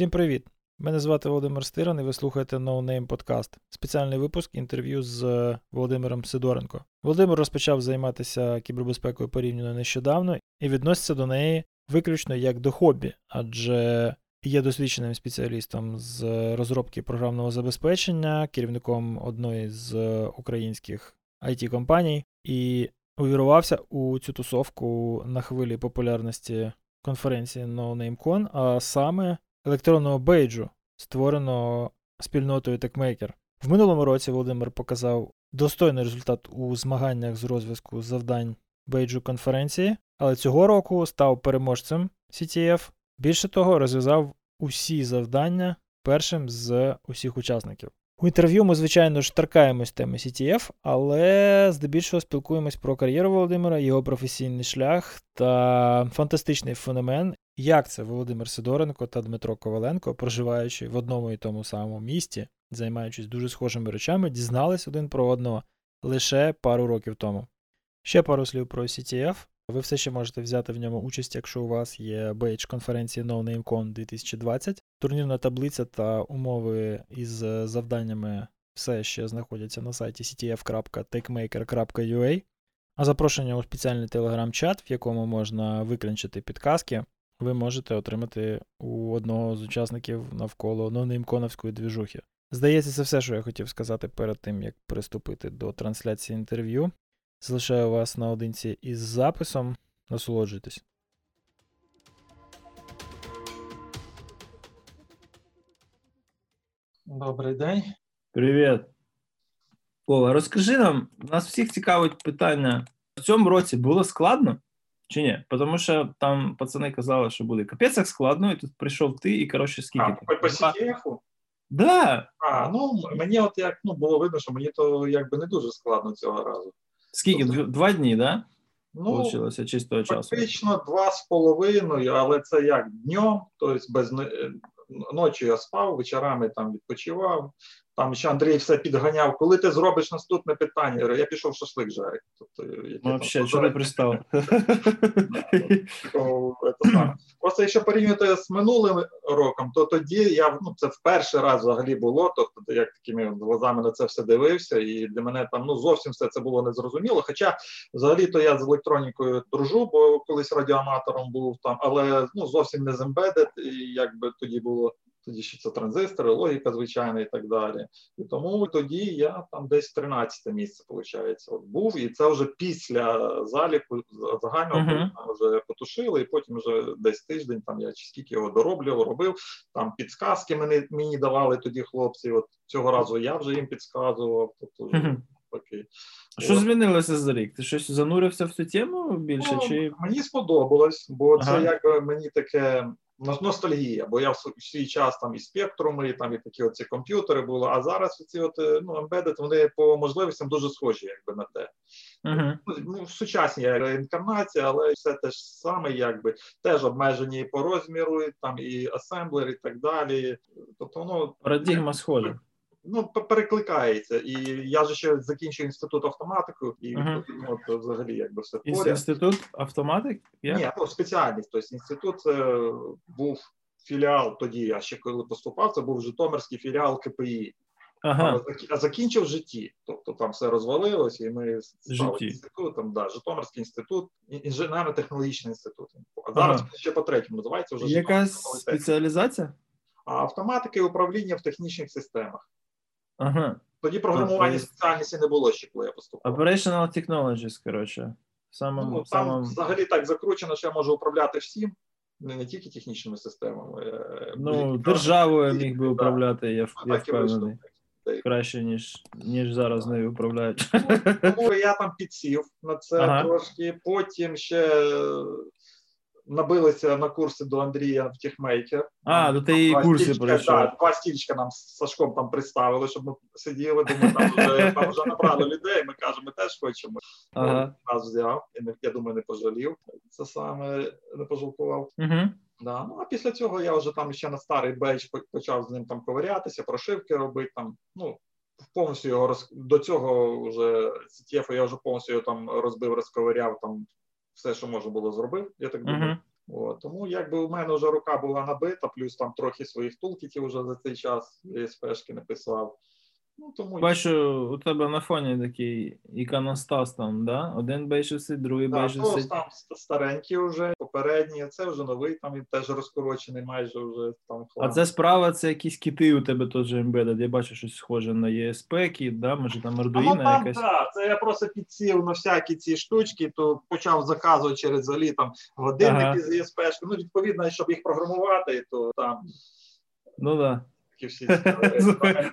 Всім привіт! Мене звати Володимир Стиран і ви слухаєте No Name Podcast. Спеціальний випуск інтерв'ю з е, Володимиром Сидоренко. Володимир розпочав займатися кібербезпекою порівняно нещодавно і відноситься до неї виключно як до хобі, адже є досвідченим спеціалістом з розробки програмного забезпечення, керівником одної з українських it компаній і увірувався у цю тусовку на хвилі популярності конференції NoNameCon, а саме електронного бейджу, створеного спільнотою TechMaker. В минулому році Володимир показав достойний результат у змаганнях з розв'язку завдань бейджу конференції, але цього року став переможцем CTF. Більше того, розв'язав усі завдання першим з усіх учасників. У інтерв'ю ми, звичайно ж, торкаємось теми CTF, але здебільшого спілкуємось про кар'єру Володимира, його професійний шлях та фантастичний феномен, як це Володимир Сидоренко та Дмитро Коваленко, проживаючи в одному і тому самому місті, займаючись дуже схожими речами, дізнались один про одного лише пару років тому. Ще пару слів про CTF. Ви все ще можете взяти в ньому участь, якщо у вас є бейдж конференції NoNameCon 2020. Турнірна таблиця та умови із завданнями все ще знаходяться на сайті ctf.takemaker.ua. А запрошення у спеціальний телеграм-чат, в якому можна виклінчити підказки, ви можете отримати у одного з учасників навколо NoNameCon'овської двіжухи. Здається, це все, що я хотів сказати перед тим, як приступити до трансляції інтерв'ю. Залишаю вас наодинці із записом. Насолоджуйтесь. Добрий день. Привіт. Вова, розкажи нам, нас всіх цікавить питання. В цьому році було складно чи ні? Тому що там пацани казали, що буде капець як складно, і тут прийшов ти, і коротше, скільки А, по CTF? Да. А, ну мені от як ну, було видно, що мені то якби не дуже складно цього разу. Скільки? Дв- Два дні, да? Ну, Получилося чистого часу. фактично два з половиною, але це як днем, тобто без е, ночі я спав, вечорами там відпочивав. Там ще Андрій все підганяв. Коли ти зробиш наступне питання? Я пішов шашлик жарити. Тобто, яке Ну, взагалі, що пожарити? пристав? Просто якщо порівнювати з минулим роком, то тоді я ну це в перший раз взагалі було. Тобто, як такими глазами на це все дивився, і для мене там ну зовсім все це було незрозуміло. Хоча взагалі то я з електронікою дружу, бо колись радіоаматором був там, але ну зовсім не з embedded, і якби тоді було. Тоді ще це транзистори, логіка звичайна і так далі. І тому тоді я там десь 13 місце, виходить, от був, і це вже після заліку загального там вже потушили, і потім вже десь тиждень там я чи скільки його дороблював, робив. Там підсказки мені, мені давали тоді хлопці. От цього разу я вже їм підказував. Тобто Мгм. окей. А Що змінилося за рік? Ти щось занурився в цю тему більше? Ну, Чи Мені сподобалось, бо це Ага. якби мені таке ностальгія, бо я в свій час там і спектруми, і там і такі оці комп'ютери були. А зараз ці от е, ну embedded, вони по можливостям дуже схожі, якби на те. Угу. Ну, сучасні інкарнації, але все те ж саме, якби теж обмежені по розміру, там і асемблер, і так далі. Тобто воно Парадігма схожа. Ну пе- перекликається. І я же ще закінчив інститут автоматику, і ну, от, взагалі якби все поряд. Інститут автоматик? Як? Ні, ну спеціальність. Тобто інститут це був філіал тоді. Я ще коли поступав, це був Житомирський філіал КПІ. Ага. А закінчив житті. Тобто там все розвалилось, і ми стали Житті. інститутом. Да, Житомирський інститут, інженерно-технологічний інститут. А зараз Ага. ще по третьому називається вже Якась спеціалізація? А автоматика і управління в технічних системах. Ага. Тоді програмування Тобто- спеціальності не було ще, коли я поступав. Operational Technologies, коротше. В самому, Ну, в там самому... взагалі так закручено, що я можу управляти всім, не, не тільки технічними системами. е, Ну, державою міг би управляти, я, Ну, я так і вийшло. впевнений. Краще, ніж, ніж зараз нею управляють. Тому я там підсів на це Ага. трошки. Потім ще набилися на курси до Андрія в Техмейкер. А, до тієї курси пройшов. Да, два стільчика нам з Сашком там представили, щоб ми сиділи. Думаю, там вже, там вже набрали людей. Ми кажемо, ми теж хочемо. Ага. Нас взяв. І не- я думаю, не пожалів. Це саме не пожалкував. Угу. Да. Ну а після цього я вже там ще на старий бейдж почав з ним там ковирятися, прошивки робити там. Ну повністю його роз... до цього вже CTF я вже повністю його там розбив, розковиряв там все, що можна було зробив. Я так думаю. Угу. От, тому якби у мене вже рука була набита, плюс там трохи своїх тулкітів вже за цей час СПшки написав. Ну тому Бачу, у тебе на фоні такий іконостас там, да? Один бейдж висить, другий да, то там ст- старенькі вже, попередні, це вже новий, там він теж розкорочений, майже вже там А це справа, це якісь кіти у тебе теж embedded. Я бачу щось схоже на ESP kit, да? Може там А, ну, Arduino там, якась. да, це я просто підсів на всякі ці штучки, то почав заказувати через взагалі там годинники Ага. з ESP. Ну, відповідно, щоб їх програмувати, то там Ну да. Такі всі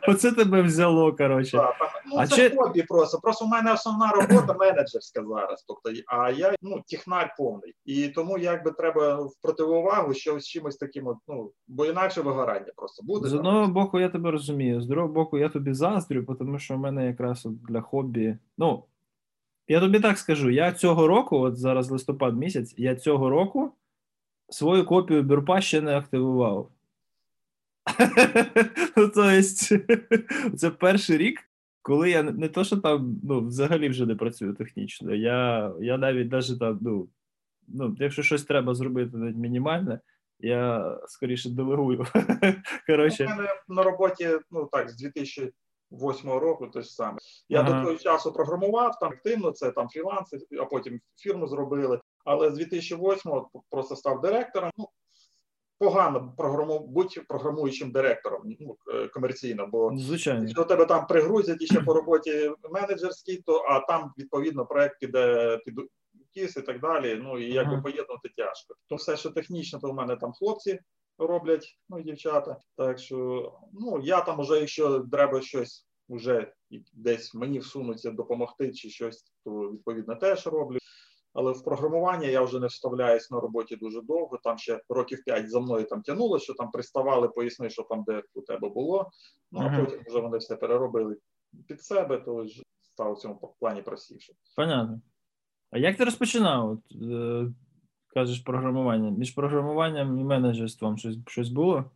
Оце тебе взяло, коротше. Ну, А це чи- хобі просто. Просто в мене основна робота менеджерська зараз. Тобто, а я ну, технар повний. І тому якби треба в противовагу що з чимось таким, от, ну, бо інакше вигорання просто буде. З одного боку, я тебе розумію, з другого боку, я тобі заздрю, тому що в мене якраз для хобі. Ну, я тобі так скажу: я цього року, от зараз листопад місяць, я цього року свою копію Бюрпа ще не активував. Ну, то есть, це перший рік, коли я не- то, що там ну, взагалі вже не працюю технічно. Я, я навіть навіть там, ну, ну, якщо щось треба зробити навіть мінімальне, я скоріше делегую. Коротше, У мене на роботі, ну так, з 2008 року те ж саме. Я Ага. до того часу програмував там активно, це там фріланси, а потім фірму зробили. Але з 2008 просто став директором. Ну, погано програму, будь програмуючим директором ну, е, комерційно, бо звичайно. Якщо тебе там пригрузять іще по роботі менеджерській, то а там відповідно проект піде під кіс і так далі. Ну і якби Ага. поєднувати тяжко. То все, що технічно, то в мене там хлопці роблять, ну дівчата. Так що ну я там уже, якщо треба щось вже десь мені всунуться допомогти чи щось, то відповідно теж роблю. Але в програмування я вже не вставляюсь на роботі дуже довго. Там ще років п'ять за мною там тягнуло, що там приставали, поясни, що там де у тебе було. Ну а потім вже вони все переробили під себе, то вже стало в цьому плані простіше. Понятно. А як ти розпочинав? От, е, кажеш програмування. Між програмуванням і менеджерством щось, щось було?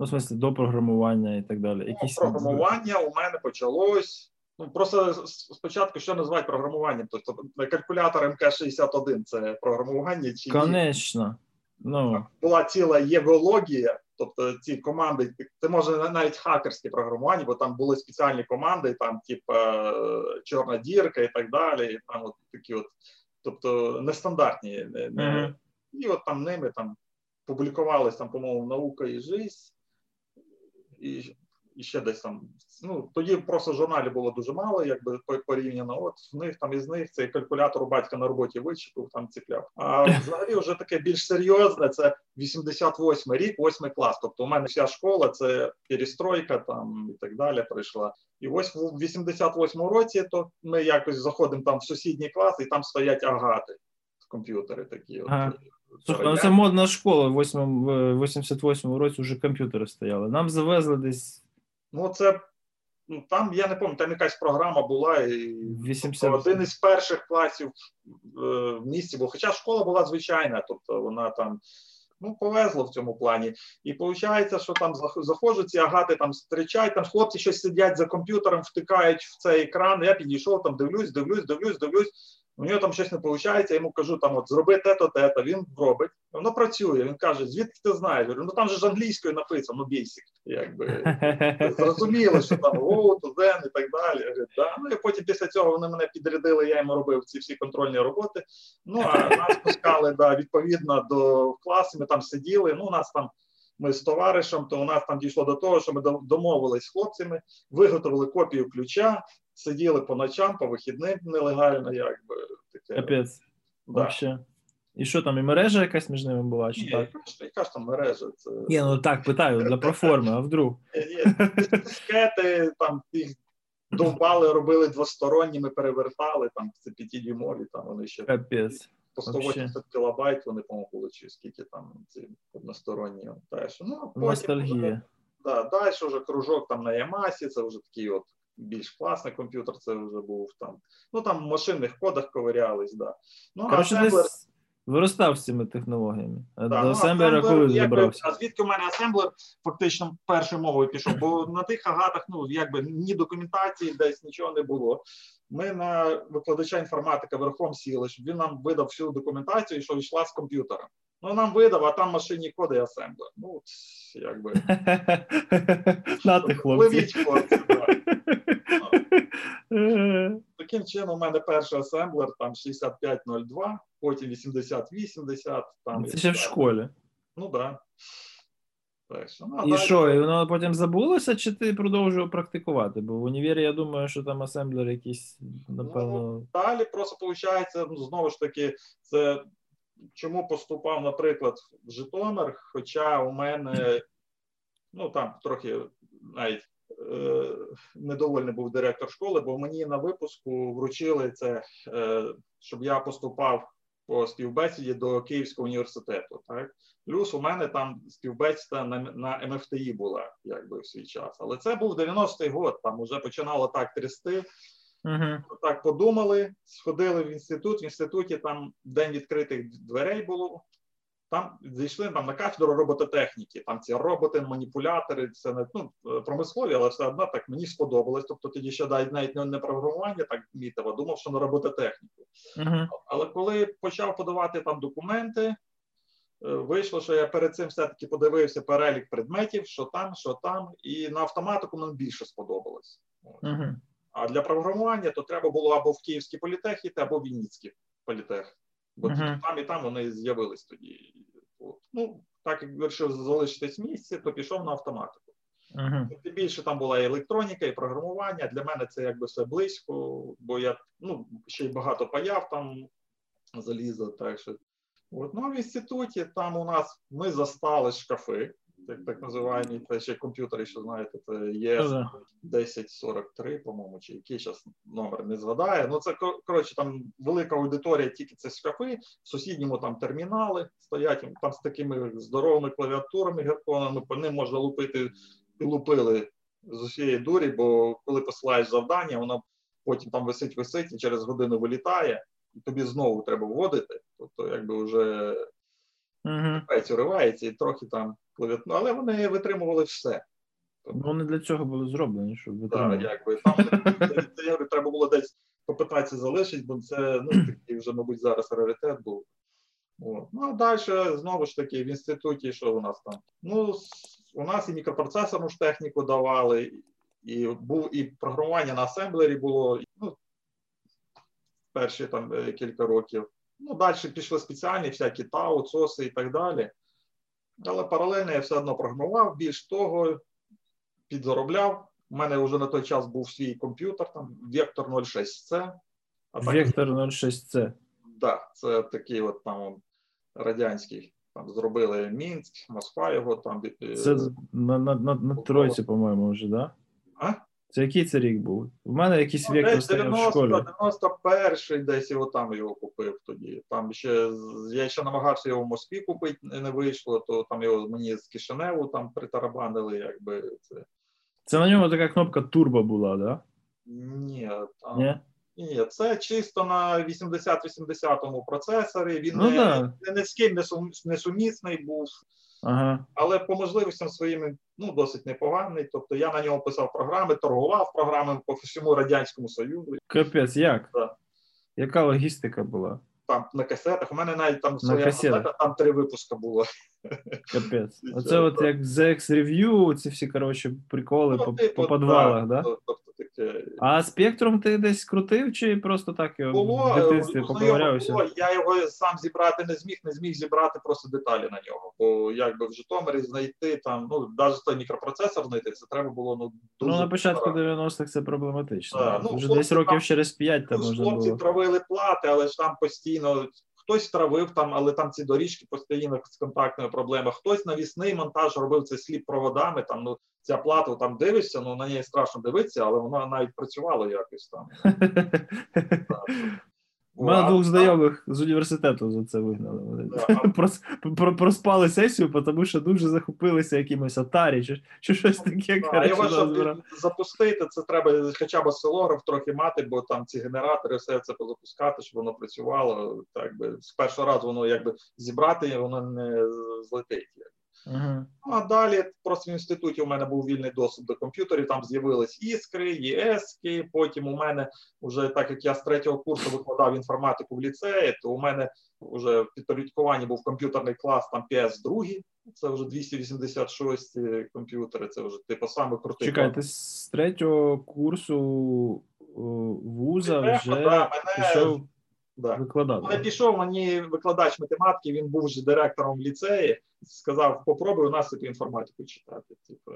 Ну, в смысле, до програмування і так далі. Ну, Якісь програмування у мене почалось. Ну просто спочатку що називають програмуванням? Тобто калькулятор МК-61 це програмування чи? Конечно. Ну, була ціла єгологія, тобто ці команди, це може навіть хакерське програмування, бо там були спеціальні команди, там, типа чорна дірка і так далі. І там от такі от, тобто нестандартні. Не, не, Мгм. І от там ними там публікувались там, по-моєму, наука і жизнь. І, і ще десь там. Ну, тоді просто в журналі було дуже мало, якби порівняно. От в них там із них цей калькулятор у батька на роботі вичепив, там ціпляв. А взагалі вже таке більш серйозне, це 88 рік, 8 клас. Тобто у мене вся школа це перестройка там і так далі прийшла. І ось в 88 році то ми якось заходимо там в сусідній клас, і там стоять агати комп'ютери такі. От, слухай, ну це модна школа. В 8, в 88 році вже комп'ютери стояли. Нам завезли десь Ну, це ну, там, я не пам'ятаю, там якась програма була, і 80. один із перших класів е, в місті був. Хоча школа була звичайна, тобто вона там. Ну, повезло в цьому плані. І виходить, що там заходжу, ці агати там зустрічають, там хлопці щось сидять за комп'ютером, втикають в цей екран. Я підійшов, там дивлюсь, дивлюсь, дивлюсь, дивлюсь. У нього там щось не виходить, я йому кажу, там от зроби те-то, те-то. Він робить. Воно працює. Він каже, звідки ти знаєш? Я говорю, ну там же ж англійською написано, ну basic, якби. Зрозуміло, що там go to then і так далі. Я говорю, да. Ну і потім після цього вони мене підрядили, я їм робив ці всі контрольні роботи. Ну а нас пускали да, відповідно до класу. Ми там сиділи. Ну, у нас там. Ми з товаришем, то у нас там дійшло до того, що ми домовились з хлопцями, виготовили копію ключа, сиділи по ночам, по вихідним нелегально, якби таке. Капець. Да. Вообще. І що там, і мережа якась між ними була? Чи Ні, так? яка ж- яка ж там мережа? Це Ні, ну так, питаю, для проформи, а вдруг? Ні, дискети, там їх довбали, робили двосторонніми, перевертали, там це п'ятидюймові, там вони ще. Капець. по 180 кілобайт вони, по-моєму, були, чи скільки там ці односторонні. Теж. Ну, потім Ностальгія. Да, далі вже кружок там на Ямасі, це вже такий от більш класний комп'ютер, це вже був там. Ну там в машинних кодах ковирялись, да. Ну, асемблер, десь виростав з цими технологіями. А да, до ну, асемблера асемблер, коли забрався? А звідки у мене асемблер фактично першою мовою пішов? Бо на тих агатах, ну якби ні документації, десь нічого не було. Ми на викладача інформатика верхом сіли, щоб він нам видав всю документацію, що йшла з комп'ютера. Ну нам видав, а там машинні коди і асемблер. Ну, от, якби. Нати, хлопці. Пливіть, хлопці, да. Таким чином, у мене перший асемблер там 6502, потім 8080. Там, Це ще в школі. Ну да. Так, що, ну, а І далі- що, і воно потім забулося, чи ти продовжував практикувати? Бо в універі я думаю, що там асемблер якийсь, напевно. Далі просто виходить, ну, знову ж таки, це чому поступав, наприклад, в Житомир, хоча у мене ну там трохи навіть е, недовольний був директор школи, бо мені на випуску вручили це, е, щоб я поступав по співбесіді до Київського університету. Так? Плюс у мене там співбесіда на, на МФТІ була якби в свій час. Але це був 90-й год, там вже починало так трясти. Угу. Так подумали, сходили в інститут. В інституті там день відкритих дверей було. Там зайшли там на кафедру робототехніки. Там ці роботи, маніпулятори, це не ну, промислові, але все одно так мені сподобалось. Тобто тоді ще навіть не- програмування так мітив, а думав, що на робототехніку. Угу. Але коли почав подавати там документи, е, вийшло, що я перед цим все-таки подивився перелік предметів, що там, що там, і на автоматику мені більше сподобалось. От. А для програмування то треба було або в Київський політех іти, або в Вінницький політех. Бо Мгм. там і там вони з'явились тоді. От. Ну, так як вирішив залишитись в місці, то пішов на автоматику. Угу. Тим більше там була і електроніка, і програмування. Для мене це якби все близько, бо я ну, ще й багато паяв там залізо. Так що. От, ну, а в інституті там у нас ми застали шкафи, так, так називаємо, це ще комп'ютери, що знаєте, це є Ну, 1043, по-моєму, чи який зараз номер не згадає. Ну це коротше, там велика аудиторія, тільки це шкафи, в сусідньому там термінали стоять, там з такими здоровими клавіатурами, герконами, по ним можна лупити і лупили з усієї дурі, бо коли посилаєш завдання, воно потім там висить, висить і через годину вилітає, і тобі знову треба вводити. Тобто, якби вже пець уривається і трохи там клавіатура, але вони витримували все. Вони для цього були зроблені, щоб Так, витримати. якби там я говорю, треба було десь попитатися залишити, бо це ну такий вже, мабуть, зараз раритет був. От. Ну а далі знову ж таки в інституті, що у нас там? Ну, у нас і мікропроцесорну ж техніку давали, і був і програмування на асемблері було. Ну, перші там е, кілька років. Ну, далі пішли спеціальні всякі ТАУ, ЦОСи і так далі. Але паралельно я все одно програмував. Більш того, підзаробляв. У мене вже на той час був свій комп'ютер, там Vector 06C. А так, Вектор 06C. да, це такий от там радянський. Там зробили Мінськ, Москва його там. е, Це на, на, на, на тройці, по-моєму, вже, да? А? Це який це рік був? У мене якийсь Ну, вектор десь стояв в школі. 91-й десь його там його купив тоді. Там ще я ще намагався його в Москві купити, не вийшло, то там його мені з Кишиневу там притарабанили, якби це. Це на ньому така кнопка турбо була, да? Ні, там, Ні? Ні, це чисто на 80-80 процесорі. Він Ну не, да. не, не з ким не сумісний був, Ага. але по можливостям своїми ну, досить непоганий. Тобто я на ньому писав програми, торгував програмами по всьому Радянському Союзу. Капець, як? Да. Яка логістика була? Там на касетах. У мене навіть там своя касета, там три випуска було. Капець. Оце от як ZX Review, ці всі, коротше, приколи по, типу, по підвалах, да? то- Тобто. А спектром ти десь крутив, чи просто так його Було, в дитинстві е, поковирявся? було, я його сам зібрати не зміг, не зміг зібрати просто деталі на нього. Бо якби в Житомирі знайти там, ну навіть той мікропроцесор знайти, це треба було ну дуже Ну, на початку 90-х це проблематично. Да, ну, Вже десь років там- через 5 там Плюс можна хлопці травили плати, але ж там постійно хтось травив там, але там ці доріжки постійно з контактними проблемами. Хтось навісний монтаж робив це сліп проводами. Там ну ця плата там дивишся, ну на неї страшно дивитися, але вона навіть працювала якось там. У мене двох знайомих з університету за це вигнали. Вони проспали сесію, тому що дуже захопилися якимось атарі чи, чи щось таке. А його, щоб запустити, це треба хоча б осцилограф трохи мати, бо там ці генератори, все це позапускати, щоб воно працювало. Так би з першого разу воно якби зібрати, воно не злетить. Ага. Ну, А далі просто в інституті у мене був вільний доступ до комп'ютерів, там з'явились іскри, ЄСки. Потім у мене вже так як я з третього курсу викладав інформатику в ліцеї, то у мене вже в підпорядкуванні був комп'ютерний клас, там PS2, це вже 286 комп'ютери, це вже типу саме крутий. Чекай, ти клас. з третього курсу о, вуза вже да, мене- пішов Да. викладати. Коли пішов мені викладач математики, він був вже директором ліцеї, сказав: попробуй у нас інформатику читати. Типу.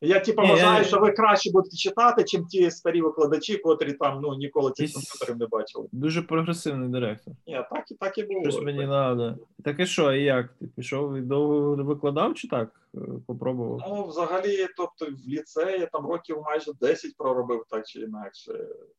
Я типу вважаю, що ви краще будете читати, чим ті старі викладачі, котрі там ну ніколи цих комп'ютерів не бачили. Дуже прогресивний директор. Ні, так і так і було. Щось мені треба. Так і що, і як? Ти пішов і довго викладав чи так? Е, Попробував? Ну, взагалі, тобто в ліцеї там років майже 10 проробив так чи інакше.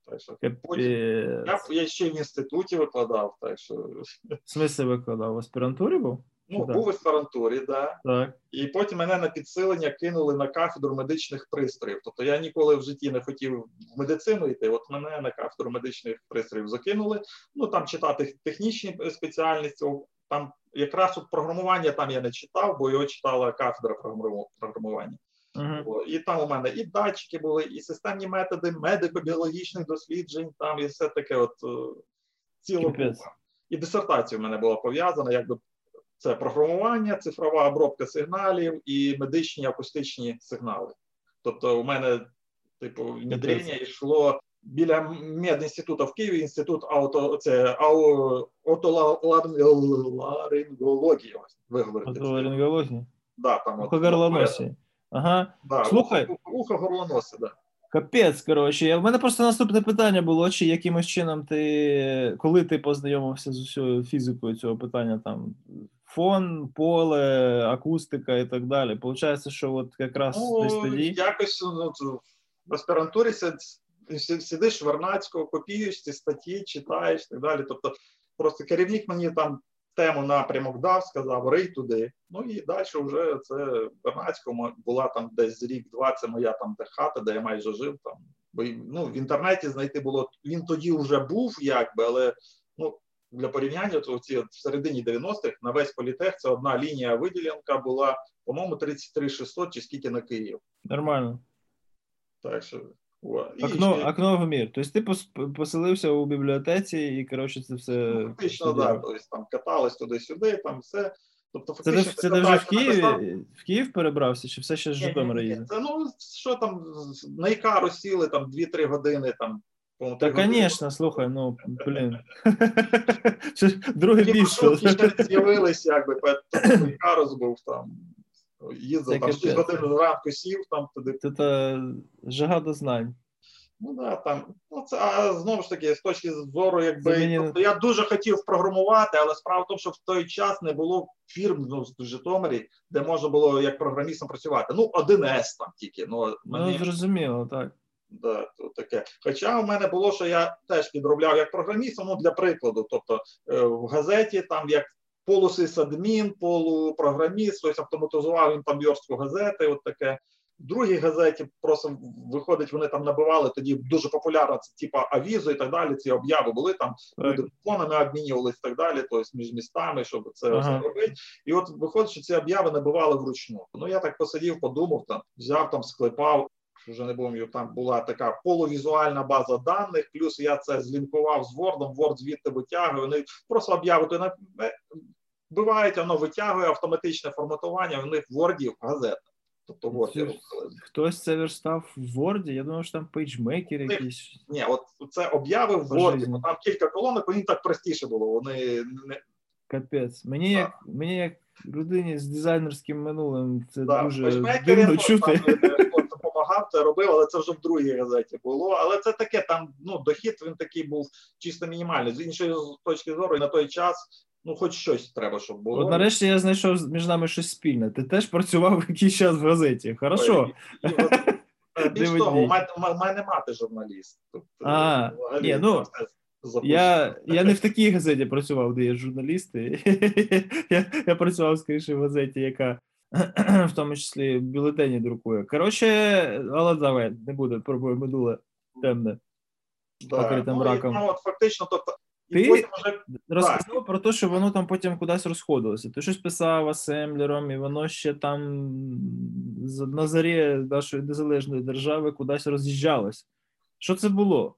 Так що потім я, я ще в інституті викладав, так що В смислі викладав? В аспірантурі був? Ну, так? був в аспірантурі, да. Так. І потім мене на підсилення кинули на кафедру медичних пристроїв. Тобто я ніколи в житті не хотів в медицину йти. От мене на кафедру медичних пристроїв закинули. Ну там читати технічні спеціальності. Там якраз от програмування там я не читав, бо його читала кафедра програмування. О, І там у мене і датчики були, і системні методи медико-біологічних досліджень, там і все таке, от е, ціла купа. І дисертація в мене була пов'язана, якби це програмування, цифрова обробка сигналів і медичні акустичні сигнали. Тобто, у мене, типу, внедрення йшло біля медінституту в Києві, інститут ауто, це ау, отоларингології. ось, Да, там, Ухо-горлоносі. Ага. Да, Слухай. ухо, ухо да. Капець, коротше. У мене просто наступне питання було, чи якимось чином ти, коли ти познайомився з усією фізикою цього питання, там фон, поле, акустика і так далі. Получається, що от якраз десь Ну, тоді. якось ну, в аспірантурі сид- сид- сидиш Вернацького, копіюєш ці статті, читаєш і так далі. Тобто, просто керівник мені там тему напрямок дав, сказав, рий туди. Ну і далі вже це Вернацькому була там десь рік-два, це моя там де хата, де я майже жив там. Бо ну, в інтернеті знайти було. Він тоді вже був, якби, але. Для порівняння, то ці в середині 90-х на весь політех це одна лінія виділянка була, по-моєму, 33 600 чи скільки на Київ. Нормально. Так що о, і Окно, ще- окно в мір. Тобто ти поселився у бібліотеці і, коротше, це все. ну, фактично, да, тобто там катались туди-сюди, там все. Тобто, Це ти, фактично, це ти вже в написав- Києві в Київ перебрався, чи все ще з Житомира ні. Це ну що там на Ікару сіли там 2-3 години там. Та, звісно, слухай, ну, блін. Друге ще з'явилися, якби Ікару збув там. Їздив там 6 годин зранку сів там туди. Це жага до знань. Ну да, там, ну це а знову ж таки, з точки зору, якби мені- тобто, я дуже хотів програмувати, але справа в тому, що в той час не було фірм ну, в Житомирі, де можна було як програмістом працювати. Ну, 1С там тільки. Ну, Ну, зрозуміло, так. Да, то таке. Хоча у мене було, що я теж підробляв як програмістом, ну для прикладу. Тобто е, в газеті там як полусисадмін, полупрограміст, тобто автоматизував він там верстку газети, от таке. В другій газеті просто виходить, вони там набивали тоді дуже популярно це типа авізу і так далі. Ці обяви були там, люди фонами обмінювалися і так далі, тобто між містами, щоб це Ага. робити. І от виходить, що ці обяви набивали вручну. Ну я так посидів, подумав там, взяв там, склепав. Вже не пам'ятаю, там була така полувізуальна база даних, плюс я це злінкував з Word, Word звідти витягує. Вони просто об'яви то на е, вбивають, воно витягує автоматичне форматування. В них в Word газета. Тобто Word Хтось це верстав в Word, я думав, що там PageMaker якийсь. Ні, от це обяви в Word, бо там кілька колонок, їм так простіше було. Вони не Капець. Мені Так. як мені як людині з дизайнерським минулим це да, дуже дивно ну, чути. там, допомагав, це робив, але це вже в другій газеті було. Але це таке там, ну, дохід він такий був чисто мінімальний. З іншої точки зору, і на той час, ну, хоч щось треба, щоб було. От нарешті я знайшов між нами щось спільне. Ти теж працював якийсь час в газеті. Хорошо. Е, Більш того, у мене, мати журналіст. Тобто, А, ні, ну. Я, я не в такій газеті працював, де є журналісти. Я, я працював скоріше в газеті, яка в тому числі бюлетені друкує. Коротше, але давай, не буде про минуле темне. Да. покритим ну, і, раком. ну, от фактично, тобто, і Ти- потім вже Розказав про те, що воно там потім кудись розходилося. Ти щось писав асемблером, і воно ще там на зарі нашої незалежної держави кудись роз'їжджалось. Що це було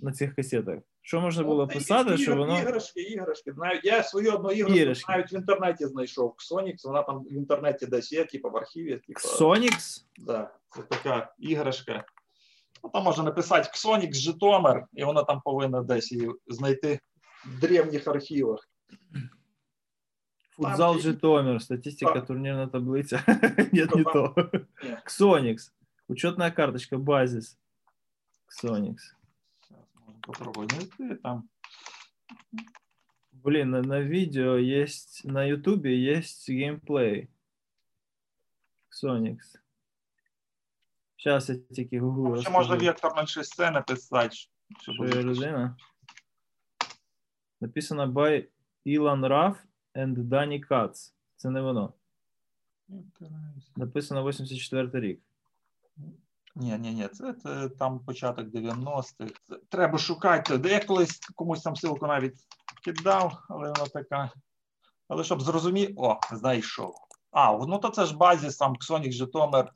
на цих касетах? Що можна було Ну, писати, що воно. Іграшки, іграшки. Я свою одну іграшку Іграшки. навіть в інтернеті знайшов. Ксонікс, вона там в інтернеті десь є, типу в архіві. Типу, Сонікс? да, це така іграшка. Ну, там можна написати Ксонікс Житомир, і вона там повинна десь її знайти в древніх архівах. Футзал Там- Житомир, статистика, Так. турнірна таблиця. Нет, не то. Ні. Ксонікс. Учетная карточка, базис. Ксонікс. Зараз можна попробувати там. Блин, на, на видео есть, на ютубе есть геймплей. Соникс. Сейчас я тільки гуглю. Ще можна розкажу. вектор 06 c написати. Що людина? Написано by Ілан Раф and Дані Кац. Це не воно. Написано 84 рік. Ні, ні, ні, це, це там початок 90-х. Треба шукати. Де я колись комусь там ссылку навіть кидав, але вона така. Але щоб зрозуміти, о, знайшов. А, ну то це ж базіс там Ксонік Житомир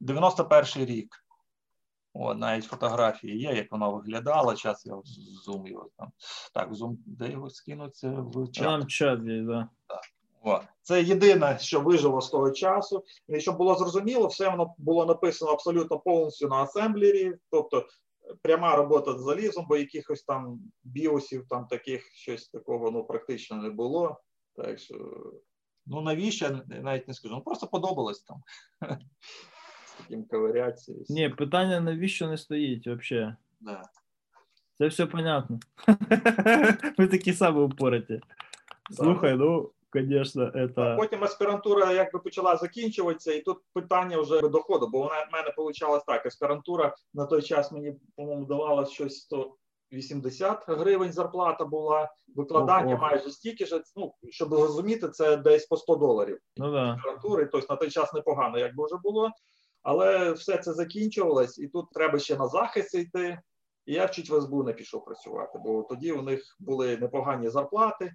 91 рік. О, навіть фотографії є, як воно виглядало. Зараз я зум його там. Так, зум, де його скинуться в чат. Там чат є, да. О, це єдине, що вижило з того часу. І щоб було зрозуміло, все воно було написано абсолютно повністю на асемблері, тобто е, пряма робота з залізом, бо якихось там біосів, там таких щось такого ну, практично не було. Так що, ну навіщо, навіть не скажу. Ну просто подобалось там. З таким ковиряці. Ні, питання навіщо не стоїть взагалі. Да. Це все понятно. Ви такі самі упораті. Слухай, ну, А это... Потім аспірантура якби почала закінчуватися, і тут питання вже доходу, бо вона в мене вийшло так. Аспірантура на той час мені, по-моєму, давала щось 180 гривень зарплата була, викладання Ого. майже стільки ж. Ну, щоб розуміти, це десь по 100 доларів Ну да. аспірантури, тобто на той час непогано, якби вже було. Але все це закінчувалось, і тут треба ще на захист йти. І я чуть в СБУ не пішов працювати, бо тоді у них були непогані зарплати.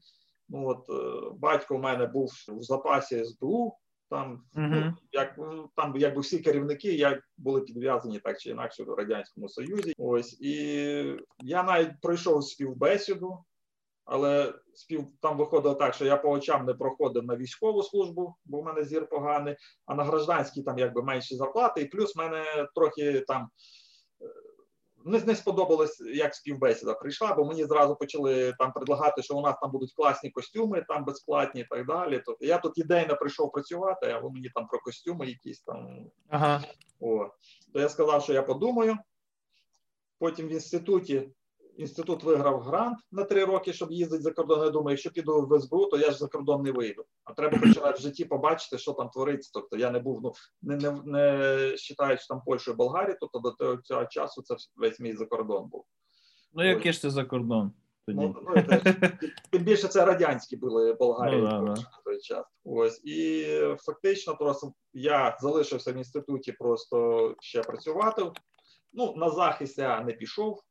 Ну от е, батько у мене був в запасі СБУ. Там ну, як ну, там якби всі керівники як були підв'язані так чи інакше до радянському союзі. Ось і я навіть пройшов співбесіду, але спів там виходило так, що я по очам не проходив на військову службу, бо в мене зір поганий, а на гражданській там якби менші зарплати, і плюс в мене трохи там. Не, не сподобалось, як співбесіда прийшла, бо мені зразу почали там предлагати, що у нас там будуть класні костюми, там безплатні і так далі. Тобто я тут ідейно прийшов працювати, а ви мені там про костюми якісь там Ага. о, то я сказав, що я подумаю. Потім в інституті інститут виграв грант на три роки, щоб їздити за кордон. Я думаю, якщо піду в СБУ, то я ж за кордон не вийду. А треба хоч раз в житті побачити, що там твориться. Тобто я не був, ну не не, не вважаючи там Польщу і Болгарію, тобто до того цього часу це весь мій закордон був. Ну, який ж це за кордон тоді? Ну, ну, це, тим більше це радянські були Болгарія Ну, да, на той час. Ось і фактично, просто я залишився в інституті просто ще працювати. Ну, на захист я не пішов,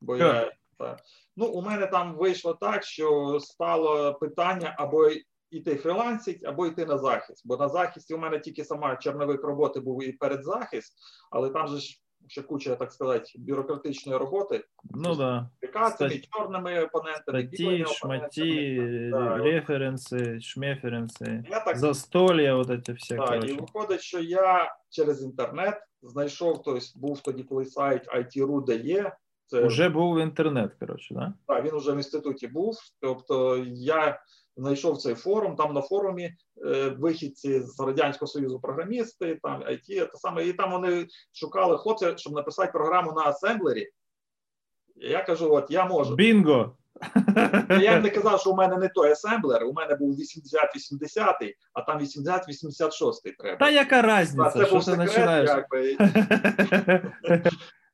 бо я та, ну, у мене там вийшло так, що стало питання або йти фрілансить, або йти на захист. Бо на захисті у мене тільки сама чорновик роботи був і передзахист, але там же ж ще куча, так сказати, бюрократичної роботи Ну да. Стать- чорними опонентами, Статьи, опонентами. Да, референси, шмеференси, Я так застолья, вот эти все, Так, і виходить, що я через інтернет знайшов, тобто був тоді, коли сайт IT.ru, де є. Це Уже був інтернет, короче, да? так, він вже в інституті був. Тобто я знайшов цей форум. Там на форумі е, вихідці з радянського союзу програмісти, там IT, те саме, і там вони шукали хлопця, щоб написати програму на асемблері. І я кажу: от я можу. Бінго! Я їм не казав, що у мене не той асемблер, у мене був 80-80, а там 80-86 треба. Та яка це що ти починаєш?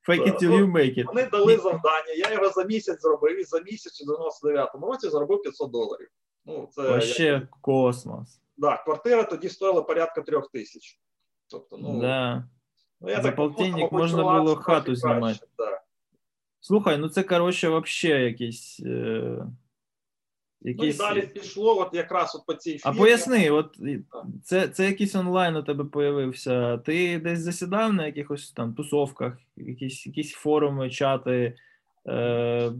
Fake it till you make it. Вони дали завдання, я його за місяць зробив, і за місяць у 99-му році заробив 500 доларів. Ну, це як- Вообще космос. да, квартира тоді стоїла порядка трьох тисяч. Тобто, ну, Да. ну я за так полтинник можна було хату знімати. Да. Слухай, ну це коротше вообще якийсь. Е... Ну і далі пішло, от якраз от по цій А поясни, от це, це якийсь онлайн у тебе появився. Ти десь засідав на якихось там тусовках, якісь, якісь форуми, чати, е,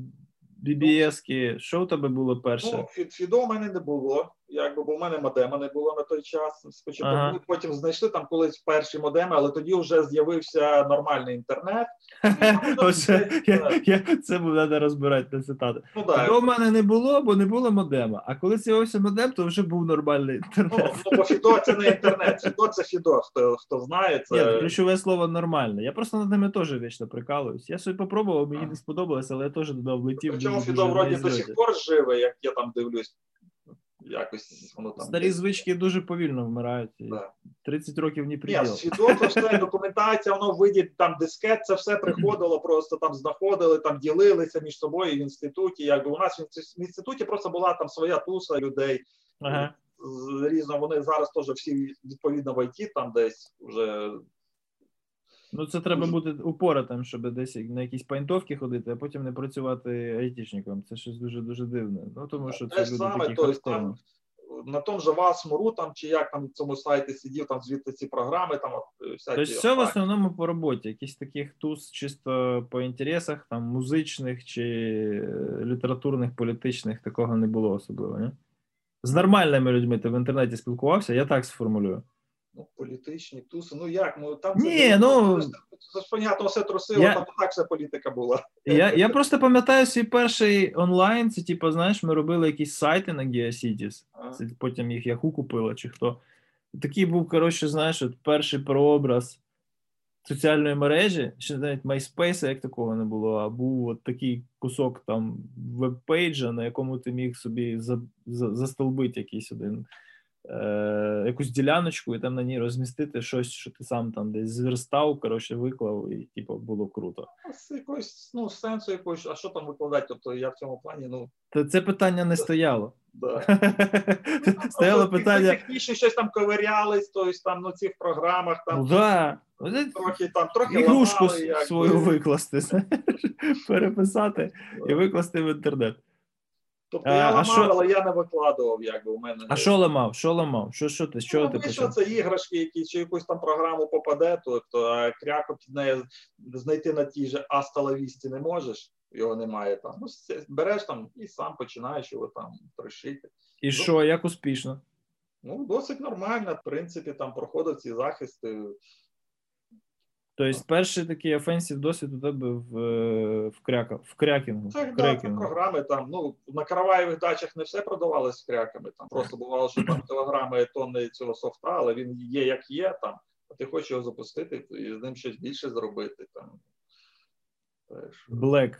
BBS-ки. Що у тебе було перше? Ну, фідо в мене не було, якби, бо в мене модема не було на той час. Спочатку Ага. потім знайшли там колись перші модеми, але тоді вже з'явився нормальний інтернет. Я, це треба розбирати на цитати. Ну. Того в мене не було, бо не було модема. А коли з'явився модем, то вже був нормальний Ну, інтернет. ну, бо Фідо це не інтернет. Фідо це Фідо, хто, хто знає. Ні, Це... ну, ключове слово нормально. Я просто над ними теж вічно прикалуюсь. Я собі попробував, мені не сподобалось, але я теж туди влетів. Причому Фідо вроді до сих пор живе, як я там дивлюсь. Якось воно там. Старі звички дуже повільно вмирають. Да. 30 років не Ні, приділ. свідомо все, документація, воно в виді там дискет, це все приходило, просто там знаходили, там ділилися між собою в інституті. Якби у нас в інституті просто була там своя туса людей Ага. різно. Вони зараз теж всі відповідно в ІТ там десь вже Ну це треба бути упоратим, щоб десь на якісь пайнтовки ходити, а потім не працювати айтішником. Це щось дуже дуже дивне. Ну тому що це ж люди такі то там на тому же Васмуру, там чи як там в цьому сайті сидів, там звідти ці програми, там е, всякі. Тобто все в основному по роботі, якісь таких туз чисто по інтересах, там музичних чи е, літературних, політичних, такого не було особливо, не? З нормальними людьми ти в інтернеті спілкувався, я так сформулюю. Ну, політичні туси. Ну як? Ну там Ні, це, ну- понятно, все трусило, Я- там так вся політика була. Я, я просто пам'ятаю свій перший онлайн. Це, типу, знаєш, ми робили якісь сайти на GeoCities. Це потім їх Yahoo купила чи хто. Такий був, коротше, знаєш, от перший прообраз соціальної мережі, ще навіть MySpace як такого не було, а був от такий кусок там веб-пейджа, на якому ти міг собі за, за, застолбити якийсь один. Е, якусь діляночку і там на ній розмістити щось, що ти сам там десь зверстав, коротше, виклав, і типу, було круто. Ну, З якогось ну, сенсу якогось, а що там викладати? Тобто я в цьому плані, ну Та це питання не стояло. да. Стояло питання. технічно щось там ковирялись, тобто там ну, цих програмах Ну там да. трохи там трохи Ігрушку ламали, свою би. викласти, переписати і викласти в інтернет. Тобто А- я ламав, що- але я не викладував, якби у мене. А що ламав? Що ламав? Що, що ти? Чого ну, ти почав? це іграшки, які чи якусь там програму попаде, то, то а кряко під нею знайти на тій же Асталавісті не можеш, його немає там. Ну, береш там і сам починаєш його там трощити. І що, як успішно? Ну, досить нормально, в принципі, там проходив ці захисти. Тобто, перший такий офенсів досвід у тебе в, е, в, кряка, в крякінгу. В да, крекінгу. програми там. Ну на караваєвих дачах не все продавалось з кряками. Там просто бувало, що там кілограми тонни цього софта, але він є як є там. А ти хочеш його запустити і з ним щось більше зробити. Там Black.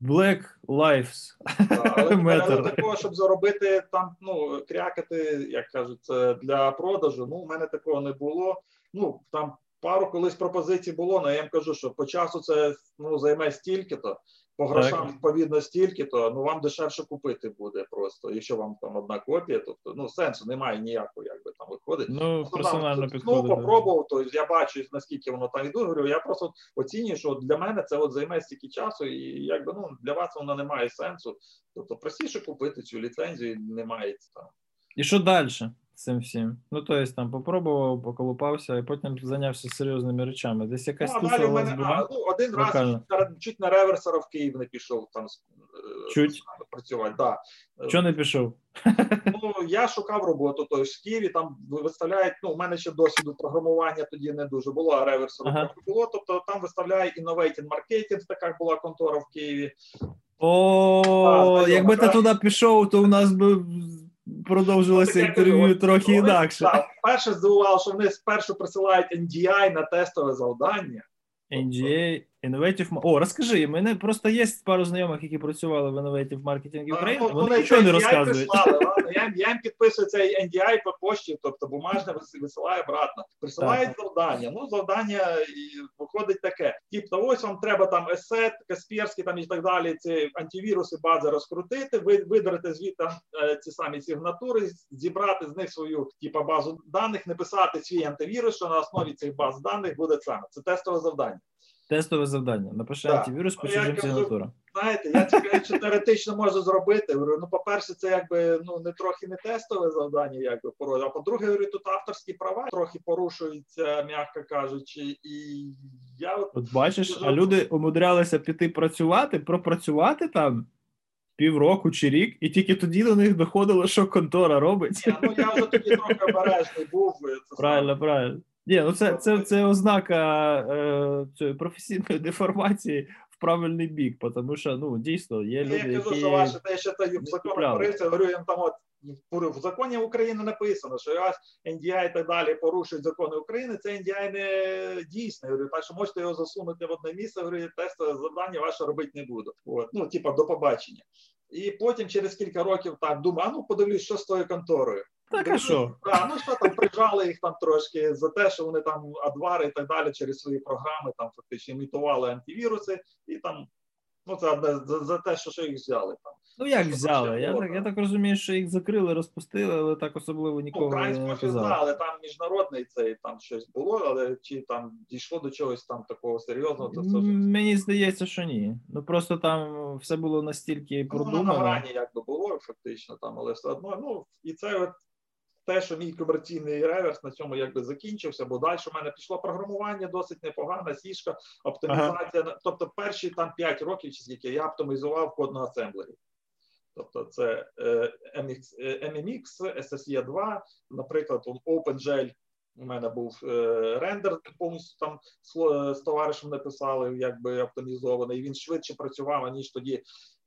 Black Lives. Да, але але такого, щоб заробити там, ну крякати, як кажуть, для продажу. Ну, у мене такого не було. Ну там пару колись пропозицій було, але я їм кажу, що по часу це ну займе стільки-то, по грошам відповідно стільки-то. Ну вам дешевше купити буде просто, якщо вам там одна копія, тобто ну сенсу немає ніякого, якби там виходить. Ну, Просто персонально там, підходить. Ну, попробував, то я бачу, наскільки воно там іду. Говорю, я просто оцінюю, що для мене це от займе стільки часу, і якби ну для вас воно не має сенсу. Тобто простіше купити цю ліцензію, немає там. І що далі цим всім? Ну, тобто, там попробував, поколупався, і потім зайнявся серйозними речами. Десь якась Ну, далі в мене була? а, ну, один раз чуть- чуть на реверсера в Київ не пішов там е, Чуть? працювати. Да. Чого не пішов? Ну я шукав роботу. Тобто в Києві там виставляють. Ну, у мене ще досвіду програмування тоді не дуже було, а реверсеру Ага. було. Тобто там виставляє Innovating Marketing, така була контора в Києві. О, якби ти туди пішов, то у нас би продовжилося Ну, інтерв'ю кажу, трохи вони, інакше. Так, перше здивувало, що вони спершу присилають NDI на тестове завдання. NGA, Innovative... О, розкажи, у мене просто є пару знайомих, які працювали в Innovative Marketing Ukraine, Ну, вони нічого не розказують. прислали, Я, я їм підписую цей NDI по пошті, тобто бумажне вис- висилаю обратно. Присилають завдання. Ну, завдання і виходить таке. Тобто, ось вам треба там есет, Касперський там і так далі. Ці антивіруси бази розкрутити, ви видерете звідти е, ці самі сигнатури, зібрати з них свою типу, базу даних, написати свій антивірус, що на основі цих баз даних буде саме. Це тестове завдання. Тестове завдання. Напиши Так. антивірус Ну, кажу, сигнатурам. Знаєте, я речі теоретично можу зробити. Говорю, ну, по-перше, це якби ну не трохи не тестове завдання, якби порой. А по-друге, говорю, тут авторські права трохи порушуються, м'яко кажучи, і я от От бачиш, а люди умудрялися піти працювати, пропрацювати там півроку чи рік, і тільки тоді до них доходило, що контора робить. я, ну я вже тоді трохи обережний був. Це Правильно, правильно. Ні, ну це, це, це ознака е, цієї професійної деформації в правильний бік, тому що ну дійсно є люди, Я кажу, що ваше те, що та в законах купляли. говорю, їм там от в законі України написано, що раз NDI і так далі порушують закони України, це NDI не дійсне. Говорю, так що можете його засунути в одне місце, говорю, тестове завдання ваше робити не буду. От, ну, типа, до побачення. І потім через кілька років так думаю, а ну подивлюсь, що з тою конторою. Так а що? А, ну що там прижали їх там трошки за те, що вони там адвари і так далі через свої програми там фактично імітували антивіруси, і там ну це одне за, за те, що, що їх взяли там. Ну як Що взяли? Я було, так, я так? розумію, що їх закрили, розпустили, але так особливо Ну, нікого не українського знали, там міжнародний цей там щось було, але чи там дійшло до чогось там такого серйозного, то це Мені здається, що ні. Ну просто там все було настільки Ну, воно на продумано. грані якби було фактично там, але все одно. Ну і це от те, що мій комерційний реверс на цьому якби закінчився, бо далі в мене пішло програмування досить непогана, сішка, оптимізація. Тобто перші там 5 років, чи скільки я оптимізував код на асемблері. Тобто це е, MX, е, MMX, SSE 2, наприклад, OpenGL у мене був е, рендер повністю там з, з товаришем написали, якби оптимізований. Він швидше працював, ніж тоді.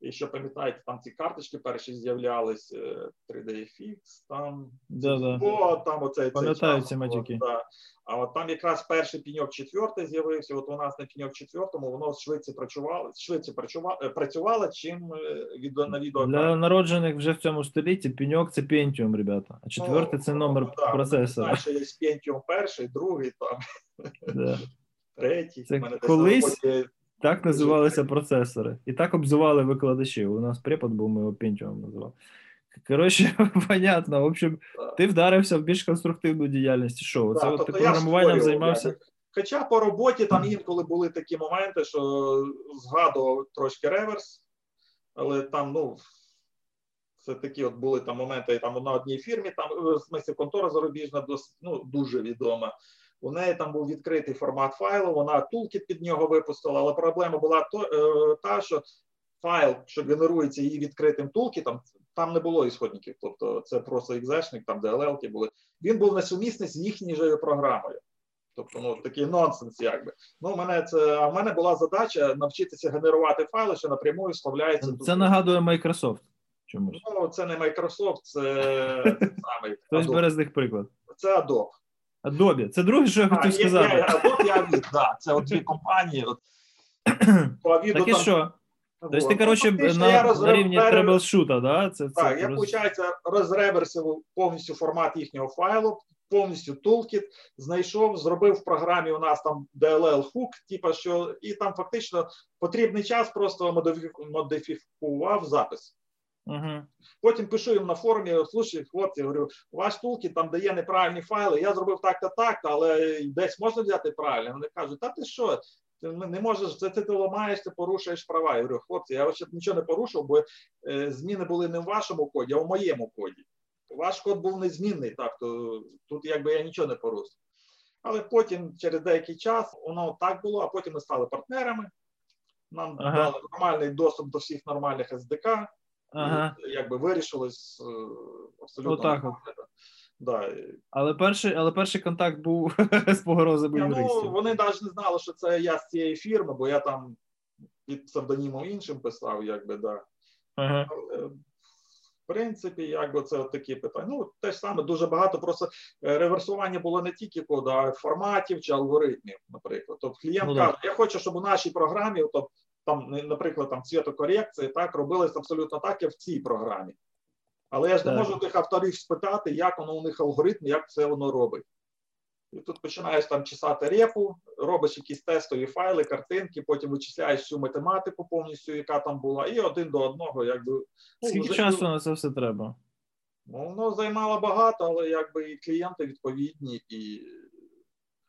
І що пам'ятаєте, там ці карточки перші з'являлись, е, 3D-Fix, там Да-да. О, там оцей Пам'ятаю ці матюки. Да. А от там якраз перший піньок четвертий з'явився. От у нас на піньок четвертому воно швидше працювало, швидше працювало, е, чим е, від на відео. Для народжених вже в цьому столітті пеньок це Pentium, ребята. А четвертий це номер Ну, да, процесора. Знаєш, є Pentium перший, другий, там, Да. третій. Це десь колись- роботі Так називалися процесори. І так обзивали викладачів. У нас препод був, ми його Pentium називали. Коротше, понятно. В общем, ти вдарився в більш конструктивну діяльність. Що? Да, Це от тобто ти програмуванням займався? якби. Хоча по роботі там інколи були такі моменти, що згадував трошки реверс, але там, ну, це такі от були там моменти там на одній фірмі, там е, в смислі контора зарубіжна, дос- ну, дуже відома. У неї там був відкритий формат файлу, вона тулкіт під нього випустила, але проблема була то, е, та, що файл, що генерується її відкритим тулкітом, там не було ісходників. Тобто це просто екзешник, там DLL були. Він був несумісний з їхньою програмою. Тобто, ну такий нонсенс, якби. Ну, у мене це, а в мене була задача навчитися генерувати файли, що напряму вставляються. Це туди. нагадує Microsoft. Чомусь. Ну, це не Microsoft, це самий Хтось бере з них приклад. Це Adobe. Adobe. Це друге, що я хотів сказати. Adobe і Avid, да, це от дві компанії. От, Так і що? Тобто ти, коротше, Ну, на, рівні треблшута, да? Це, Так, я, виходить, розреверсив повністю формат їхнього файлу, повністю toolkit, знайшов, зробив в програмі у нас там DLL hook, типу, що і там фактично потрібний час просто модифікував запис. Угу. Потім пишу їм на форумі: слушай, хлопці, говорю, ваш toolkit там дає неправильні файли. Я зробив так-то так, але десь можна взяти правильно. Вони кажуть, та ти що? Ти не можеш, це ти, ти ламаєш, ти порушуєш права. Я говорю, хлопці, я взагалі нічого не порушив, бо е, зміни були не в вашому коді, а в моєму коді. Ваш код був незмінний, так то тут якби я нічого не порушив. Але потім, через деякий час, воно так було, а потім ми стали партнерами. Нам Ага. дали нормальний доступ до всіх нормальних SDK. Ага. Якби вирішилось е, абсолютно. Отак. Да. Але перший, але перший контакт був з погрозами Ні, ну, вони навіть не знали, що це я з цієї фірми, бо я там під псевдонімом іншим писав, якби, да. Ага. В принципі, якби це от такі питання. Ну, те ж саме дуже багато. Просто е, реверсування було не тільки коду, а форматів чи алгоритмів, наприклад. Тобто клієнт Ну, каже, я хочу, щоб у нашій програмі, тобто, там, наприклад, там цвітокорекції так робилось абсолютно так, як в цій програмі. Але я ж не Так. можу тих авторів спитати, як воно у них алгоритм, як це воно робить. І тут починаєш там чесати репу, робиш якісь тестові файли, картинки, потім вичисляєш всю математику повністю, яка там була, і один до одного, якби ну, Скільки вже- часу на це все треба? Ну, воно займало багато, але якби і клієнти відповідні, і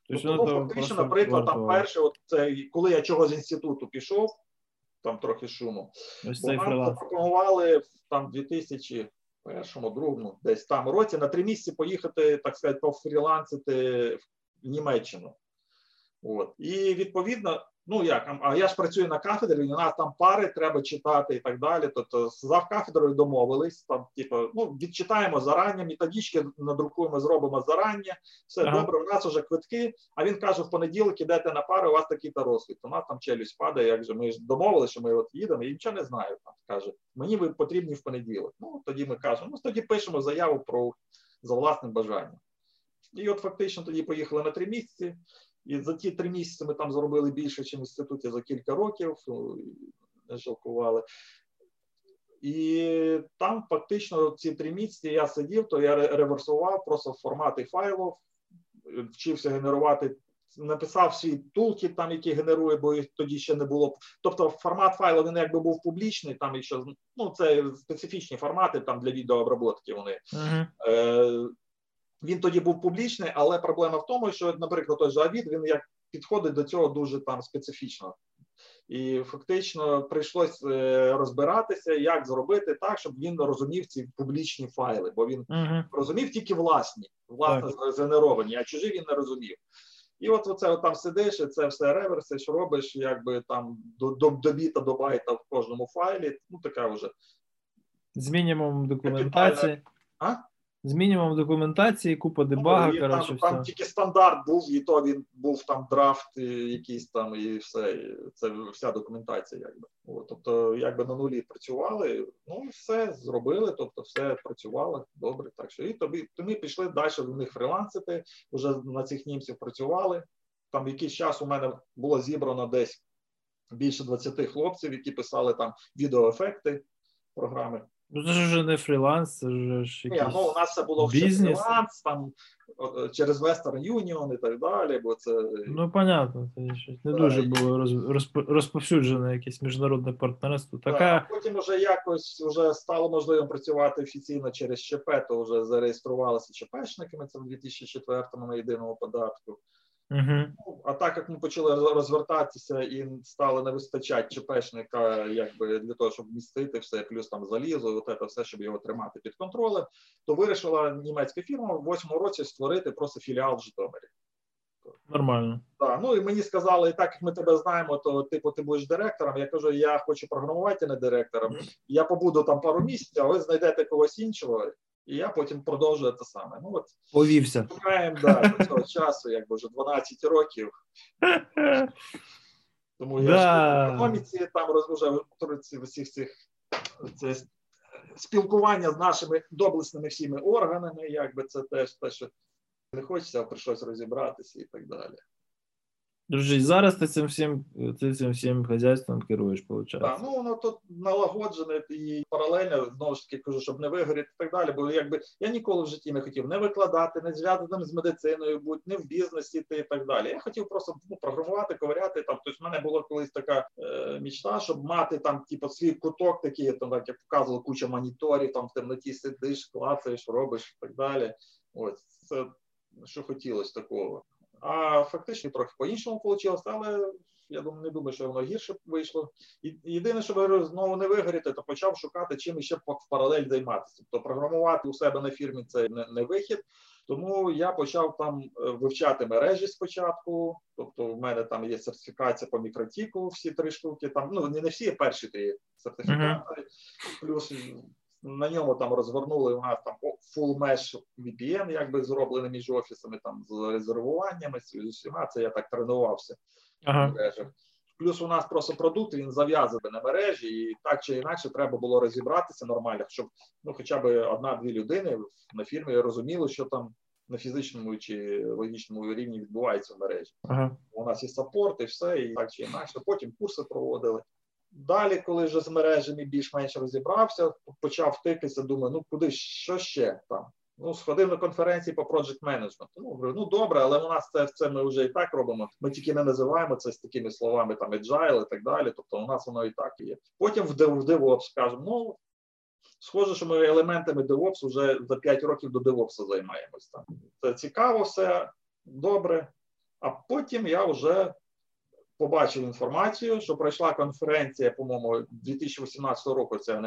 Тобто, Тобто, ну, фактично, наприклад, там перше, от це коли я чого з інституту пішов, там трохи шуму. Ось цей нам в там 2001 другому, десь там році на три місяці поїхати, так сказати, пофрілансити в Німеччину. От. І відповідно, ну як, а- я ж працюю на кафедрі, у нас там пари треба читати і так далі. Тобто з завкафедрою домовились, там, типу, ну, відчитаємо зарані, методички надрукуємо, зробимо зарані, все Ага. добре, у нас вже квитки. А він каже: в понеділок ідете на пари, у вас такий-то розклад. У нас там челюсть падає, як же ми ж домовилися, що ми от їдемо, і нічого не знаю. Там каже, мені ви потрібні в понеділок. Ну тоді ми кажемо, ну тоді пишемо заяву про за власним бажанням. І от фактично тоді поїхали на три місяці. І за ті три місяці ми там зробили більше, ніж в інституті за кілька років, ну, і не жалкували. І там фактично ці три місяці я сидів, то я реверсував просто формати файлів, вчився генерувати, написав свій тулкіт, там, який генерує, бо їх тоді ще не було. Тобто формат файлу він якби був публічний, там ще ну, це специфічні формати там для відеообработки вони. Е, він тоді був публічний, але проблема в тому, що, наприклад, той же Авід, він як підходить до цього дуже там специфічно. І фактично прийшлось е, розбиратися, як зробити так, щоб він розумів ці публічні файли, бо він Мгм. розумів тільки власні, власне згенеровані, а чужі він не розумів. І от оце от там сидиш, і це все реверсиш, робиш, якби там до, до, до біта, до байта в кожному файлі. Ну, така вже. З мінімумом документації. А? З мінімумом документації, купа дебага, Ну, коротше, там, все. там тільки стандарт був, і то він був там драфт, якийсь там, і все. і Це вся документація, якби. От, тобто, якби на нулі працювали, ну все зробили, тобто все працювало добре. Так що і тобі то ми пішли далі в них фрілансити, вже на цих німців працювали. Там якийсь час у мене було зібрано десь більше 20 хлопців, які писали там відеоефекти програми. Ну це ж вже не фріланс, це ж ж Ні, якийсь... ну у нас це було ще бізнес. фріланс, там о, через Western Union і так далі, бо це Ну, понятно, це щось не Так, дуже було роз, розп- розповсюджене якесь міжнародне партнерство. Так, Така а потім вже якось вже стало можливо працювати офіційно через ЧП, то вже зареєструвалися ЧПшниками, це в 2004-му на єдиному податку. Угу. А так як ми почали розвертатися і стало не вистачати ЧПшника, якби для того, щоб вмістити все, плюс там залізо, от це все, щоб його тримати під контролем, то вирішила німецька фірма в восьмому році створити просто філіал в Житомирі. нормально. Так, ну і мені сказали, і так як ми тебе знаємо, то типу ти будеш директором. Я кажу, я хочу програмувати, а не директором. Я побуду там пару місяців, а ви знайдете когось іншого, і я потім продовжую те саме. Ну от Повівся. шукаємо да, до цього часу, якби вже 12 років. Тому я Да. ж в економіці там роз- в ці- всіх цих це спілкування з нашими доблесними всіми органами, якби це теж те, що не хочеться, а прийшлось розібратися і так далі. Дружи, зараз ти цим всім, ти цим всім хазяйством керуєш, виходить. Так, ну воно тут налагоджене і паралельно знову ж таки кажу, щоб не вигоріти і так далі. Бо якби я ніколи в житті не хотів не викладати, не зв'язаним з медициною, бути, не в бізнесі йти і так далі. Я хотів просто ну, програмувати, ковиряти там. Тобто, в мене була колись така е, мічта, щоб мати там, типу, свій куток, такий там, як показували, куча моніторів, там в темноті сидиш, клацаєш, робиш і так далі. Ось це що хотілося такого. А фактично трохи по-іншому вийшло, але я думаю, не думаю, що воно гірше вийшло. Єдине, що говорю, знову не вигоріти, то почав шукати чим ще в паралель займатися. Тобто програмувати у себе на фірмі це не, не вихід. Тому я почав там е, вивчати мережі спочатку. Тобто, в мене там є сертифікація по мікротіку, всі три штуки. Там ну не, всі, а перші три сертифікати. Плюс на ньому там розгорнули у нас там full mesh VPN, якби зроблений між офісами, там з резервуваннями, з усіма. Це я так тренувався Ага. в мережах. Плюс у нас просто продукт він зав'язаний на мережі, і так чи інакше треба було розібратися нормально, щоб ну, хоча б одна-дві людини на фірмі розуміли, що там на фізичному чи логічному рівні відбувається в мережі. Ага. У нас і саппорт, і все, і так чи інакше. Потім курси проводили. Далі, коли вже з мережами більш-менш розібрався, почав тикатися, думаю, ну куди що ще там. Ну, сходив на конференції по project management. Ну, говорю, ну добре, але у нас це це ми вже і так робимо. Ми тільки не називаємо це з такими словами, там agile і так далі. Тобто, у нас воно і так є. Потім в DevOps кажемо, ну схоже, що ми елементами DevOps вже за 5 років до DevOps займаємось. Там це цікаво, все добре. А потім я вже побачив інформацію, що пройшла конференція, по-моєму, 2018 року. Це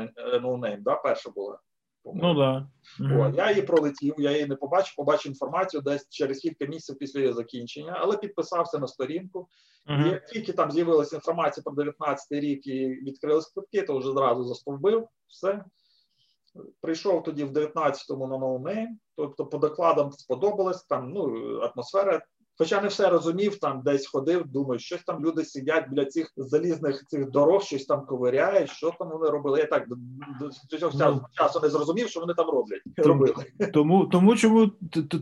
No Name, да, перша була. Ну да. О, я її пролетів, я її не побачив, побачив інформацію десь через кілька місяців після її закінчення, але підписався на сторінку. Мгм. Як тільки там з'явилася інформація про 19 рік і відкрили квитки, то вже зразу застовбив все. Прийшов тоді в 19-му на Name, тобто по докладам сподобалось, там ну, атмосфера. Хоча не все розумів, там десь ходив, думаю, щось там люди сидять біля цих залізних цих дорог, щось там ковиряють, що там вони робили. Я так до, цього Ну. часу не зрозумів, що вони там роблять. Тому- Робили. Тому, тому чому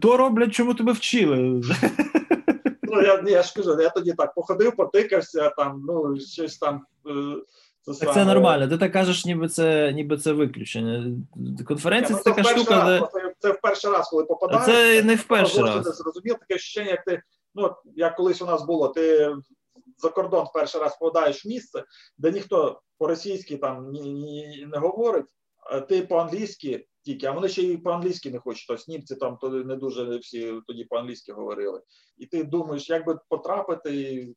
то роблять, чому тебе вчили. Ну, я, я ж кажу, я тоді так походив, потикався, там, ну, щось там. е, Це, Так це нормально. Ти так кажеш, ніби це ніби це виключення. Конференція це ну, така штука, де Це в перший раз, коли А попадаєш. це не в перший раз. Не зрозумів таке ощущення, як ти, ну, як колись у нас було, ти за кордон в перший раз попадаєш в місце, де ніхто по-російськи там ні, ні, не говорить, а ти по-англійськи тільки, а вони ще й по-англійськи не хочуть. Тобто німці там то не дуже всі тоді по-англійськи говорили. І ти думаєш, як би потрапити, і,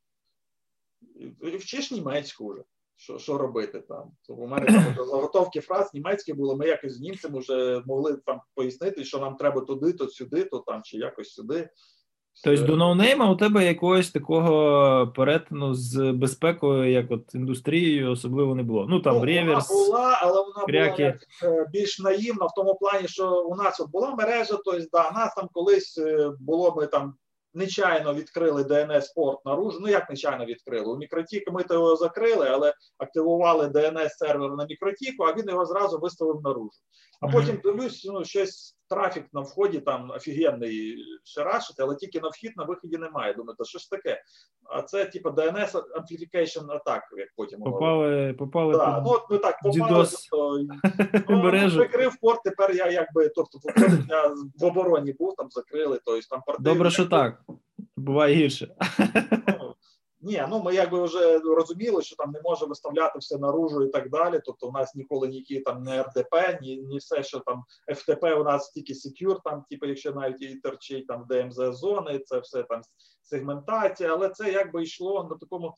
і вчиш німецьку вже. Що, що робити там? То у мене там заготовки фраз німецькі були. Ми якось з німцями вже могли там пояснити, що нам треба туди, то сюди, то там чи якось сюди. Тобто Е, до No Name а у тебе якогось такого перетину з безпекою, як от індустрією, особливо не було. Ну там ну, реверс. Вона була, але вона кряки. була як, е, більш наївна в тому плані, що у нас от була мережа, тобто да, нас там колись е, було, ми там нечайно відкрили DNS порт наружу. Ну як нечайно відкрили? У MikroTik ми то його закрили, але активували DNS сервер на мікротіку, а він його зразу виставив наружу. А потім дивлюсь, ну щось трафік на вході там офігенний шарашить, але тільки на вхід, на виході немає. Думаю, то що ж таке? А це типу DNS Amplification Attack, як потім Попали, попали Да, під ну от ми так попали, тобто, ну, прикрив порт, тепер я якби, тобто, я в обороні був, там закрили, тобто там порти. Добре, що так. Буває гірше. Ну, ні, ну ми якби вже розуміли, що там не може виставляти все наружу і так далі. Тобто, у нас ніколи ніякі там не РДП, ні, ні все, що там FTP, у нас тільки secure, там, типу, якщо навіть і торчить там DMZ зони, це все там сегментація, але це якби йшло на такому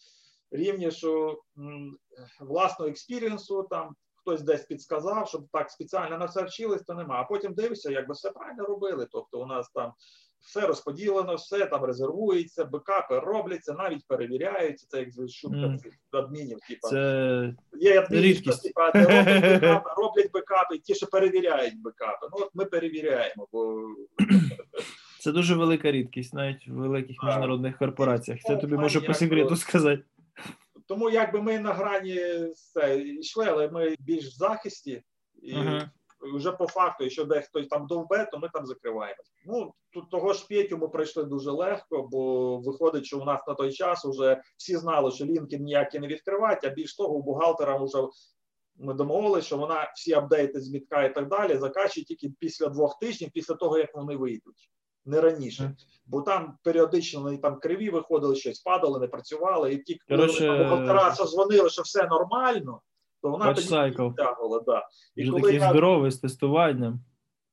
рівні, що м, власного experience у там. Хтось десь підсказав, щоб так спеціально на це вчились, то нема. А потім дивишся, якби все правильно робили. Тобто, у нас там все розподілено, все там резервується, бекапи робляться, навіть перевіряються. Це як шутка цих адмінів. Типа Це є адмінів, що типа роблять бекапи, роблять бекапи, ті, що перевіряють бекапи. Ну от ми перевіряємо, бо Це дуже велика рідкість, навіть в великих міжнародних корпораціях. Це Ну, тобі можу по секрету сказати. тому якби ми на грані це йшли, але ми більш в захисті і. Вже по факту, якщо дехто там довбе, то ми там закриваємось. Ну тут того ж Петю ми пройшли дуже легко, бо виходить, що у нас на той час вже всі знали, що лінки ніякі не відкривати, а більш того, у бухгалтера вже ми домовилися, що вона всі апдейти з мітка і так далі закачує тільки після двох тижнів, після того як вони вийдуть, не раніше. Бо там періодично вони там криві виходили, щось падали, не працювали, і ті, коли Коротше, вони там бухгалтера дзвонили, що все нормально, то вона Watch тоді підтягувала. Да. І Вже коли такий я здоровий з тестуванням.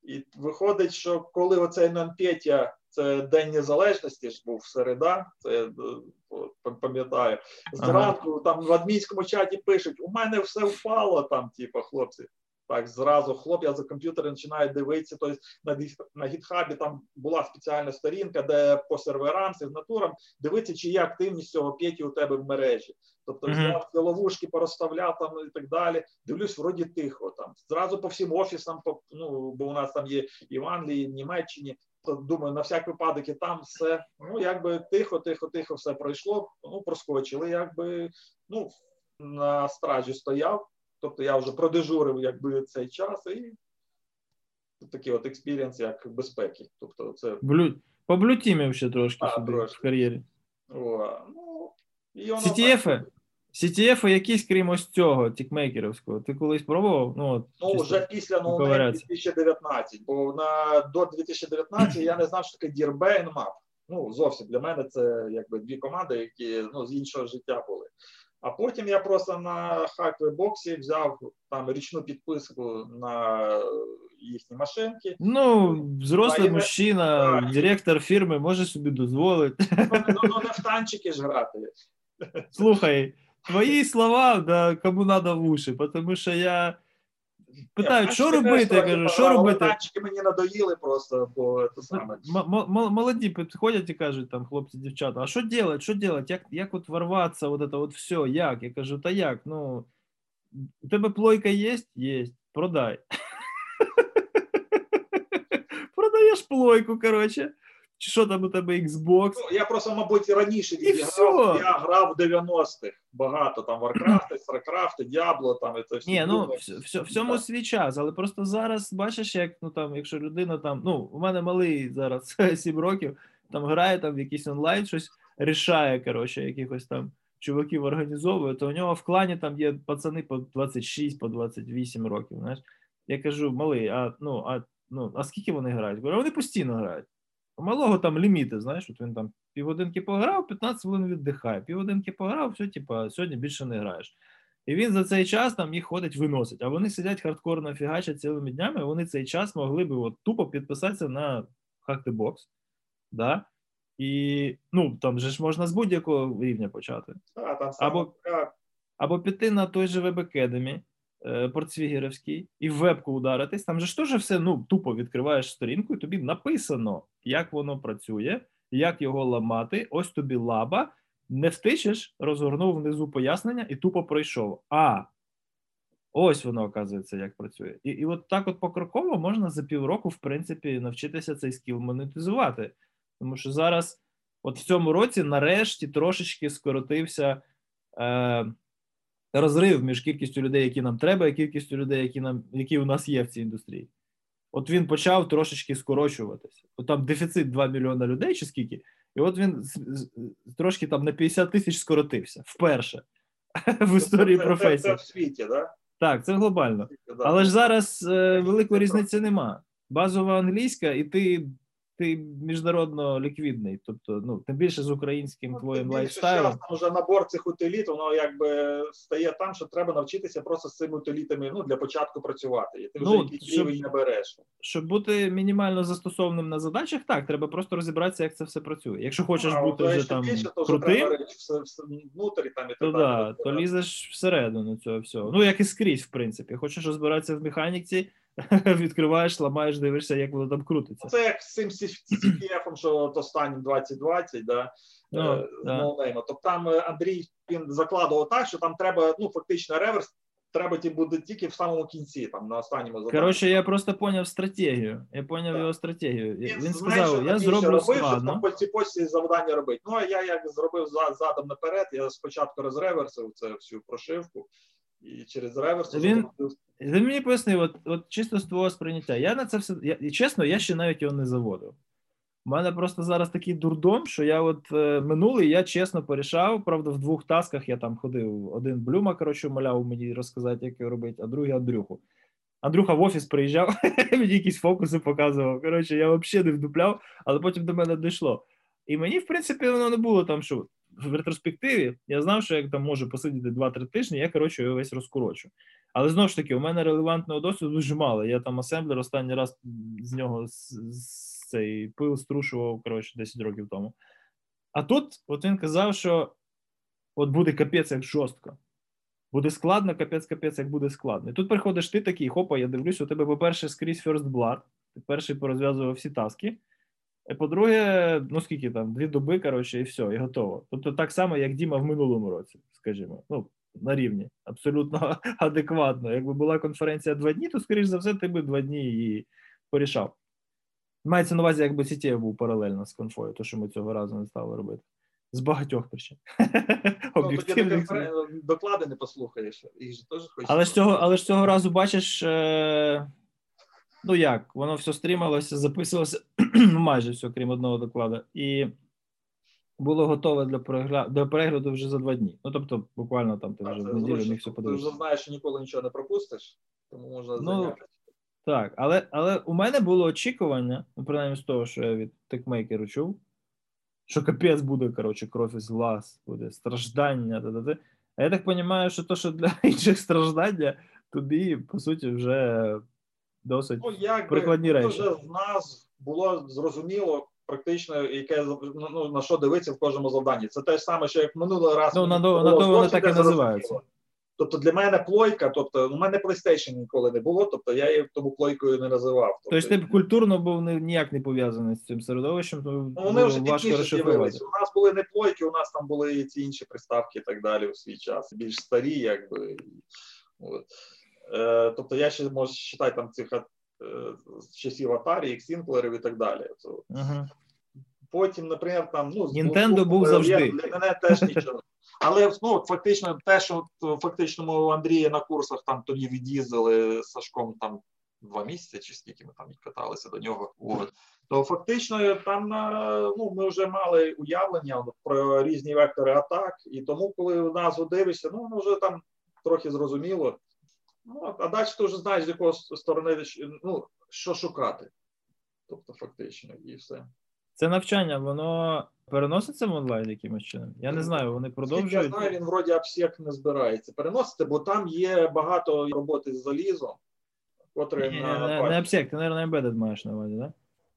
і виходить, що коли оцей Нонпетя, це День Незалежності ж був середа, це я е, пам'ятаю. Зранку там в адмінському чаті пишуть: у мене все впало там, типу, хлопці. Так, зразу хлоп, я за комп'ютером починаю дивитися. Тобто на, на гітхабі там була спеціальна сторінка, де по серверам, сигнатурам дивитися, чи є активність цього п'яті у тебе в мережі. Тобто взяв ці ловушки, порозставляв там і так далі. Дивлюсь, вроді тихо там. Зразу по всім офісам, по, ну, бо у нас там є і в Англії, і в Німеччині. думаю, на всяк випадок і там все, ну, якби тихо, тихо, тихо все пройшло, ну, проскочили, якби, ну, на стражі стояв, тобто я вже продежурив, якби, цей час, і такий от experience, як безпеки. Тобто це... Blue... По blue team ів ще трошки А, собі трошки. в кар'єрі. О, ну, і воно CTF, так. CTF якісь, крім ось цього, тікмейкерівського, ти колись пробував? Ну, от, Ну, чисто вже після поковирятися. 2019, бо на до 2019 я не знав, що таке dirb і Nmap. Ну, зовсім для мене це якби дві команди, які ну, з іншого життя були. А потім я просто на боксі взяв там річну підписку на їхні машинки. Ну, взрослий мужчина, Так. директор фірми може собі дозволити. Ну, ну, ну не в танчики ж грати. Слухай, твої слова, да, кому надо в уші, тому що я питаю, Ні, що робити? Я кажу, що робити? Танчики мені надоїли просто, бо це саме. Молоді підходять і кажуть, там, хлопці, дівчата, а що делать, що делать, як, як от ворватися, вот это вот все, як? Я кажу, та як, ну, у тебе плойка є? Є, продай. Продаєш плойку, короче. Чи що там у тебе Xbox? Ну, я просто, мабуть, раніше І відіграв. Я грав в 90-х. Багато там Warcraft, StarCraft, Diablo, там і це всі. Ні, ну вс- всьому Так. свій час, але просто зараз бачиш, як ну там, якщо людина там, ну у мене малий зараз 7 років, там грає там в якийсь онлайн, щось рішає, коротше, якихось там чуваків організовує, то у нього в клані там є пацани по 26, по 28 років. Знаєш, я кажу, малий, а ну а ну а скільки вони грають? Говорю, вони постійно грають. У малого там ліміти, знаєш, от він там півгодинки пограв, 15 хвилин віддихає, півгодинки пограв, все, типа, сьогодні більше не граєш. І він за цей час там їх ходить, виносить. А вони сидять хардкорно фігачать цілими днями. Вони цей час могли би от тупо підписатися на Hack Да? І ну там же ж можна з будь-якого рівня почати. А, там або- Або піти на той же Web Academy, портсвігерівський, і в вебку ударитись. Там же ж теж все ну, тупо відкриваєш сторінку, і тобі написано, як воно працює, як його ламати. Ось тобі лаба. Не втичеш, розгорнув внизу пояснення і тупо пройшов. А ось воно оказується, як працює. І, і от так, от покроково можна за півроку, в принципі, навчитися цей скіл монетизувати. Тому що зараз, от в цьому році, нарешті, трошечки скоротився е, розрив між кількістю людей, які нам треба, і кількістю людей, які нам, які у нас є в цій індустрії. От він почав трошечки скорочуватися. От там дефіцит 2 мільйона людей, чи скільки, і от він трошки там на 50 тисяч скоротився вперше в історії це, це, це, в світі, да? Так, це глобально. Але ж зараз е, великої різниці нема. Базова англійська, і ти, ти міжнародно ліквідний. Тобто, ну, тим більше з українським Ну, твоїм лайфстайлом. там вже набор цих утиліт, воно якби стає там, що треба навчитися просто з цими утилітами ну, для початку працювати. І ти вже Ну, якийсь рівень не береш. Щоб бути мінімально застосованим на задачах, так, треба просто розібратися, як це все працює. Якщо хочеш а бути от, вже там більше, то крутим, внутрі там і то так да, то лізеш всередину цього всього. Ну, як і скрізь, в принципі. Хочеш розбиратися в механіці, відкриваєш, ламаєш, дивишся, як воно там крутиться. Це як з цим CTF, що от останнім 2020, да, Ну, е, да. Тобто там е, Андрій він закладував так, що там треба, ну фактично реверс, треба ті буде тільки в самому кінці, там на останньому заданні. Коротше, я просто поняв стратегію. Я поняв Так. його стратегію. Він, зменшив сказав: я зроблю робив, щоб там по цій пості завдання робити. Ну а я як зробив задом наперед, я спочатку розреверсив це всю прошивку. І через реверс Він- Він мені пояснив, от, от чисто з твого сприйняття. Я на це все. Я, і чесно, я ще навіть його не заводив. У мене просто зараз такий дурдом, що я от е, минулий, я чесно порішав. Правда, в двох тасках я там ходив. Один блюма, коротше, моляв мені розказати, як його робити, а другий Андрюху. Андрюха в офіс приїжджав, мені якісь фокуси показував. Коротше, я взагалі не вдупляв, але потім до мене дійшло. І мені, в принципі, воно не було там, що в ретроспективі я знав, що я там можу посидіти 2-3 тижні, я коротше його весь розкорочу. Але знову ж таки, у мене релевантного досвіду дуже мало. Я там асемблер останній раз з нього цей пил струшував коротше 10 років тому. А тут, от він казав, що от буде капець як жорстко. Буде складно, капець, капець, як буде складно. І тут приходиш ти такий, хопа, я дивлюсь, у тебе, по-перше, скрізь First Blood, ти перший порозв'язував всі таски. І по-друге, ну скільки там, дві доби, коротше, і все, і готово. Тобто так само, як Діма в минулому році, скажімо. Ну, на рівні, абсолютно адекватно. Якби була конференція два дні, то, скоріш за все, ти би два дні її порішав. Мається на увазі, якби CTF був паралельно з конфою, то що ми цього разу не стали робити. З багатьох причин. Ну, тоді доклади не послухаєш. Їх же теж. Але ж цього, але ж цього разу бачиш, е, ну як, воно все стрімалося, записувалося майже все, крім одного докладу. І було готове для перегляду, для перегляду вже за два дні. Ну тобто, буквально там ти вже в неділю міг все Ти подивитися. вже знаєш, що ніколи нічого не пропустиш, тому можна Ну, зайнятися. Так, але, але у мене було очікування, ну, принаймні з того, що я від текмейкеру чув, що капець буде, коротше, кров із глаз, буде страждання. та-та-та. А я так розумію, що то, що для інших страждання, тобі, по суті, вже досить. Ну, як прикладні речі. вже в нас було зрозуміло практично, яке ну, на що дивитися в кожному завданні. Це те ж саме, що як минулий раз. Ну, на на то вони так і називаються. Тобто для мене плойка, тобто у мене PlayStation ніколи не було, тобто я її тому плойкою не називав. Тобто ти б культурно був ні- ніяк не пов'язаний з цим середовищем, то Ну, вони вже пізніше з'явилися. У нас були не плойки, у нас там були і ці інші приставки і так далі у свій час, більш старі, якби. От. Е, тобто я ще можу читати там цих е, з часів Atari, Xинклерів і так далі. Угу. Потім, наприклад, там ну Nintendo був е, завжди. Для мене теж нічого. Але ну фактично, те, що фактично ми у Андрія на курсах там тоді від'їздили з Сашком там два місяці, чи скільки ми там каталися до нього. От. То фактично там на ну ми вже мали уявлення про різні вектори атак, і тому, коли назву дивишся, ну воно вже там трохи зрозуміло. Ну а далі ти вже знаєш, з якої сторони ну, що шукати. Тобто, фактично, і все. Це навчання, воно переноситься в онлайн якимось чином? Я не знаю, вони Скільки я знаю, він вроді обсек не збирається переносити, бо там є багато роботи з залізом, котре ні, на не, не обсек, ти, мабуть, embedded маєш на увазі, так?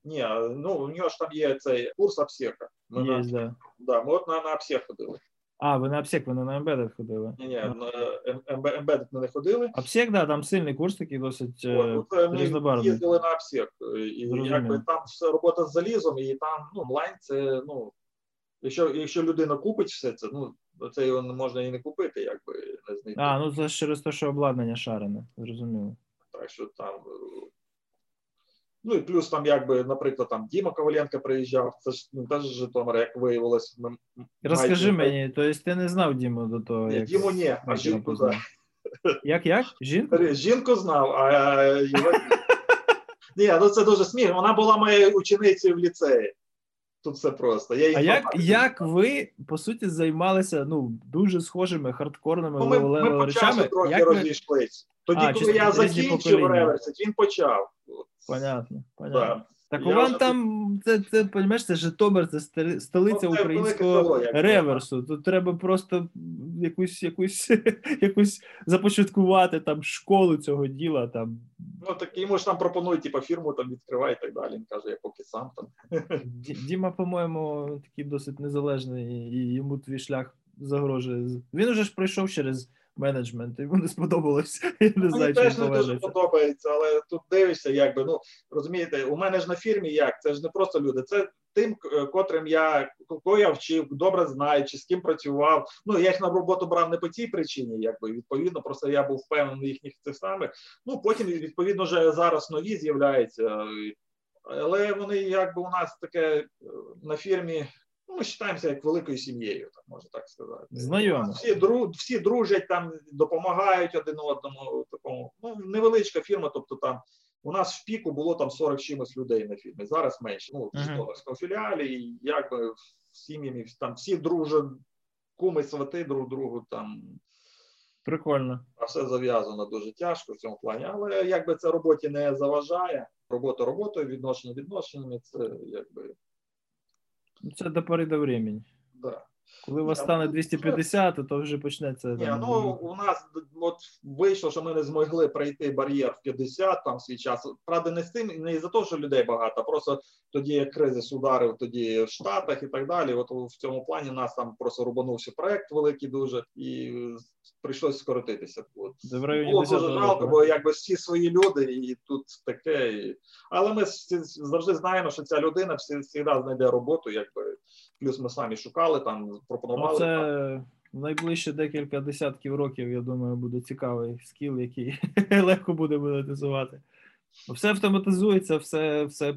Ні, ну у нього ж там є цей курс обсека. Ми, Є, на, да. да, ми от на, на обсек ходили. А, ви на обсек, ви не на embedded ходили. Ні, ні, на ми не ходили. Обсек, да, там сильний курс такий досить От, тут е, ми їздили на обсек, е, і якби там робота з залізом, і там ну, онлайн це ну. Якщо, якщо людина купить все це, ну це його можна і не купити, якби не знайти. А, ну це через те, що обладнання шарене, зрозуміло. Так що там. Е, Ну і плюс там, якби, наприклад, там Діма Коваленко приїжджав, це ж він теж з Житомира, як виявилось. Ми, Розкажи майже- мені, тобто ти не знав Діму до того, Ні, як Діму ні, а жінку знав. Як, як? Жінку? Жінку знав, а його... Ні, ну це дуже смішно. Вона була моєю ученицею в ліцеї. Тут все просто. Я А як, як ви, по суті, займалися ну, дуже схожими хардкорними Ну, ми, ми level по часу речами? трохи Як розійшлись. Тоді, А, коли чисто я закінчив реверсить, він почав. Понятно, понятно. Да. Так Я вже там, це, це, понімаєш, це Житомир, це столиця Ну, це українського село, реверсу. Тут треба просто якусь, якусь, якусь започаткувати там школу цього діла. Там. Ну так йому ж там пропонують, типу, фірму там відкривай і так далі. Він каже, я поки сам там. Діма, по-моєму, такий досить незалежний, і йому твій шлях загрожує. Він уже ж пройшов через менеджмент, йому не сподобалось. Я не Мені знаю, теж не дуже подобається, але тут дивишся, якби ну розумієте, у мене ж на фірмі як це ж не просто люди, це тим, котрим я кого я вчив, добре знаю, чи з ким працював. Ну я їх на роботу брав не по цій причині, якби відповідно, просто я був впевнений їхніх цих самих. Ну потім відповідно вже зараз нові з'являються, але вони якби у нас таке е, на фірмі. Ну, ми вважаємося як великою сім'єю, так можна так сказати. Знайомо. Всі, дру, всі дружать, там допомагають один одному. Такому ну невеличка фірма. Тобто там у нас в піку було там 40 чимось людей на фірмі. Зараз менше. Ну в Житомирському філіалі, і якби сім'ями там всі дружать, куми, свати друг другу там. Прикольно. А все зав'язано дуже тяжко в цьому плані. Але якби це роботі не заважає. Робота роботою, відношення відношеннями, це якби Це до пори до времени. да. Коли вас стане ну, 250, то вже почнеться. Ні, там, ну у нас от вийшло, що ми не змогли пройти бар'єр в 50 там свій час. Правда, не з тим, не із-за того, що людей багато, а просто тоді як кризис ударив тоді в Штатах і так далі. От в цьому плані нас там просто рубанувся проект великий дуже, і прийшлось скоротитися. От. Було дуже жалко, бо якби всі свої люди, і тут таке. І... Але ми завжди знаємо, що ця людина завжди знайде роботу, якби плюс ми самі шукали там, пропонували. Ну, це там. найближче декілька десятків років, я думаю, буде цікавий скіл, який легко буде монетизувати. Все автоматизується, все все,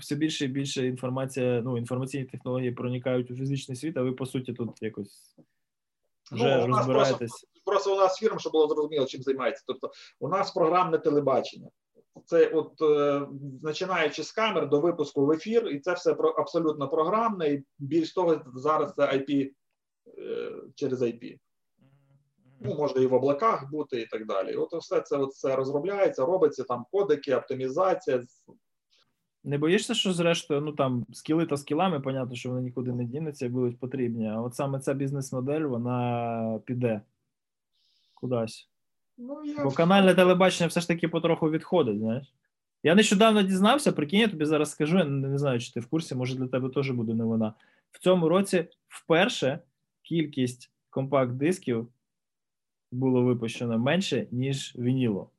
все більше і більше інформація, ну, інформаційні технології проникають у фізичний світ, а ви, по суті, тут якось вже Ну, розбираєтесь. Просто, просто у нас фірма, щоб було зрозуміло, чим займається. Тобто, у нас програмне телебачення. Це от е, починаючи з камер до випуску в ефір, і це все про абсолютно програмне, і більш того, зараз це IP е, через IP. Ну, може і в облаках бути, і так далі. От все це от це розробляється, робиться там кодики, оптимізація. Не боїшся, що зрештою, ну там скіли та скілами, понятно, що вони нікуди не дінуться і будуть потрібні. А от саме ця бізнес-модель, вона піде кудись. Ну, я Бо канальне телебачення все ж таки потроху відходить, знаєш. Я нещодавно дізнався, прикинь, я тобі зараз скажу, я не, не знаю, чи ти в курсі, може для тебе теж буде новина. В цьому році вперше кількість компакт-дисків було випущено менше, ніж вініло.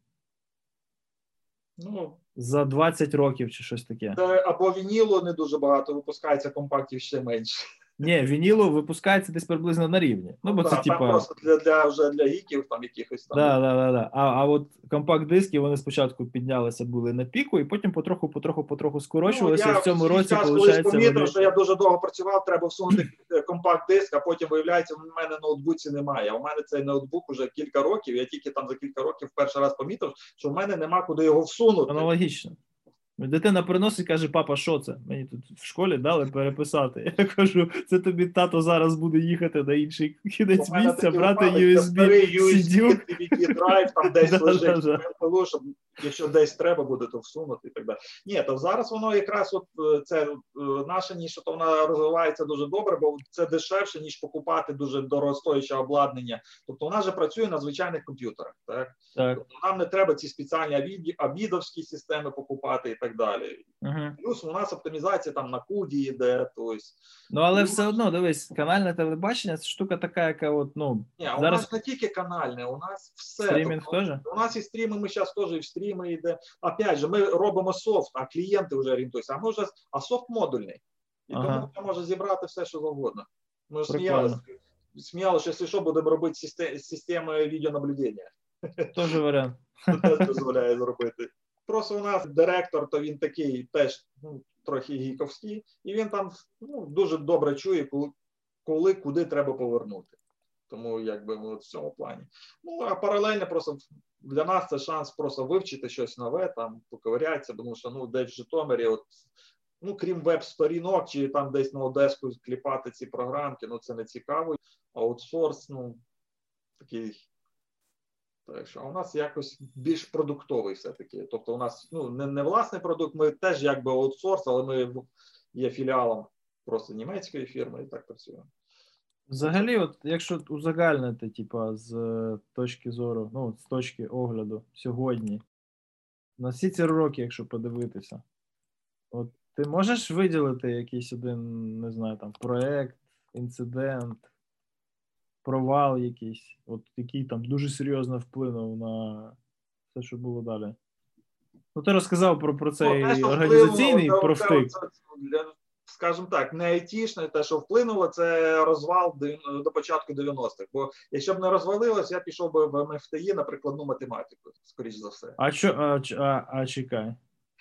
ну, За 20 років чи щось таке. або вінілу не дуже багато, випускається компактів ще менше. Ні, вініло випускається десь приблизно на рівні. Ну, бо да, це там типа. просто для, для вже для гіків, там якихось там. Да, да, да, да. А, а от компакт-диски вони спочатку піднялися були на піку, і потім потроху, потроху, потроху скорочувалися. Ну, я в цьому році, виходить, помітив, вони... що я дуже довго працював, треба всунути компакт-диск, а потім виявляється, в мене ноутбуці немає. У мене цей ноутбук уже кілька років. Я тільки там за кілька років перший раз помітив, що в мене нема куди його всунути. Аналогічно. Дитина приносить і каже, папа, що це? Мені тут в школі дали переписати. Я кажу, це тобі тато зараз буде їхати на інший кінець місця, брати USB, USB, драйв, там десь Да, лежить да. щоб якщо десь треба буде, то всунути і так далі. Ні, то зараз воно якраз от е, це е, наша ніша, то вона розвивається дуже добре, бо це дешевше, ніж покупати дуже дорогостояче обладнання. Тобто вона вже працює на звичайних комп'ютерах. Так? Так. Тобто нам не треба ці спеціальні авідовські системи покупати і так далі. Угу. Плюс у нас оптимізація там на куді йде. Тобто, Ну, але Ну, все одно, дивись, канальне телебачення це штука така, яка от, ну, ні, а у Зараз- нас не тільки канальне, у нас все. стрімінг Тобто, теж. У нас і стріми, ми зараз теж і в стріми йде. Опять же, ми робимо софт, а клієнти вже орієнтуються. А ми вже а софт модульний. І Ага. тому може зібрати все, що завгодно. Ми ж сміялися, сміялися, що якщо що, будемо робити систе- системи відеонаблюдення. Теж варіант. Це теж дозволяє зробити. Просто у нас директор, то він такий теж ну, трохи гіковський, і він там ну, дуже добре чує, коли, коли куди треба повернути. Тому якби в цьому плані. Ну а паралельно просто для нас це шанс просто вивчити щось нове, там поковирятися, тому що ну десь в Житомирі, от ну крім веб-сторінок, чи там десь на Одеску кліпати ці програмки, ну це не цікаво. Аутсорс, ну такий. Так що у нас якось більш продуктовий все-таки. Тобто, у нас ну не, не власний продукт, ми теж якби аутсорс, але ми є філіалом просто німецької фірми і так працюємо. Взагалі, от якщо узагальнити, типа, з е, точки зору, ну, з точки огляду сьогодні, на всі ці роки, якщо подивитися, от ти можеш виділити якийсь один, не знаю, там, проект, інцидент, провал якийсь, от який там дуже серйозно вплинув на все, що було далі. Ну, ти розказав про, про цей Ну, те, організаційний вплинуло, профтик. це- Скажімо так, не айтішне, те, що вплинуло, це розвал до, до початку 90-х. Бо якщо б не розвалилось, я пішов би в МФТІ на прикладну математику, скоріш за все. А що, а, а, а чекай.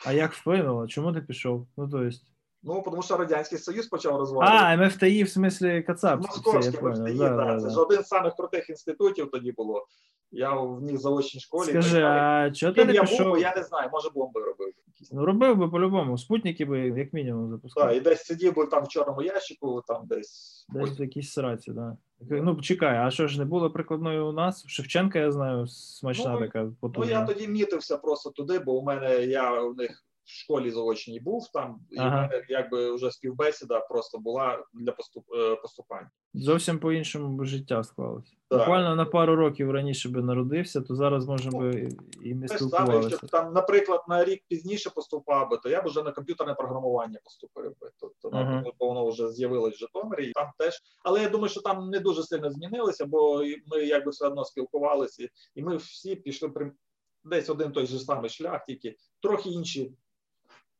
А як вплинуло? Чому ти пішов? Ну, то есть. Ну, тому що Радянський Союз почав розвалюватися. А, МФТІ в смислі Кацап. Московське. МФТІ, Да, да, да, це да. ж один з самих крутих інститутів тоді було. Я в них заочній школі. Скажи, а чого ти не я пішов? би, я не знаю, може бомби робив. Ну, робив би по-любому. Спутники би, як мінімум, запускав. Так, і десь сидів би там в чорному ящику, там десь. Десь в якійсь сраці, да. Ну, чекай, а що ж не було прикладної у нас? Шевченка, я знаю, смачна Ну, така Ну, я тоді мітився просто туди, бо у мене я у них в школі заочній був там, і Ага. якби вже співбесіда просто була для поступ, е, поступань. Зовсім по-іншому би життя склалося. Так. Буквально на пару років раніше би народився, то зараз, може би, і не ж саме, спілкувалися. якщо там, наприклад, на рік пізніше поступав би, то я б вже на комп'ютерне програмування поступив би. Тобто Ага. ну, воно вже з'явилось в Житомирі, і там теж. Але я думаю, що там не дуже сильно змінилося, бо ми якби все одно спілкувалися, і ми всі пішли при десь один той же самий шлях, тільки трохи інші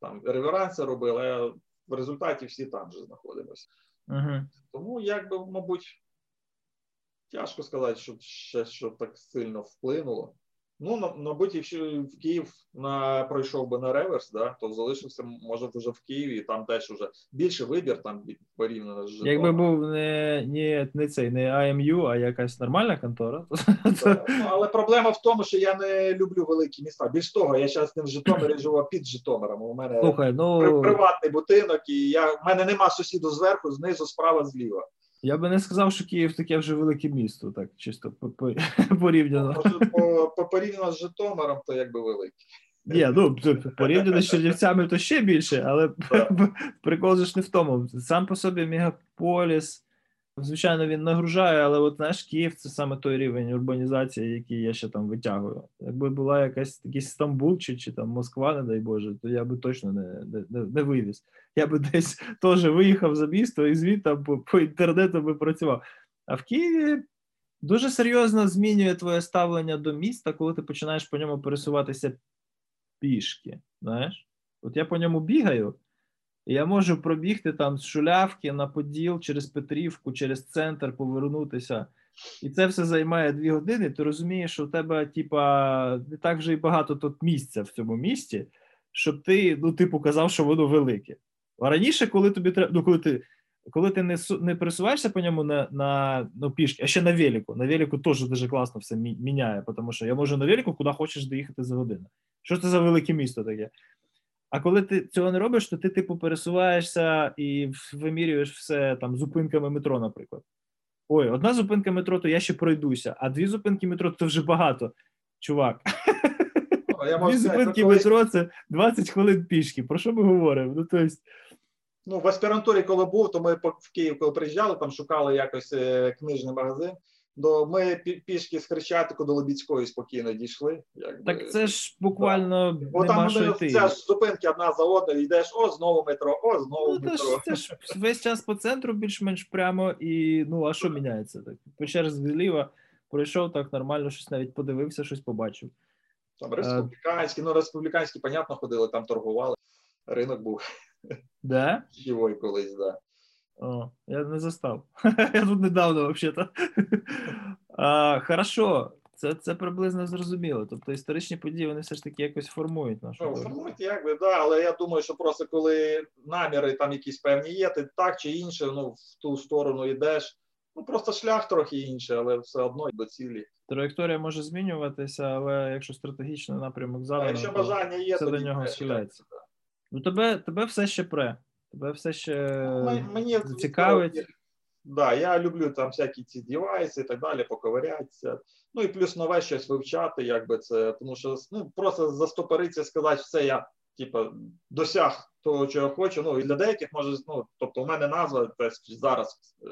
там реверанси робили, а в результаті всі там же знаходимося. Угу. Тому, якби, мабуть, тяжко сказати, що ще що так сильно вплинуло. Ну, мабуть, якщо в Київ на пройшов би на реверс, да, то залишився, може, вже в Києві, і там теж вже більше вибір там порівняно з Житомиром. Якби був не не, не цей не АМЮ, а якась нормальна контора. То... Ну, але проблема в тому, що я не люблю великі міста. Більш того, я зараз не в Житомирі живу, а під Житомиром. У мене Слухай, ну... приватний будинок, і я в мене нема сусіду зверху, знизу, справа, зліва. Я би не сказав, що Київ таке вже велике місто, так чисто порівняно. По, по, порівняно з Житомиром, то якби велике. Ні, ну порівняно з Чернівцями, то ще більше, але прикол ж не в тому. Сам по собі мегаполіс, Звичайно, він нагружає, але от наш Київ це саме той рівень урбанізації, який я ще там витягую. Якби була якась якийсь Стамбул чи чи там Москва, не дай Боже, то я би точно не не, не вивіз. Я би десь теж виїхав за місто і звідти по, по інтернету би працював. А в Києві дуже серйозно змінює твоє ставлення до міста, коли ти починаєш по ньому пересуватися пішки. Знаєш? От я по ньому бігаю. Я можу пробігти там з шулявки на Поділ через Петрівку, через центр, повернутися. І це все займає дві години. Ти розумієш, що у тебе, типа, не так вже і багато тут місця в цьому місті, щоб ти, ну, типу, казав, що воно велике. А раніше, коли тобі треба, ну, коли ти коли ти не не пересуваєшся по ньому на на ну, пішки, а ще на велику. На велику теж дуже класно все міняє, тому що я можу на велику куди хочеш доїхати за годину. Що це за велике місто таке? А коли ти цього не робиш, то ти, типу, пересуваєшся і вимірюєш все там зупинками метро, наприклад. Ой, одна зупинка метро, то я ще пройдуся, а дві зупинки метро то вже багато. Чувак. Я Дві зупинки колись... метро це 20 хвилин пішки. Про що ми говоримо? Ну, то есть... ну, в аспірантурі, коли був, то ми в Київ, коли приїжджали, там шукали якось е, книжний магазин до ми пішки з Хрещатику до Лобіцької спокійно дійшли. Якби. Так це ж буквально да. нема там що йти. Це ж зупинки одна за одною, йдеш, о, знову метро, о, знову ну, метро. Це ж, це ж весь час по центру більш-менш прямо, і ну а що міняється? Так по черзі зліва пройшов так нормально, щось навіть подивився, щось побачив. Там республіканські, ну республіканські, понятно, ходили, там торгували. Ринок був. Да? Живой колись, да. О, я не застав. я тут недавно взагалі. Хорошо, це це приблизно зрозуміло. Тобто історичні події вони все ж таки якось формують нашу. Ну, формують, якби, да, але я думаю, що просто коли наміри там якісь певні є, ти так чи інше, ну, в ту сторону йдеш. Ну, просто шлях трохи інший, але все одно до цілі. Траєкторія може змінюватися, але якщо стратегічний напрямок задано, якщо бажання є, все до нього схиляється. Ну, тебе, тебе все ще пре. Тебе все ще Мені цікавить. Да, я люблю там всякі ці девайси і так далі, поковирятися. Ну і плюс нове щось вивчати, якби це, тому що ну просто застопоритися, сказати, все, я типу, досяг того, я хочу. Ну і для деяких може, ну тобто, у мене назва зараз е,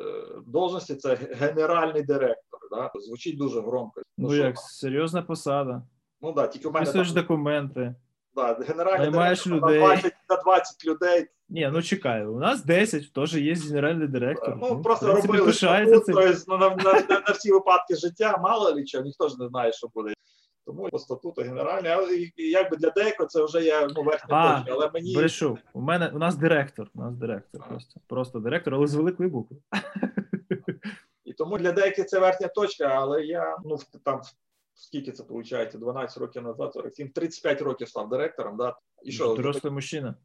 должності це генеральний директор. Да? Звучить дуже громко. Ну, ну як серйозна посада. Ну да, тільки у мене там... документи. Да, генеральний Наймаєш людей. На 20, на 20 людей. Ні, ну чекай, у нас 10, теж є генеральний директор. Ну, ну просто робили тобто, на, на, на, на всі випадки життя, мало ли чого, ніхто ж не знає, що буде. Тому по статуту генеральний, але якби для деякого це вже є ну, верхня точка. Але мені брешу. У мене у нас директор. У нас директор а. просто просто директор, але з великої букви. І тому для деяких це верхня точка, але я ну там скільки це виходить, 12 років назад, 47, 35 років став директором. Да? І що, Дорослий мужчина.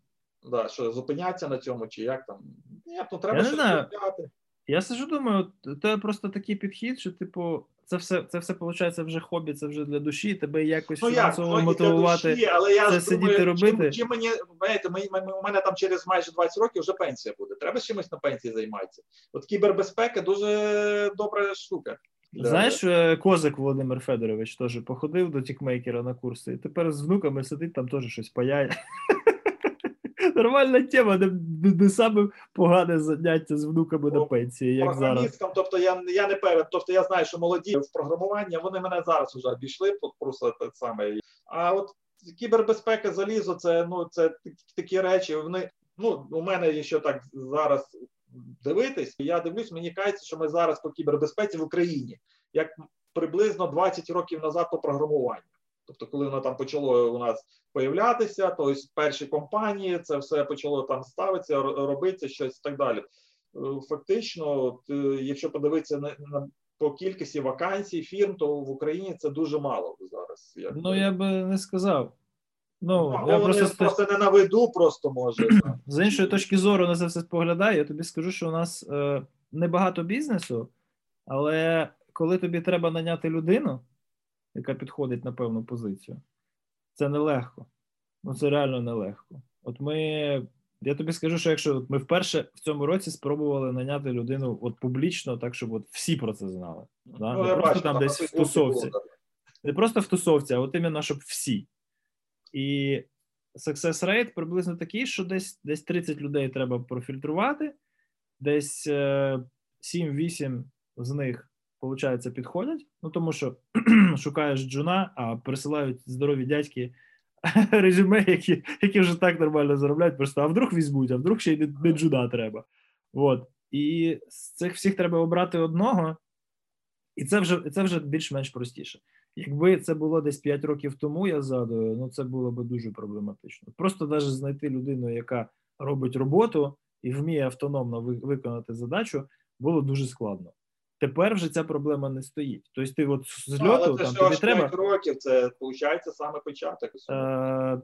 Да, що зупинятися на цьому, чи як там. Ні, ну треба щось зупиняти. Я сижу, думаю, це просто такий підхід, що, типу, це все це все виходить вже хобі, це вже для душі, тебе якось ну, фінансово як? мотивувати. Душі, але я це сидіти думаю, робити. Чи, чи мені, знаєте, у мене там через майже 20 років вже пенсія буде. Треба чимось на пенсії займатися. От кібербезпека дуже добра штука. Знаєш, е, Козак Володимир Федорович теж походив до тікмейкера на курси, і тепер з внуками сидить, там теж щось паяє. Нормальна тема, не, не саме погане заняття з внуками на пенсії, як зараз. Тобто я я не певен. Тобто я знаю, що молоді в програмуванні вони мене зараз вже обійшли, просто те саме. А от кібербезпека залізо, це ну це такі речі. Вони ну у мене ще так зараз дивитись, я дивлюсь, мені кажеться, що ми зараз по кібербезпеці в Україні, як приблизно 20 років назад по програмуванню. Тобто, коли воно там почало у нас появлятися, то ось перші компанії це все почало там ставитися, робитися щось і так далі. Е, фактично, е, якщо подивитися на, на по кількості вакансій фірм, то в Україні це дуже мало зараз. Якби. Ну я би не сказав. Ну, ну я просто просто не на виду, просто може. З іншої точки зору на це все споглядаю. Я тобі скажу, що у нас е, небагато бізнесу, але коли тобі треба наняти людину, яка підходить на певну позицію, це нелегко. Ну це реально нелегко. От ми. Я тобі скажу, що якщо ми вперше в цьому році спробували наняти людину от публічно, так щоб от всі про це знали. Да? Ну, не просто бачу, там десь в тусовці. Не просто в тусовці, а от іменно, щоб всі. І success rate приблизно такий, що десь десь 30 людей треба профільтрувати, десь 7-8 е, з них, виходить, підходять. Ну тому що шукаєш джуна, а присилають здорові дядьки резюме, які які вже так нормально заробляють, просто а вдруг візьмуть, а вдруг ще й не, не джуна треба. От. І з цих всіх треба обрати одного, і це вже це вже більш-менш простіше. Якби це було десь 5 років тому, я згадую, ну це було б дуже проблематично. Просто навіть знайти людину, яка робить роботу і вміє автономно виконати задачу, було дуже складно. Тепер вже ця проблема не стоїть. Тобто, ти от з льоту там тобі треба років. Це виходить саме початок. Е,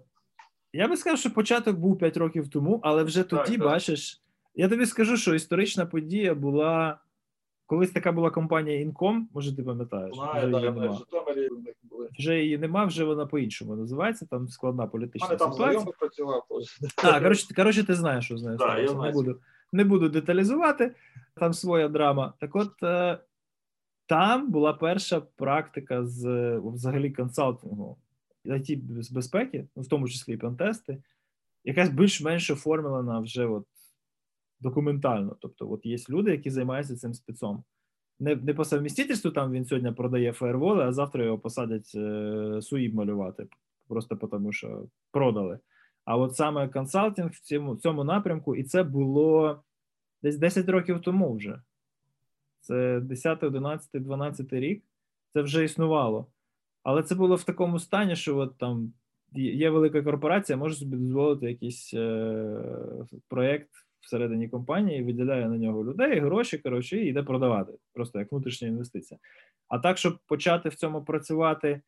Я би сказав, що початок був 5 років тому, але вже тоді так, бачиш. Я тобі скажу, що історична подія була Колись така була компанія Інком, може ти пам'ятаєш? Знаю, вже, її нема. вже її нема, вже вона по-іншому називається. Там складна політична Мене ситуація. там працював. Так, коротше, коротше, ти знаєш, що з нею да, я не буду не буду деталізувати. Там своя драма. Так, от е, там була перша практика з взагалі консалтингу it безпеки, в тому числі і пентести, якась більш-менш оформлена вже от документально. Тобто, от є люди, які займаються цим спецом. Не не по совмістительству там він сьогодні продає фаєрволи, а завтра його посадять е, суїб малювати, просто тому що продали. А от саме консалтинг в цьому цьому напрямку, і це було десь 10 років тому вже. Це 10, 11, 12 рік. Це вже існувало. Але це було в такому стані, що от там є велика корпорація, може собі дозволити якийсь е, проєкт всередині компанії, виділяє на нього людей, гроші, коротше, і йде продавати, просто як внутрішня інвестиція. А так, щоб почати в цьому працювати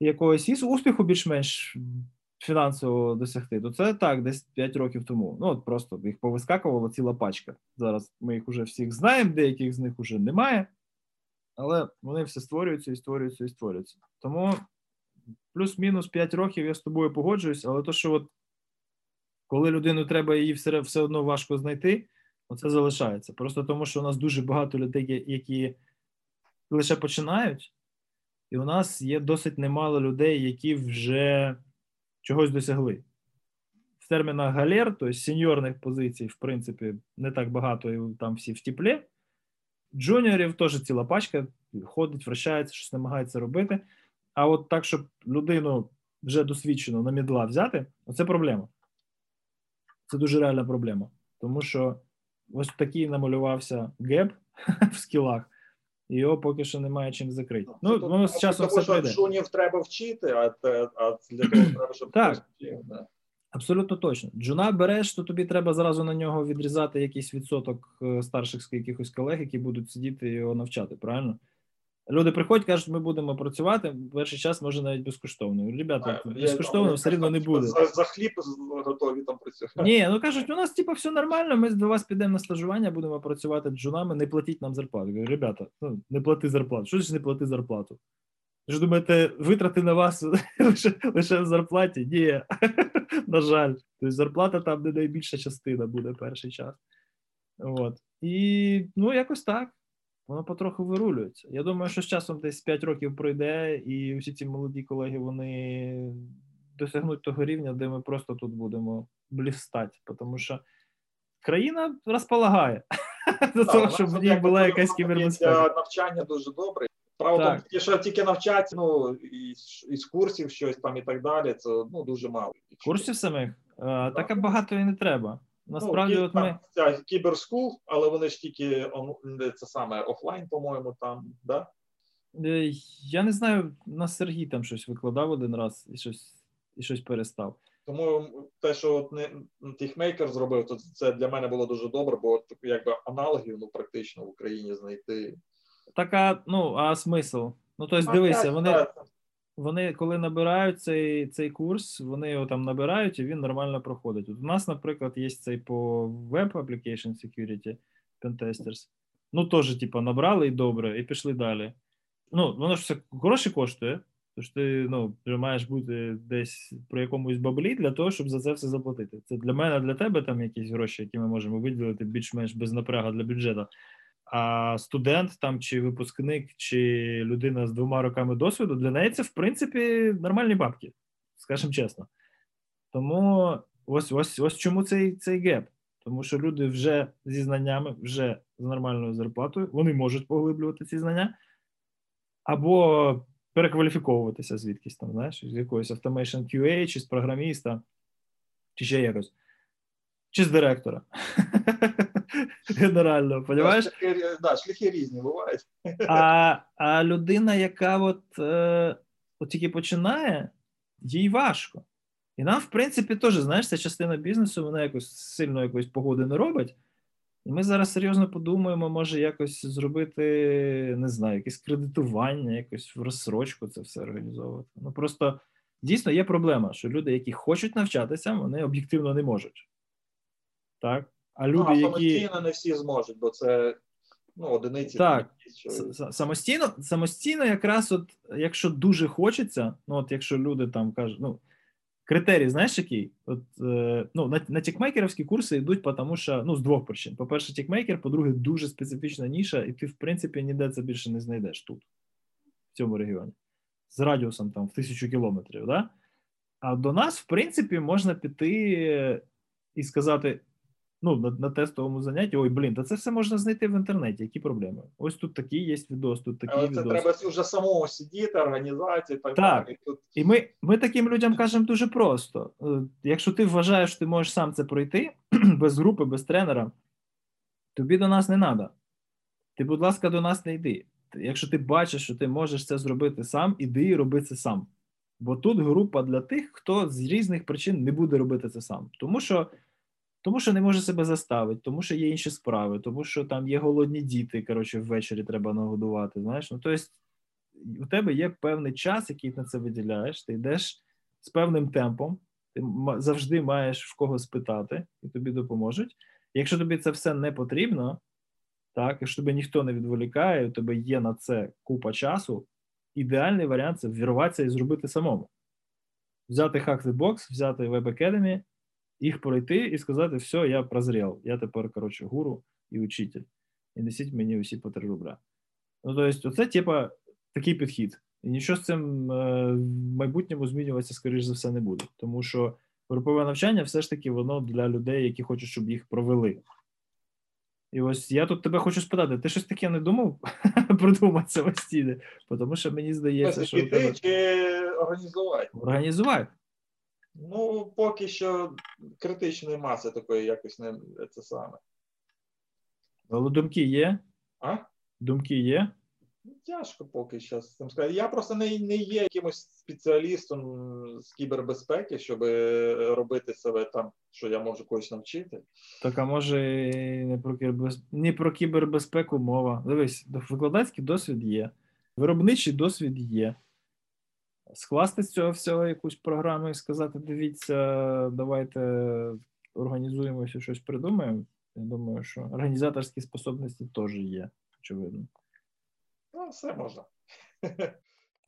якогось успіху більш-менш фінансово досягти, то це так, десь 5 років тому. Ну, от просто їх повискакувала ціла пачка. Зараз ми їх уже всіх знаємо, деяких з них вже немає, але вони все створюються і створюються і створюються. Тому плюс-мінус 5 років я з тобою погоджуюсь, але то, що от коли людину треба її все все одно важко знайти, оце залишається. Просто тому, що у нас дуже багато людей, які лише починають, і у нас є досить немало людей, які вже чогось досягли. В термінах галер, тобто сеньорних позицій, в принципі, не так багато, і там всі в теплі. Джуніорів теж ціла пачка, ходить, вращається, щось намагається робити. А от так, щоб людину вже досвідчену на мідла взяти, це проблема. Це дуже реальна проблема, тому що ось такий намалювався геп в скілах, його поки що немає чим закрити. Ну, ну воно з часом все прийде. Джунів треба вчити, а, а для того треба, щоб так. Вчив, да. Абсолютно точно. Джуна береш, то тобі треба зразу на нього відрізати якийсь відсоток е, старших якихось колег, які будуть сидіти і його навчати, правильно? Люди приходять, кажуть, ми будемо працювати перший час, може навіть безкоштовно. Ребята, а, безкоштовно все рівно не буде. За, за хліб готові там працювати. Ні, ну кажуть, у нас типу, все нормально. Ми до вас підемо на стажування, будемо працювати джунами, не платіть нам зарплату. Говорю, ребята, ну не плати зарплату. Що ж не плати зарплату? Ви ж думаєте, витрати на вас лише лише в зарплаті? Ні, на жаль. Тобто зарплата там не найбільша частина буде перший час. От. І ну якось так воно потроху вирулюється. Я думаю, що з часом десь 5 років пройде, і всі ці молоді колеги вони досягнуть того рівня, де ми просто тут будемо блістати, тому що країна розполагає до того, щоб в ній була якась кібербезпека. Навчання дуже добре. Правда, так. що тільки навчати, ну із, із курсів щось там і так далі, це ну дуже мало. Курсів самих? А, так багато і не треба. Насправді, ну, от ми ця кіберскул, але вони ж тільки це саме офлайн, по-моєму, там, да? Е, я не знаю, на Сергій там щось викладав один раз і щось і щось перестав. Тому те, що от не тихмейкер зробив, то це для мене було дуже добре, бо от, якби аналогів ну практично в Україні знайти. така, ну, а смисл? Ну, тобто, дивися, вони вони, коли набирають цей цей курс, вони його там набирають і він нормально проходить. От У нас, наприклад, є цей по Web Application Security Pentesters. Ну, теж, типу, набрали і добре, і пішли далі. Ну, воно ж все гроші коштує, тож ти ну, вже маєш бути десь при якомусь баблі для того, щоб за це все заплатити. Це для мене, для тебе там якісь гроші, які ми можемо виділити більш-менш без напряга для бюджету. А студент там чи випускник, чи людина з двома роками досвіду, для неї це в принципі нормальні бабки, скажімо чесно. Тому ось ось ось чому цей цей геп. Тому що люди вже зі знаннями, вже з нормальною зарплатою, вони можуть поглиблювати ці знання, або перекваліфіковуватися звідкись там, знаєш, з якогось Automation QA, чи з програміста, чи ще якось, чи з директора. Генерально, понімаєш? Шляхи, да, шляхи різні бувають. А а людина, яка от, е, от тільки починає, їй важко. І нам, в принципі, теж, знаєш, ця частина бізнесу, вона якось сильно якоїсь погоди не робить. І ми зараз серйозно подумаємо, може якось зробити, не знаю, якесь кредитування, якось в розсрочку це все організовувати. Ну просто дійсно є проблема, що люди, які хочуть навчатися, вони об'єктивно не можуть. Так? А люди, ну, а самостійно які... не всі зможуть, бо це ну, одиниці. Так, самостійно, самостійно, якраз, от, якщо дуже хочеться, ну от якщо люди там кажуть, ну. Критерій, знаєш, який? От, е, ну, На на тікмейкерівські курси йдуть, тому що ну, з двох причин. По-перше, тікмейкер, по-друге, дуже специфічна ніша, і ти, в принципі, ніде це більше не знайдеш тут, в цьому регіоні, з радіусом там в тисячу кілометрів. Да? А до нас, в принципі, можна піти і сказати: ну, на на тестовому занятті, ой, блін, та це все можна знайти в інтернеті. Які проблеми? Ось тут такий є відос, тут такий Але це треба вже самому сидіти, організації так, так. далі. Тут... І ми ми таким людям кажемо дуже просто: е, якщо ти вважаєш, що ти можеш сам це пройти без групи, без тренера, тобі до нас не треба. Ти, будь ласка, до нас не йди. Якщо ти бачиш, що ти можеш це зробити сам, іди і роби це сам. Бо тут група для тих, хто з різних причин не буде робити це сам. Тому що. Тому що не може себе заставити, тому що є інші справи, тому що там є голодні діти. Коротше, ввечері треба нагодувати. Знаєш, ну тобто у тебе є певний час, який ти на це виділяєш. Ти йдеш з певним темпом, ти завжди маєш в кого спитати, і тобі допоможуть. Якщо тобі це все не потрібно, так, якщо тебе ніхто не відволікає, у тебе є на це купа часу. Ідеальний варіант це вірватися і зробити самому. Взяти Hack the Box, взяти Web Academy, їх пройти і сказати, все, я прозрів, я тепер, коротше, гуру і учитель. І несіть мені усі по три рубля. Ну, тобто, оце, типа, такий підхід. І нічого з цим е, в майбутньому змінюватися, скоріш за все, не буде. Тому що групове навчання все ж таки воно для людей, які хочуть, щоб їх провели. І ось я тут тебе хочу спитати, ти щось таке не думав продумати самостійно? Тому що мені здається, що. Піти чи організувати? Організувати. Ну, поки що критичної маси такої якось не це саме. Але думки є? А? Думки є? Тяжко поки що з цим сказати. Я просто не не є якимось спеціалістом з кібербезпеки, щоб робити себе там, що я можу когось навчити. Так, а може не про кібербез... не про кібербезпеку мова. Дивись, викладацький досвід є, виробничий досвід є скласти з цього всього якусь програму і сказати: дивіться, давайте організуємося, щось придумаємо. Я думаю, що організаторські способності теж є, очевидно. Ну, все можна.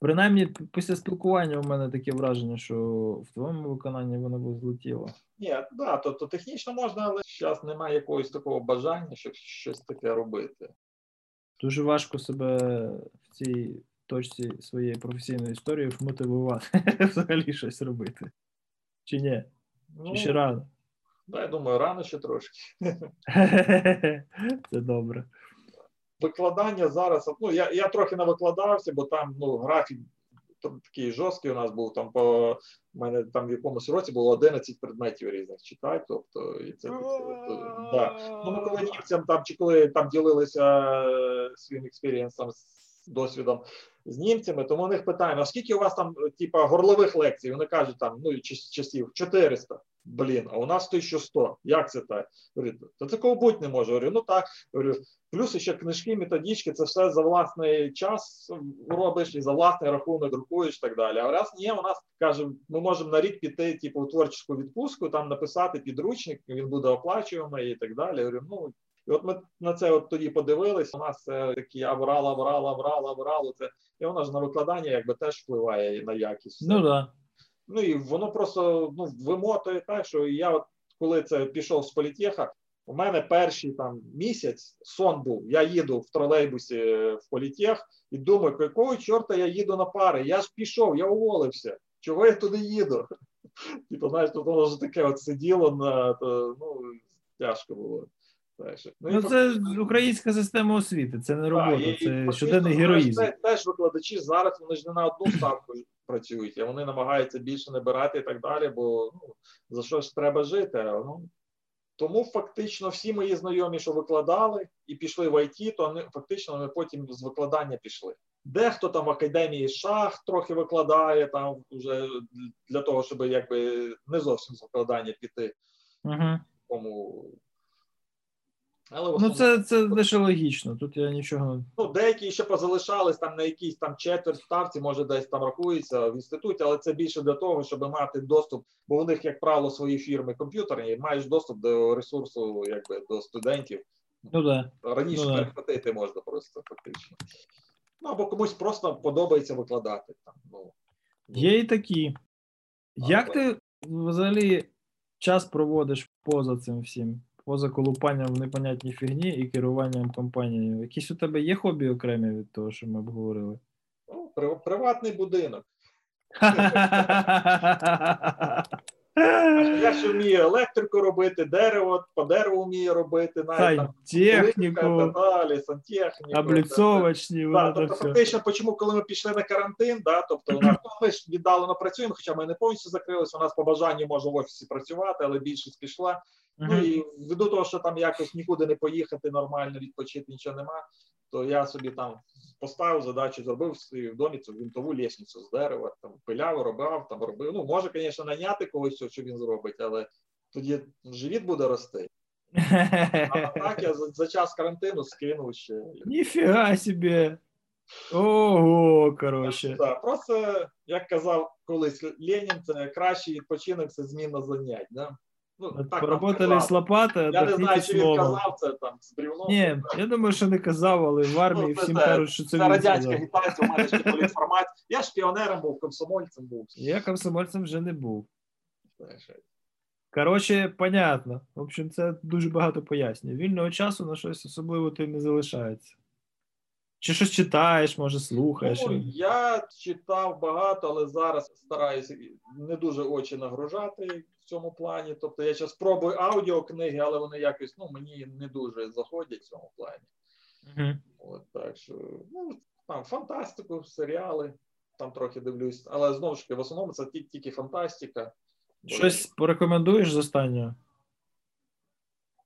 Принаймні, після спілкування у мене таке враження, що в твоєму виконанні воно би злетіло. Ні, да, то, то технічно можна, але зараз немає якогось такого бажання, щоб щось таке робити. Дуже важко себе в цій точці своєї професійної історії вмотивувати взагалі щось робити. Чи ні? Ну, Чи ще рано? Ну, я думаю, рано ще трошки. Це добре. Викладання зараз. Ну, я я трохи не викладався, бо там ну, графік там, такий жорсткий у нас був. Там по у мене там в якомусь році було 11 предметів різних читати. Тобто, і це тобто, да. Ну, ми коли німцям там чи коли там ділилися е, своїм експірієнсом досвідом з німцями, тому у них питаємо, а скільки у вас там типа горлових лекцій? Вони кажуть, там ну часів 400. Блін, а у нас 1100. Як це так? Говорю, та такого бути не може. Говорю, ну так. Говорю, плюс ще книжки, методички, це все за власний час робиш і за власний рахунок друкуєш і так далі. А раз ні, у нас каже, ми можемо на рік піти, типу, у творчу відпустку, там написати підручник, він буде оплачуваний і так далі. Говорю, ну і от ми на це от тоді подивились. У нас це такі аврал, аврал, аврал, аврал. Це і воно ж на викладання якби теж впливає на якість. Ну да. Ну і воно просто ну, вимотує так, що я, от коли це пішов з політеха, у мене перший там місяць сон був. Я їду в тролейбусі в політех і думаю, якого чорта я їду на пари? Я ж пішов, я уволився. Чого я туди їду? Типу, знаєш, тут воно ж таке от сиділо на то, ну тяжко було. Ну, ну це українська система освіти, це не робота, а, це і, щоденний героїзм. Теж викладачі зараз вони ж не на одну ставку працюють, а вони намагаються більше набирати і так далі, бо ну, за що ж треба жити. Ну, Тому фактично всі мої знайомі, що викладали і пішли в ІТ, то вони фактично вони потім з викладання пішли. Дехто там в академії шах трохи викладає, там вже для того, щоб якби не зовсім з викладання піти. Тому але Ну, це це лише логічно. Тут я нічого. Ну, деякі ще позалишались там на якійсь там четверть ставці, може десь там рахується в інституті, але це більше для того, щоб мати доступ, бо у них, як правило, свої фірми комп'ютерні, і маєш доступ до ресурсу, якби до студентів. Ну да. Раніше ну, перехватити можна просто фактично. Ну або комусь просто подобається викладати. Там, ну. Є і такі. А, Як ти взагалі час проводиш поза цим всім? Поза колупанням в непонятній фігні і керуванням компанією. Якісь у тебе є хобі окремі від того, що ми обговорили? Ну, Приватний будинок. Я ж вмію електрику робити, дерево, по дереву вмію робити, навіть там, техніку, далі, сантехніку. обліцовочні. Да, тобто, фактично, почому, коли ми пішли на карантин, да, тобто у нас, ну, ми ж віддалено працюємо, хоча ми не повністю закрилися, у нас по бажанню може в офісі працювати, але більшість пішла. Uh-huh. Ну і ввиду того, що там якось нікуди не поїхати, нормально відпочити, нічого нема, то я собі там поставив задачу, зробив в домі цю винтову лісницю з дерева, там пиляв, робив, там робив. Ну, може, звісно, наняти когось, що він зробить, але тоді живіт буде рости. А так я за, за час карантину скинув ще. Ніфіга собі. Ого, коротше. Так, Просто, як казав колись Ленін, це кращий відпочинок це зміна занять. Да? Ну, так, Поработали з лопата, Я не знаю, чи він казав це там з брівном. Ні, я думаю, що не казав, але в армії ну, всім кажуть, що це Це радянська агітація, у мене ще політформат. Я ж піонером був, комсомольцем був. Я комсомольцем вже не був. Коротше, понятно. В общем, це дуже багато пояснює. Вільного часу на щось особливо ти не залишається. Чи щось читаєш, може, слухаєш? Ну, Я читав багато, але зараз стараюся не дуже очі нагружати в цьому плані. Тобто я зараз пробую аудіокниги, але вони якось ну, мені не дуже заходять в цьому плані. Uh-huh. От, Так що, ну, там фантастику, серіали, там трохи дивлюсь, але знову ж таки, в основному це тільки фантастика. Щось порекомендуєш з останнього?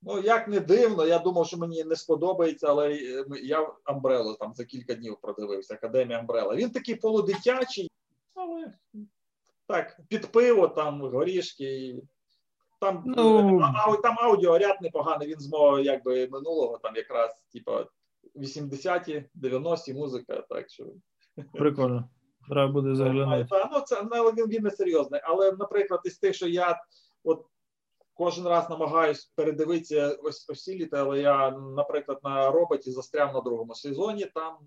Ну, як не дивно, я думав, що мені не сподобається, але е, я Амбрело там за кілька днів продивився, Академія Амбрела. Він такий полудитячий, але так, під пиво, там горішки. Там ну... а, там аудіоряд непоганий, він з мого якби минулого, там якраз, типа 80-ті, 90-ті музика. так що... Прикольно. Треба буде заглянути. Ну, це ну, він, він не серйозний. Але, наприклад, із тих, що я от кожен раз намагаюсь передивитися ось осіліти, але я, наприклад, на роботі застряв на другому сезоні там,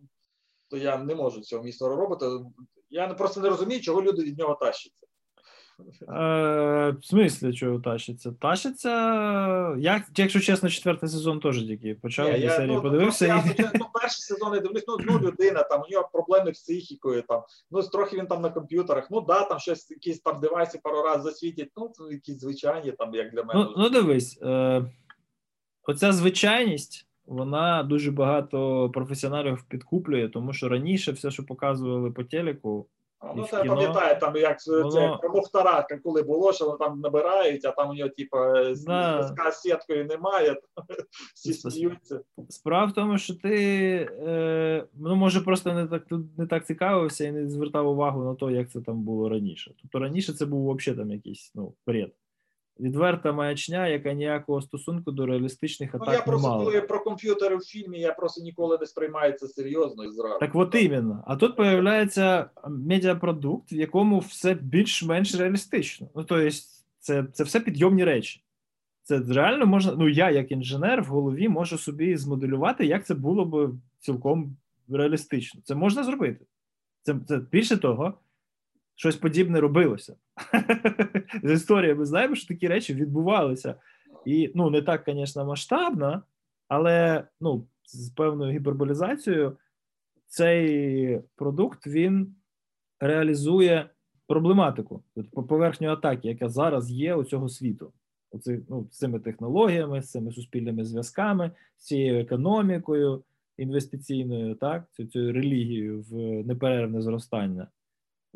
то я не можу цього містера робота. Я просто не розумію, чого люди від нього тащаться. Е, В смислі, чого тащиться? Тащиться. Я, якщо чесно, четвертий сезон теж тільки почав я, серії ну, подивився. Ну, і... ну, перший сезон я дивлюсь, ну, ну людина, там, у нього проблеми з психікою, там, ну, трохи він там на комп'ютерах, ну да, там щось, якісь там девайси пару разів засвітять, ну, це якісь звичайні, там, як для мене. Ну, ну дивись, е, оця звичайність. Вона дуже багато професіоналів підкуплює, тому що раніше все, що показували по телеку, Ну, це пам'ятає, там як воно... це про Мухтара, коли було, що там набирають, а там у нього, типу, да. з сіткою немає, всі сміються. Справа в тому, що ти е, ну, може просто не так не так цікавився і не звертав увагу на те, як це там було раніше. Тобто раніше це був взагалі там якийсь ну, бред. Відверта маячня, яка ніякого стосунку до реалістичних атак ну, я просто не мала. коли про комп'ютери в фільмі, я просто ніколи не сприймаю це серйозно і зразу. Так от іменно. А тут появляється медіапродукт, в якому все більш-менш реалістично. Ну, тобто, це, це все підйомні речі. Це реально можна. Ну, я, як інженер, в голові можу собі змоделювати, як це було б цілком реалістично. Це можна зробити. Це, це більше того, щось подібне робилося. З історії ми знаємо, що такі речі відбувалися. І ну, не так, звісно, масштабно, але ну, з певною гіперболізацією цей продукт він реалізує проблематику, поверхню атаки, яка зараз є у цього світу. Оці, ну, з цими технологіями, з цими суспільними зв'язками, з цією економікою інвестиційною, так, цією релігією в неперервне зростання,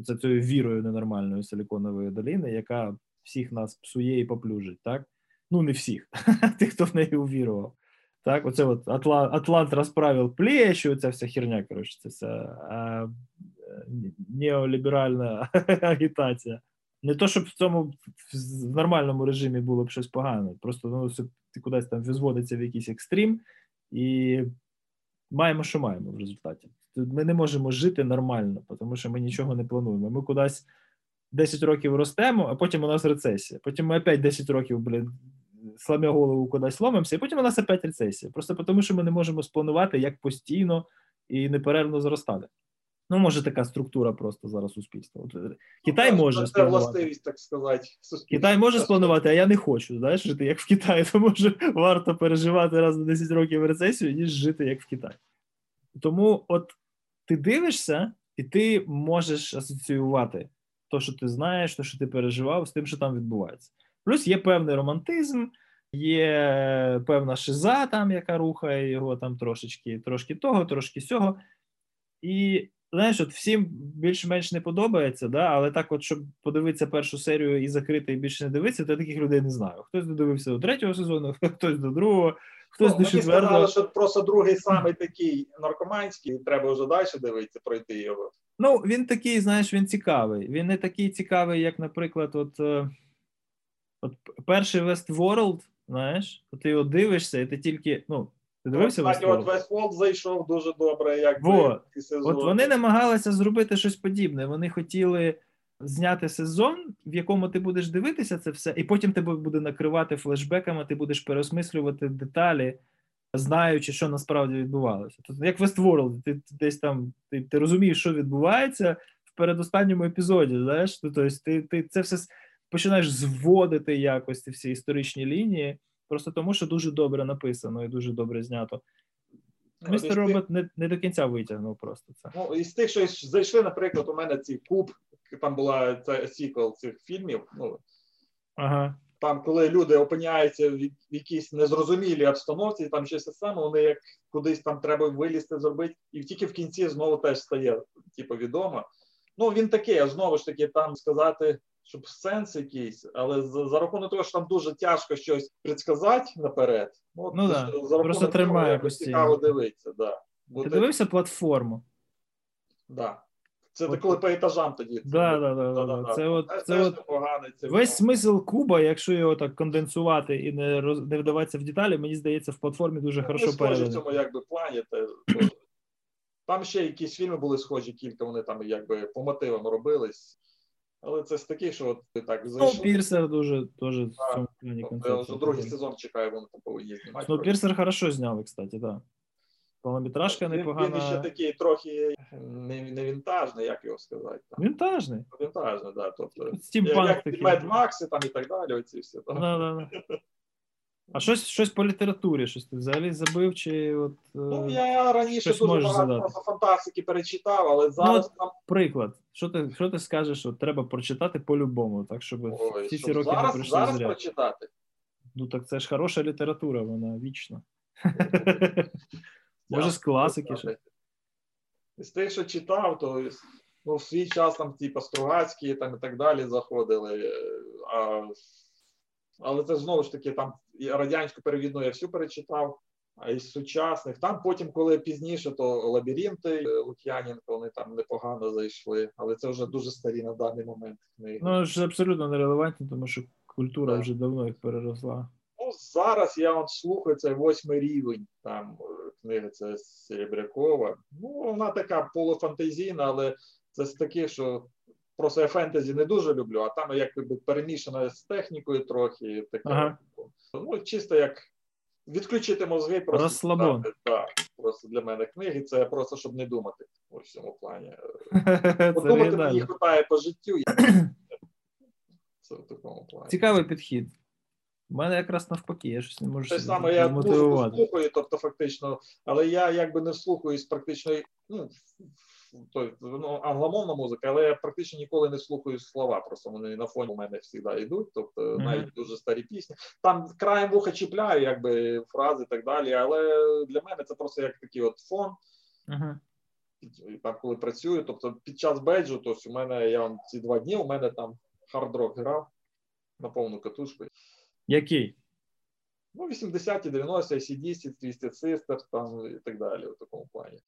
це цією вірою ненормальною силіконової доліни, яка всіх нас псує і поплюжить, так? Ну, не всіх, тих, хто в неї увірував. Так, оце от Атлант, Атлант розправив плечі, оця вся херня, коротше, це вся а, неоліберальна агітація. Не то, щоб в цьому в нормальному режимі було б щось погане. Просто ну, ти кудись там визводиться в якийсь екстрім, і маємо, що маємо в результаті. Ми не можемо жити нормально, тому що ми нічого не плануємо. Ми кудись 10 років ростемо, а потім у нас рецесія. Потім ми опять 10 років, блін, сламя голову кудись ломимося, і потім у нас опять рецесія. Просто тому, що ми не можемо спланувати, як постійно і неперервно зростати. Ну, може, така структура просто зараз суспільства. От, е, Китай ну, може це спланувати. властивість, так сказати. Китай може спланувати, а я не хочу. Знаєш, жити як в Китаї, тому що варто переживати раз на 10 років рецесію, ніж жити як в Китаї. Тому, от ти дивишся, і ти можеш асоціювати те, що ти знаєш, те, що ти переживав, з тим, що там відбувається. Плюс є певний романтизм, є певна шиза, там, яка рухає його там трошечки, трошки того, трошки сього. І знаєш, от всім більш-менш не подобається, да, але так, от, щоб подивитися першу серію і закрити, і більше не дивитися, то я таких людей не знаю. Хтось додивився до третього сезону, хтось до другого, хтось ну, до мені четвертого. сказали, що просто другий самий такий наркоманський, треба вже далі дивитися, пройти його. Ну, він такий, знаєш, він цікавий. Він не такий цікавий, як, наприклад, от, е, от перший Westworld, знаєш, ти його дивишся, і ти тільки, ну, ти дивився кстати, от Westworld? Westworld зайшов дуже добре, як Во. сезон. От вони намагалися зробити щось подібне. Вони хотіли зняти сезон, в якому ти будеш дивитися це все, і потім тебе буде накривати флешбеками, ти будеш переосмислювати деталі, знаючи, що насправді відбувалося. Тобто, як Westworld, ти, ти десь там ти, ти розумієш, що відбувається в передостанньому епізоді. Знаєш, ну, тобто ти, ти це все починаєш зводити якось ці всі історичні лінії, просто тому, що дуже добре написано і дуже добре знято. Ну, Містер Робот не, не до кінця витягнув просто це. Ну, із тих, що зайшли, наприклад, у мене ці куб, там була це сіквел цих фільмів. Ну, Ага. там, коли люди опиняються в якійсь незрозумілій обстановці, там щось саме, вони як кудись там треба вилізти, зробити, і тільки в кінці знову теж стає типу, відомо. Ну, він такий, а знову ж таки, там сказати, щоб сенс якийсь, але за, за рахунок того, що там дуже тяжко щось предсказати наперед. от Ну за- да, за просто тримає постійно. цікаво дивитися. Да. Ти ти- дивився платформу? Да. Це От- коли по етажам тоді. Да, да, да, да, да. Це от, це теж от непоганий. Це весь смисл Куба, якщо його так конденсувати і не роз, не вдаватися в деталі, мені здається, в платформі дуже Ну, хорошо схожі в цьому якби плані. Те, там ще якісь фільми були схожі, кілька вони там якби по мотивам робились. Але це з таких, що от ти так Ну, зайшов. Пірсер дуже, теж в цьому плані Тобто Я вже другий сезон чекаю, вони там повинні знімати. Ну, Пірсер хорошо зняли, кстати, так. Повнометражка непогана. Він ще такий трохи не, не вінтажний, як його сказати. Там. Вінтажний. Вінтажний, да. Тобто, Стімпанк як такий. Max і, там і так далі, оці всі. Да, да, да. А щось, щось по літературі, щось ти взагалі забив, чи от. е, Ну, я раніше щось дуже багато фантастики перечитав, але зараз там Приклад. Що ти, що ти скажеш, що треба прочитати по-любому, так, щоб ой, ці роки не зараз, пройшли зараз зря. прочитати. Ну так це ж хороша література, вона вічна. Може, з класики ще. З тих, що читав, то ну, в свій час там, типу, Стругацькі там, і так далі заходили. е, А, але це знову ж таки там радянську перевідну я всю перечитав, а із сучасних. Там потім, коли пізніше, то лабіринти е, Лук'яненко, вони там непогано зайшли, але це вже дуже старі на даний момент книги. Ну, ж абсолютно нерелевантні, тому що культура Так. вже давно їх переросла. Ну, зараз я вам слухаю цей восьмий рівень. Там е, книга це Серебрякова. Ну, вона така полуфантазійна, але це з таких, що просто я фентезі не дуже люблю, а там якби перемішана з технікою трохи. Таке. Ага. Ну, чисто як відключити мозги, просто Розслабон. Так, просто для мене книги це просто щоб не думати у цьому плані. Подумати мені вистачає по життю. Це в такому плані. Цікавий підхід. У мене якраз навпаки, я щось не можу Те саме я музику слухаю, тобто фактично, але я якби не слухаюсь практично ну, то, ну, англомовна музика, але я практично ніколи не слухаю слова. Просто вони на фоні у мене завжди йдуть. Тобто навіть дуже старі пісні. Там краєм вуха чіпляю, якби фрази і так далі. Але для мене це просто як такий от фон. І Там, коли працюю, тобто під час беджу, то у мене я вам ці два дні, у мене там хард-рок грав на повну катушку. Який? Ну, 80-ті, 90-ті, ACDC, Twisted Sister, там і так далі, в такому плані.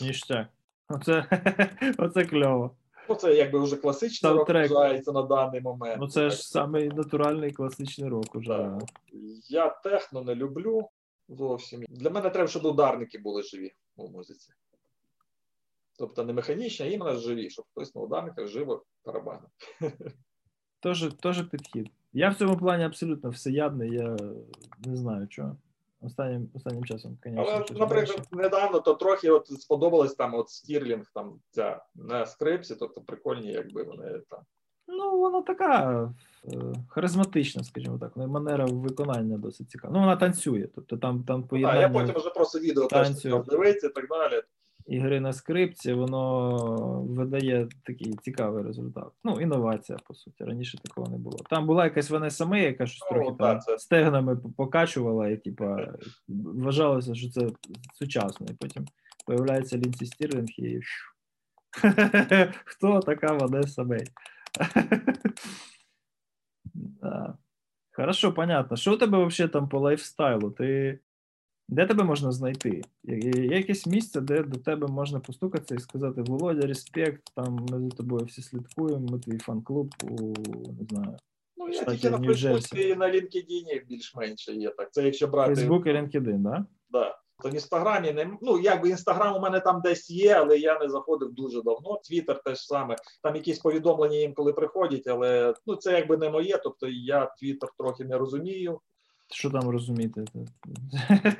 Ніштяк. Оце, оце кльово. Ну, це якби вже класичний рок вважається на даний момент. Ну це Так. ж самий натуральний класичний рок уже. Так. Я техно не люблю зовсім. Для мене треба, щоб ударники були живі у музиці. Тобто не механічні, а іменно живі, щоб хтось на ударниках живо тарабанив. Тоже, тоже підхід. Я в цьому плані абсолютно всеядний, я не знаю чого. Останнім, останнім часом, звісно. Але, наприклад, недавно то трохи от сподобалось там от Стірлінг, там ця на скрипці, тобто прикольні, якби вони там. Ну, вона така е, харизматична, скажімо так. Ну, манера виконання досить цікава. Ну, вона танцює, тобто там, там поєднання... А я потім вже просто відео теж дивиться і так далі. Ігри на скрипці, воно видає такий цікавий результат. Ну, інновація, по суті. Раніше такого не було. Там була якась вона саме, яка щось Ну, трохи там це- стегнами покачувала, і типа вважалося, що це сучасно. І потім появляється Ліндсі Стірлінг і хто така Ванесса Мей? Да. Хорошо, понятно. Що у тебе взагалі там по лайфстайлу? Ти де тебе можна знайти? Є якесь місце, де до тебе можна постукатися і сказати: Володя, респект, там ми за тобою всі слідкуємо, ми твій фан-клуб у не знаю, Ну, я тільки на. Фейсбуці і на LinkedIn більш-менше є так. Це якщо брати. Facebook і LinkedIn, да? Да. То в інстаграмі не ну якби інстаграм у мене там десь є, але я не заходив дуже давно. Твіттер теж саме. Там якісь повідомлення інколи приходять, але ну це якби не моє. Тобто я Твіттер трохи не розумію. Що там розуміти? Ну,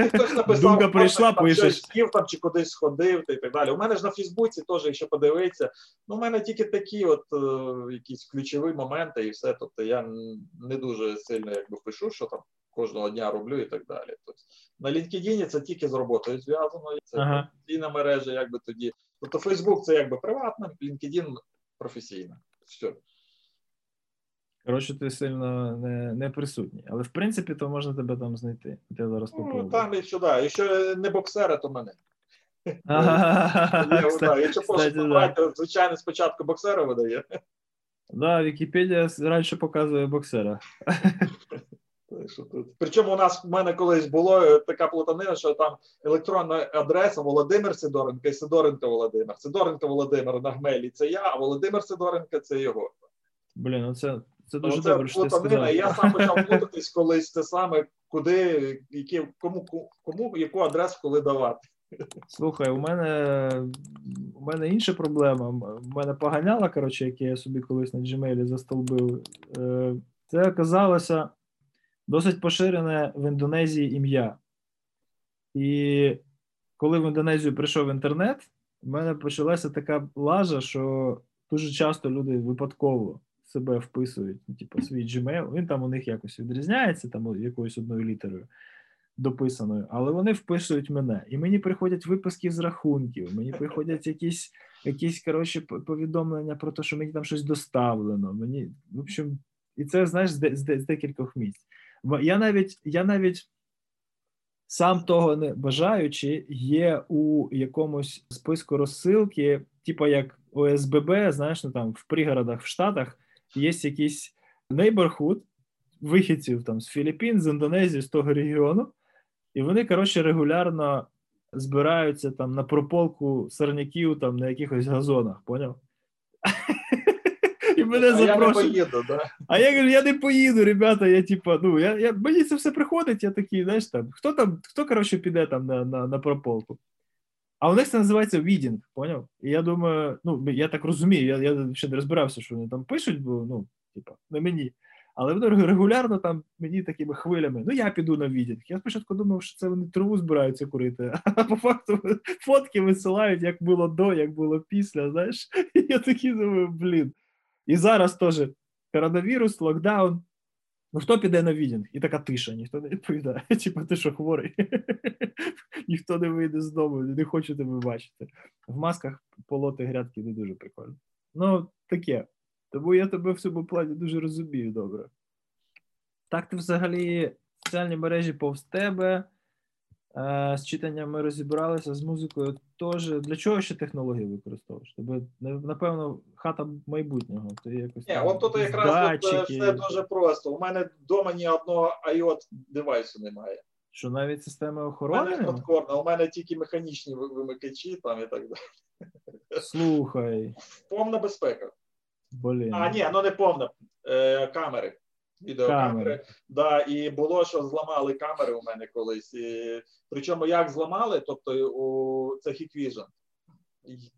Хтось написав, Думка прийшла, там пишеш. щось сів там чи кудись сходив та і так далі. У мене ж на Фейсбуці теж, якщо подивитися, ну у мене тільки такі, от е, якісь ключові моменти, і все. Тобто я не дуже сильно якби пишу, що там кожного дня роблю і так далі. Тобто на LinkedIn це тільки з роботою зв'язано, і це Ага. професійна мережа, якби тоді. Тобто Facebook це якби приватна, LinkedIn професійна. Все. Коротше, ти сильно не, не присутній. Але в принципі, то можна тебе там знайти. Я зараз Ну, там і сюди. Якщо не боксера, то мене. Якщо кстати, пошук да. набрати, звичайно, спочатку боксера видає. Да, Вікіпедія раніше показує боксера. Так. Причому у нас в мене колись було е, така плутанина, що там електронна адреса Володимир Сидоренко і Сидоренко Володимир. Сидоренко Володимир на гмелі це я, а Володимир Сидоренко це його. Блін, ну це, це дуже Оце добре, що ти сказав. Я сам почав плутатись колись це саме, куди, які, кому, кому яку адресу коли давати. Слухай, у мене у мене інша проблема. У мене поганяла, коротше, яке я собі колись на Gmail застолбив. Е, Це оказалося досить поширене в Індонезії ім'я. І коли в Індонезію прийшов інтернет, в мене почалася така лажа, що дуже часто люди випадково себе вписують, ну, типу, свій Gmail. Він там у них якось відрізняється, там якоюсь одною літерою дописаною, але вони вписують мене. І мені приходять виписки з рахунків, мені приходять якісь, якісь коротше, повідомлення про те, що мені там щось доставлено. Мені, в общем, і це, знаєш, з, де- з, де- з декількох місць. Я навіть, я навіть сам того не бажаючи, є у якомусь списку розсилки, типу як ОСББ, знаєш, ну там в пригородах в Штатах є якийсь neighborhood вихідців там з Філіппін, з Індонезії, з того регіону, і вони, коротше, регулярно збираються там на прополку сорняків там на якихось газонах, поняв? І мене А я не поїду, да? А я кажу, я не поїду, ребята. Я типа, ну я, я мені це все приходить. Я такий, знаєш, там хто там, хто коротше піде там на, на, на прополку. А у них це називається відінг, поняв? І я думаю, ну я так розумію, я, я ще не розбирався, що вони там пишуть, бо ну, типа, не мені. Але вони регулярно там мені такими хвилями, ну я піду на відінг. Я спочатку думав, що це вони траву збираються курити, а по факту фотки висилають, як було до, як було після. Знаєш, і я такий думаю, блін. І зараз теж коронавірус, локдаун. Ну хто піде на відінг? І така тиша, ніхто не відповідає. Типа, ти що хворий? ніхто не вийде з дому, не хоче тебе бачити. В масках полоти грядки не дуже прикольно. Ну, таке. Тому я тебе в цьому плані дуже розумію добре. Так, ти взагалі соціальні мережі повз тебе. Е, з читанням ми розібралися, з музикою теж. Для чого ще технології використовуєш? Тебе, напевно, хата майбутнього. Ти якось Ні, от тут якраз е, датчики. все дуже просто. У мене вдома ні одного IOT девайсу немає. Що навіть системи У охорони? мене нема? у мене тільки механічні вимикачі там і так далі. Слухай, Повна безпека. блін. А, ні, ну не повна. Е, камери. Відеокамери. Камери. Да, і було, що зламали камери у мене колись. І, причому як зламали, тобто у це Hikvision.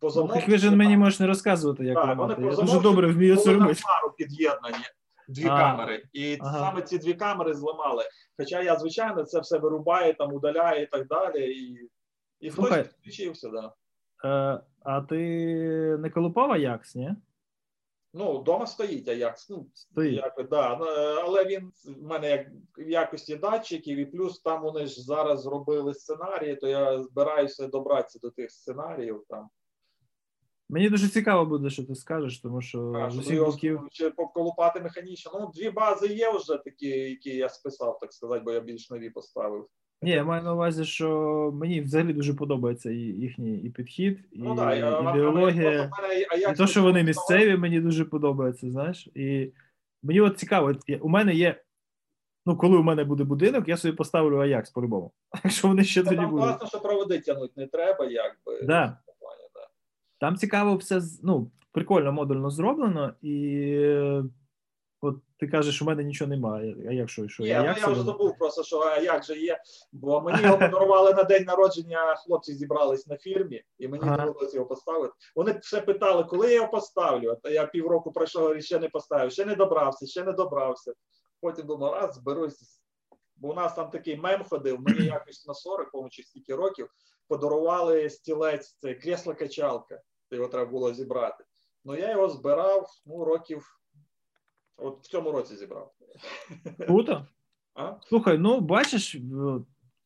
Ну, Hikvision мені можеш не розказувати, як Так, вони Я дуже добре вмію це робити. пару під'єднані. Дві А. камери. І Ага. саме ці дві камери зламали. Хоча я, звичайно, це все вирубаю, там удаляю і так далі. І, і Слухай. хтось підключився, да. Е, а ти не колупав Аякс, ні? Ну, вдома стоїть Аякс. Ну, Стоїть. Якби, да. Ну, Але він в мене як в якості датчиків, і плюс там вони ж зараз зробили сценарії, то я збираюся добратися до тих сценаріїв. Там. Мені дуже цікаво буде, що ти скажеш, тому що А, з усіх боків. чи поколупати механічно. Ну, дві бази є вже такі, які я списав, так сказати, бо я більш нові поставив. Ні, я маю на увазі, що мені взагалі дуже подобається і їхній і підхід, і Ну, да, ідеологія. І те, що вони місцеві, мені дуже подобається, знаєш. І мені от цікаво, у мене є. Ну, коли у мене буде будинок, я собі поставлю Аякс по-любому. Якщо вони ще Ну, тоді Там будуть. класно, що проводи тягнути не треба, якби. Да. плані, да. Там цікаво все ну, прикольно модульно зроблено, і от ти кажеш, у мене нічого немає. А як що, що? Ні, я, ну, як я вже забув просто, що а як же є. Бо мені його подарували на день народження, хлопці зібрались на фірмі, і мені довелося його поставити. Вони все питали, коли я його поставлю. А я півроку пройшов і ще не поставив, ще не добрався, ще не добрався. Потім думав, раз зберусь. Бо у нас там такий мем ходив, мені якось на 40, по чи стільки років, подарували стілець, це кресло качалка. Його треба було зібрати. Ну я його збирав ну, років. От в цьому році зібрав. Круто. А? Слухай, ну бачиш, е,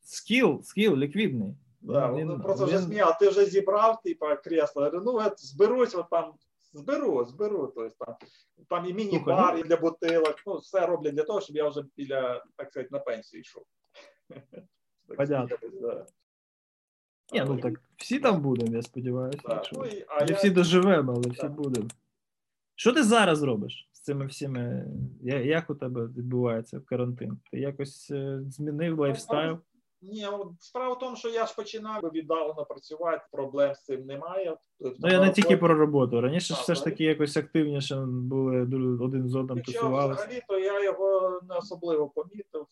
скіл, скіл ліквідний. Да, Він- він, просто вже він- сміяв, ти вже зібрав, типа, кресло. Я говорю, ну, от зберусь, от там, зберу, зберу. Тобто, там, там і міні-бар, Слухай, і для бутилок, ну, все роблять для того, щоб я вже біля, так сказати, на пенсію йшов. Понятно. да. Ні, ну так всі там будемо, я сподіваюся. Да, ну, і- а я- всі доживемо, але всі будемо. Що ти зараз робиш з цими всіми? Як у тебе відбувається карантин? Ти якось е, змінив lifestyle? Ні, справа в тому, що я ж починав віддалено працювати, проблем з цим немає. Тобто, Ну, я не тільки про роботу. Раніше ж все ж таки якось активніше були один з одним тусувалися. взагалі, то я його не особливо помітив,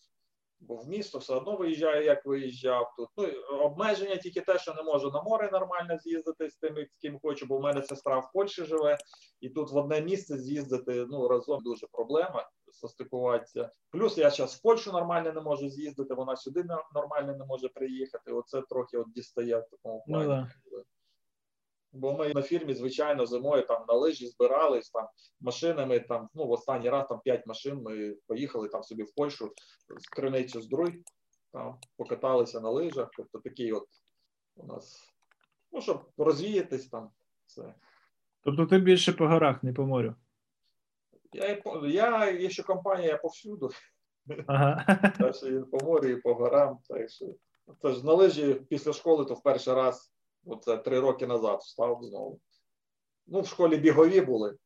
бо в місто все одно виїжджаю, як виїжджав тут. Ну, обмеження тільки те, що не можу на море нормально з'їздити з тим, з ким хочу, бо в мене сестра в Польщі живе, і тут в одне місце з'їздити ну, разом дуже проблема состикуватися. Плюс я зараз в Польщу нормально не можу з'їздити, вона сюди нормально не може приїхати. Оце трохи от дістає в такому Ну плані. да. Бо ми на фірмі, звичайно, зимою там на лижі збирались там машинами. Там ну в останній раз там п'ять машин. Ми поїхали там собі в Польщу з криницю здруй, там покаталися на лижах. Тобто такий от у нас, ну щоб розвіятись там. Все. Тобто ти більше по горах, не по морю. Я, я якщо компанія я повсюду, Ага. так що і по морю, і по горам. Так що це ж на лижі після школи, то в перший раз, оце три роки назад, встав знову. Ну, в школі бігові були,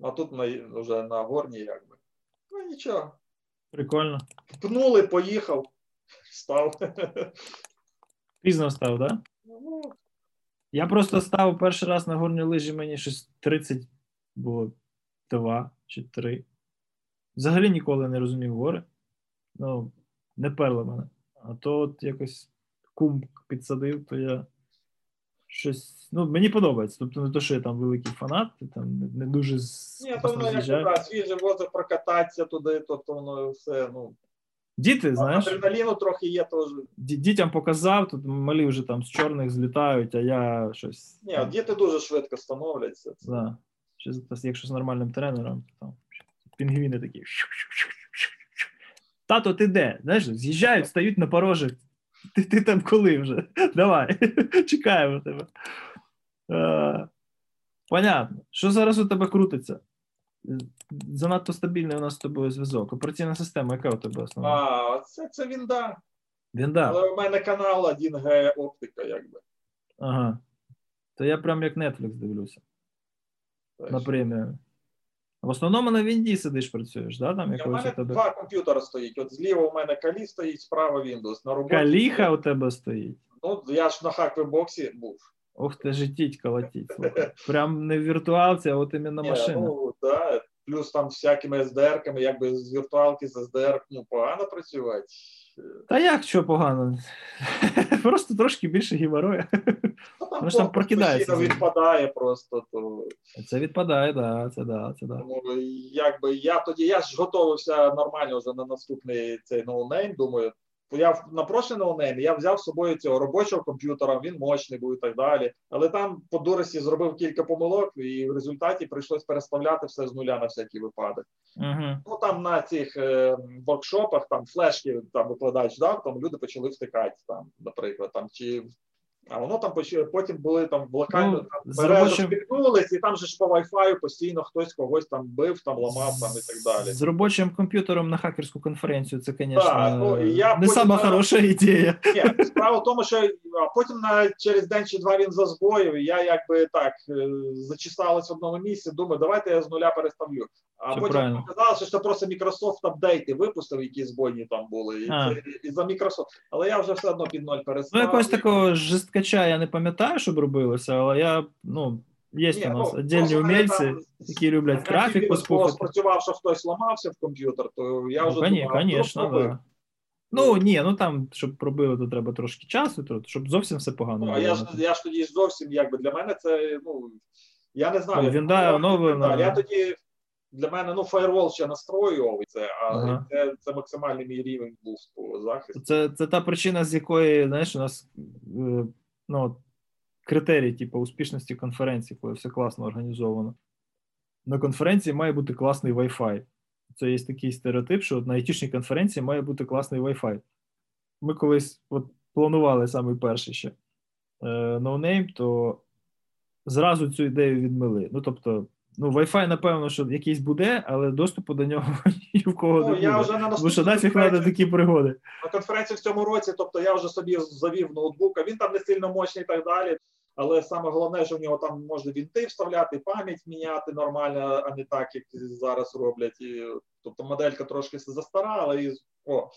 а тут на, вже на горній, якби. Ну нічого. Прикольно. Пнули, поїхав, став. Пізно став, так? Да? Ну, Я просто став перший раз на горній лижі, мені щось 30 було два чи три. Взагалі ніколи не розумів гори. Ну, не перли мене. А то от якось кум підсадив, то я щось. Ну, мені подобається. Тобто не то, що я там великий фанат, там не дуже Ні, то воно як свіже воздух прокататися туди, то, то воно все. ну. Діти, знаєш, Адреналіну трохи є теж. дітям показав, тут малі вже там з чорних злітають, а я щось. Ні, там, діти дуже швидко становляться. Це- да. Якщо з нормальним тренером, то там пінгвіни такі. Тато, ти де? Знаєш, з'їжджають, стають на порожек. Ти, ти там коли вже? Давай, чекаємо тебе. Е, понятно. Що зараз у тебе крутиться? Занадто стабільний у нас з тобою зв'язок. Операційна система, яка у тебе основна? А, це, це він да. Але у мене канал 1G оптика, якби. Ага. То я прям як Netflix дивлюся Так на премію. В основному на Вінді сидиш, працюєш, да? Там якогось у мене тебе. два комп'ютери стоїть. От зліва у мене Калі стоїть, справа Windows. На роботі. Каліха у тебе стоїть. Ну, я ж на Hack The Box і був. Ох ти житіть колотіть. слухай. Прям не в віртуалці, а от іменно машина. ну, да. Плюс там всякими SDR-ками, якби з віртуалки з SDR ну, погано працювати. Та як що погано? Просто трошки більше геморроя. Ну, Воно ж там прокидається відпадає просто. То, Це відпадає, да, це да, це да. Ну, якби я тоді, я ж готувався нормально вже на наступний цей No Name, думаю. Я напрошений у прошлий я взяв з собою цього робочого комп'ютера, він мощний був і так далі. Але там по дурості зробив кілька помилок, і в результаті прийшлось переставляти все з нуля на всякий випадок. Угу. Ну там на цих е, воркшопах там флешки там викладач дав, там люди почали втикати, там, наприклад, там чи. А воно там потім були там локально Ну, там робочим- і там же ж по Wi-Fi постійно хтось когось там бив, там ламав там і так далі. З робочим комп'ютером на хакерську конференцію це, звісно, ну, я не сама на- хороша ідея. Ні, справа в тому, що а потім на через день чи два він зазбоїв, і я якби так е, зачесалась в одному місці. Думаю, давайте я з нуля переставлю. А Це потім правильно. показалося, що це просто Microsoft апдейти випустив, які збойні там були, і, А. і за Microsoft. Але я вже все одно під ноль Ну, перестав. якогось такого жесткача я не пам'ятаю, щоб робилося, але я, ну, є Ні, у нас ну, віддільні просто мене умільці, там які люблять графік поспухати. спрацював, що хтось ламався в комп'ютер, то я вже Ну, думав, а вдруг конечно, пробив. да. Ну ні, ну там, щоб пробили, то треба трошки часу, то- щоб зовсім все погано Ну, а я ж я ж тоді зовсім якби для мене це ну я не знаю. Ну, як він, да, оновлено. так, Я тоді для мене ну фаєрвол ще настроював це, а Ага. це, це максимальний мій рівень був захисту. Це, це та причина, з якої, знаєш, у нас е, ну, критерій, типу, успішності конференції, коли все класно організовано. На конференції має бути класний Wi-Fi. Це є такий стереотип, що на айтішній конференції має бути класний Wi-Fi. Ми колись от, планували саме перший ще е, No Name, то зразу цю ідею відмили. Ну, тобто, ну, Wi-Fi, напевно, що якийсь буде, але доступу до нього ні в кого Ну, не я буде. вже на Бо що нафіг треба такі пригоди. на конференції в цьому році, тобто я вже собі завів ноутбука, він там не сильно мощний і так далі. Але саме головне, що в нього там можна вінти вставляти, пам'ять міняти нормально, а не так, як зараз роблять. І, тобто моделька трошки застара, але і о,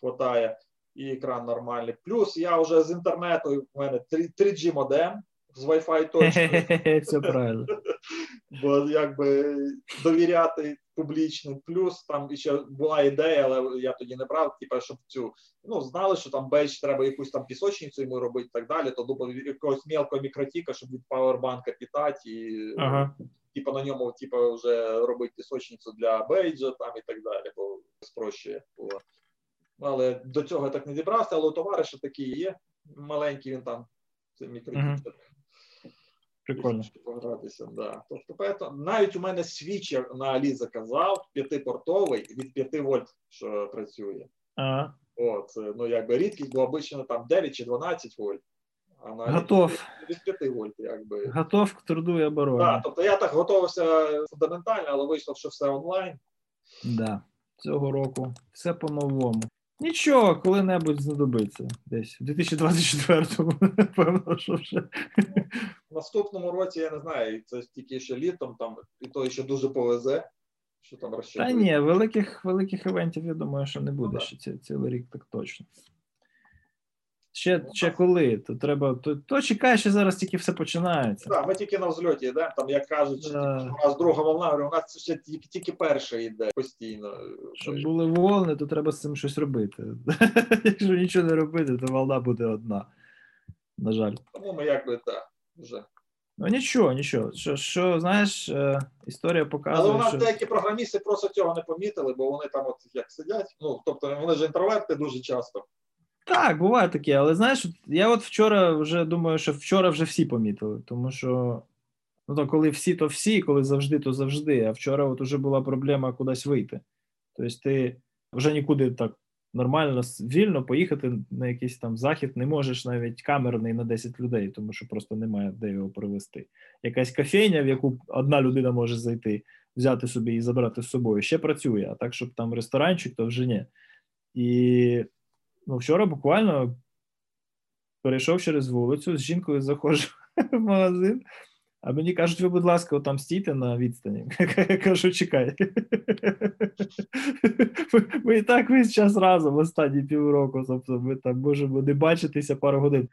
хватає, і екран нормальний. Плюс я вже з інтернету, у мене 3G модем з Wi-Fi точкою. Все правильно. бо якби довіряти публічно. Плюс там ще була ідея, але я тоді не брав, типу, щоб цю ну знали, що там бейдж треба якусь там пісочницю йому робити і так далі. То думав якогось мілкого MikroTik а, щоб від павербанка питати і Ага. типу на ньому типу, вже робити пісочницю для бейджа там і так далі, бо спрощує було. Ну, Але до цього я так не зібрався, але у товариша такий є. Маленький він там, це MikroTik. Мгм. Прикольно. Погратися, да. Тобто, поето- навіть у мене свічер на Алі заказав п'ятипортовий від 5 вольт, що працює. А, О, це ну якби рідкість, бо обично там 9 чи 12 вольт. А на Готов. від 5 вольт, якби. готов к труду і обороні. Да, тобто я так готувався фундаментально, але вийшло, що все онлайн. Да. Цього року все по-новому. Нічого, коли-небудь знадобиться. Десь в 2024-му, напевно, що вже. Наступному році я не знаю, це тільки ще літом, там і то ще дуже повезе, що там Та розчитує. ні, великих, великих івентів, я думаю, що не буде Ну, ще ці- цілий рік, так точно. Ще, Ну, ще так. коли? То треба. То, то чекай, ще зараз тільки все починається. Да, ми тільки на взльоті йдемо, там, як кажуть, що Да. у нас друга волна, говорю, у нас ще тільки, тільки перша йде постійно. Щоб були волни, то треба з цим щось робити. Якщо нічого не робити, то волна буде одна. На жаль. Тому ми якби так, вже. Ну нічого, нічого. Що, що знаєш, е, історія Але показує, у нас що деякі програмісти просто цього не помітили, бо вони там от як сидять. Ну, тобто вони ж інтроверти дуже часто. так, буває таке, але знаєш, я от вчора вже думаю, що вчора вже всі помітили, тому що ну то коли всі, то всі, коли завжди, то завжди. А вчора от уже була проблема кудись вийти. Тобто ти вже нікуди так нормально, вільно поїхати на якийсь там захід, не можеш навіть камерний на 10 людей, тому що просто немає де його привезти. Якась кофейня, в яку одна людина може зайти, взяти собі і забрати з собою, ще працює, а так, щоб там ресторанчик, то вже ні. І ну, вчора буквально перейшов через вулицю, з жінкою заходжу в магазин, а мені кажуть, ви, будь ласка, там стійте на відстані. Я кажу, чекай. Ми, і так весь час разом останні півроку, тобто ми там можемо не бачитися пару годин.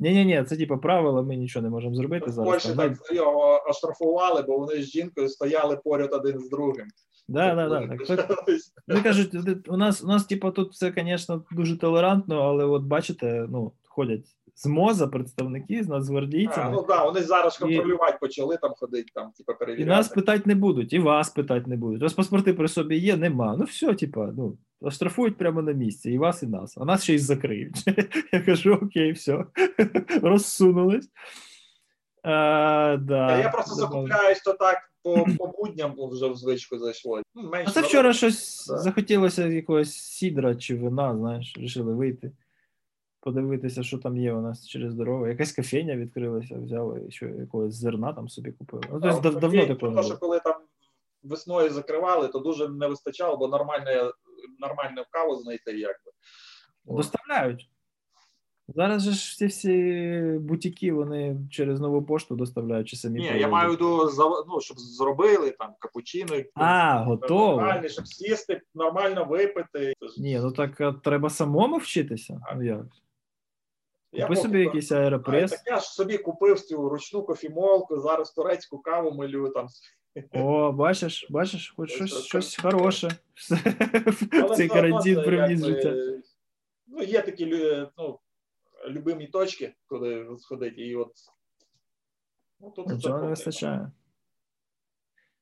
Ні-ні-ні, це типу правила, ми нічого не можемо зробити В зараз. Польщі так його оштрафували, бо вони з жінкою стояли поряд один з другим. да, да, да, так, так, Вони кажуть, у нас, у нас, типу, тут все, звісно, дуже толерантно, але от бачите, ну, ходять з МОЗа представники, з А, нацгвардійцями, ну да, вони зараз І- контролювати почали там ходити, там, типу, і нас питати не будуть, і вас питати не будуть. У вас паспорти при собі є, нема. Ну все, типа, ну, оштрафують прямо на місці, і вас, і нас. А нас ще й закриють. Я кажу, окей, все, розсунулись. А, да, я просто закупляюсь то так по, по будням вже в звичку зайшло. Ну, менше А це вчора щось Да. захотілося якогось сідра чи вина, знаєш, вирішили вийти, подивитися, що там є у нас через дорогу. Якась кофейня відкрилася, взяли ще якогось зерна там собі купили. Ну, тобто дав, давно такого тому що коли там весною закривали, то дуже не вистачало, бо нормальне, нормальну каву знайти якби. Доставляють. Зараз же ж всі всі бутіки, вони через нову пошту доставляють чи самі. Ні, я маю в виду, ну, щоб зробили там капучино, А, готово. нормальний, щоб сісти, нормально випити. Ні, ну так треба самому вчитися. Ну як? Я Купи собі якийсь аеропрес. Так я ж собі купив цю ручну кофімолку, зараз турецьку каву милю там. О, бачиш, бачиш, хоч Ось щось, щось хороше. Але цей карантин привніс життя. Ну, є такі ну, любимі точки, куди сходити, і от. Ну, тут Нічого не вистачає.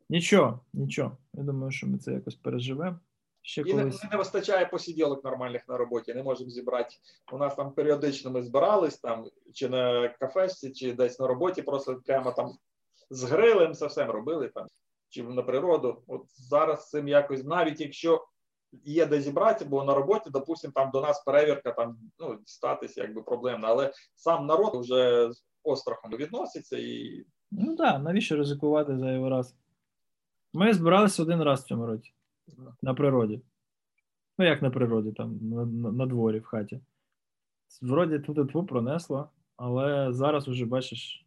Нічого, нічого. Я думаю, що ми це якось переживемо. Ще І не, колись. не вистачає посиділок нормальних на роботі, не можемо зібрати. У нас там періодично ми збирались там, чи на кафешці, чи десь на роботі, просто прямо там з грилем це все робили там, чи на природу. От зараз цим якось, навіть якщо є де зібратися, бо на роботі, допустимо, там до нас перевірка там ну, статись якби проблемна, але сам народ вже з острахом відноситься і Ну так, навіщо ризикувати зайвий раз? Ми збиралися один раз в цьому році на природі. Ну, як на природі, там, на, на, на дворі, в хаті. Вроді тут пронесло, але зараз уже бачиш.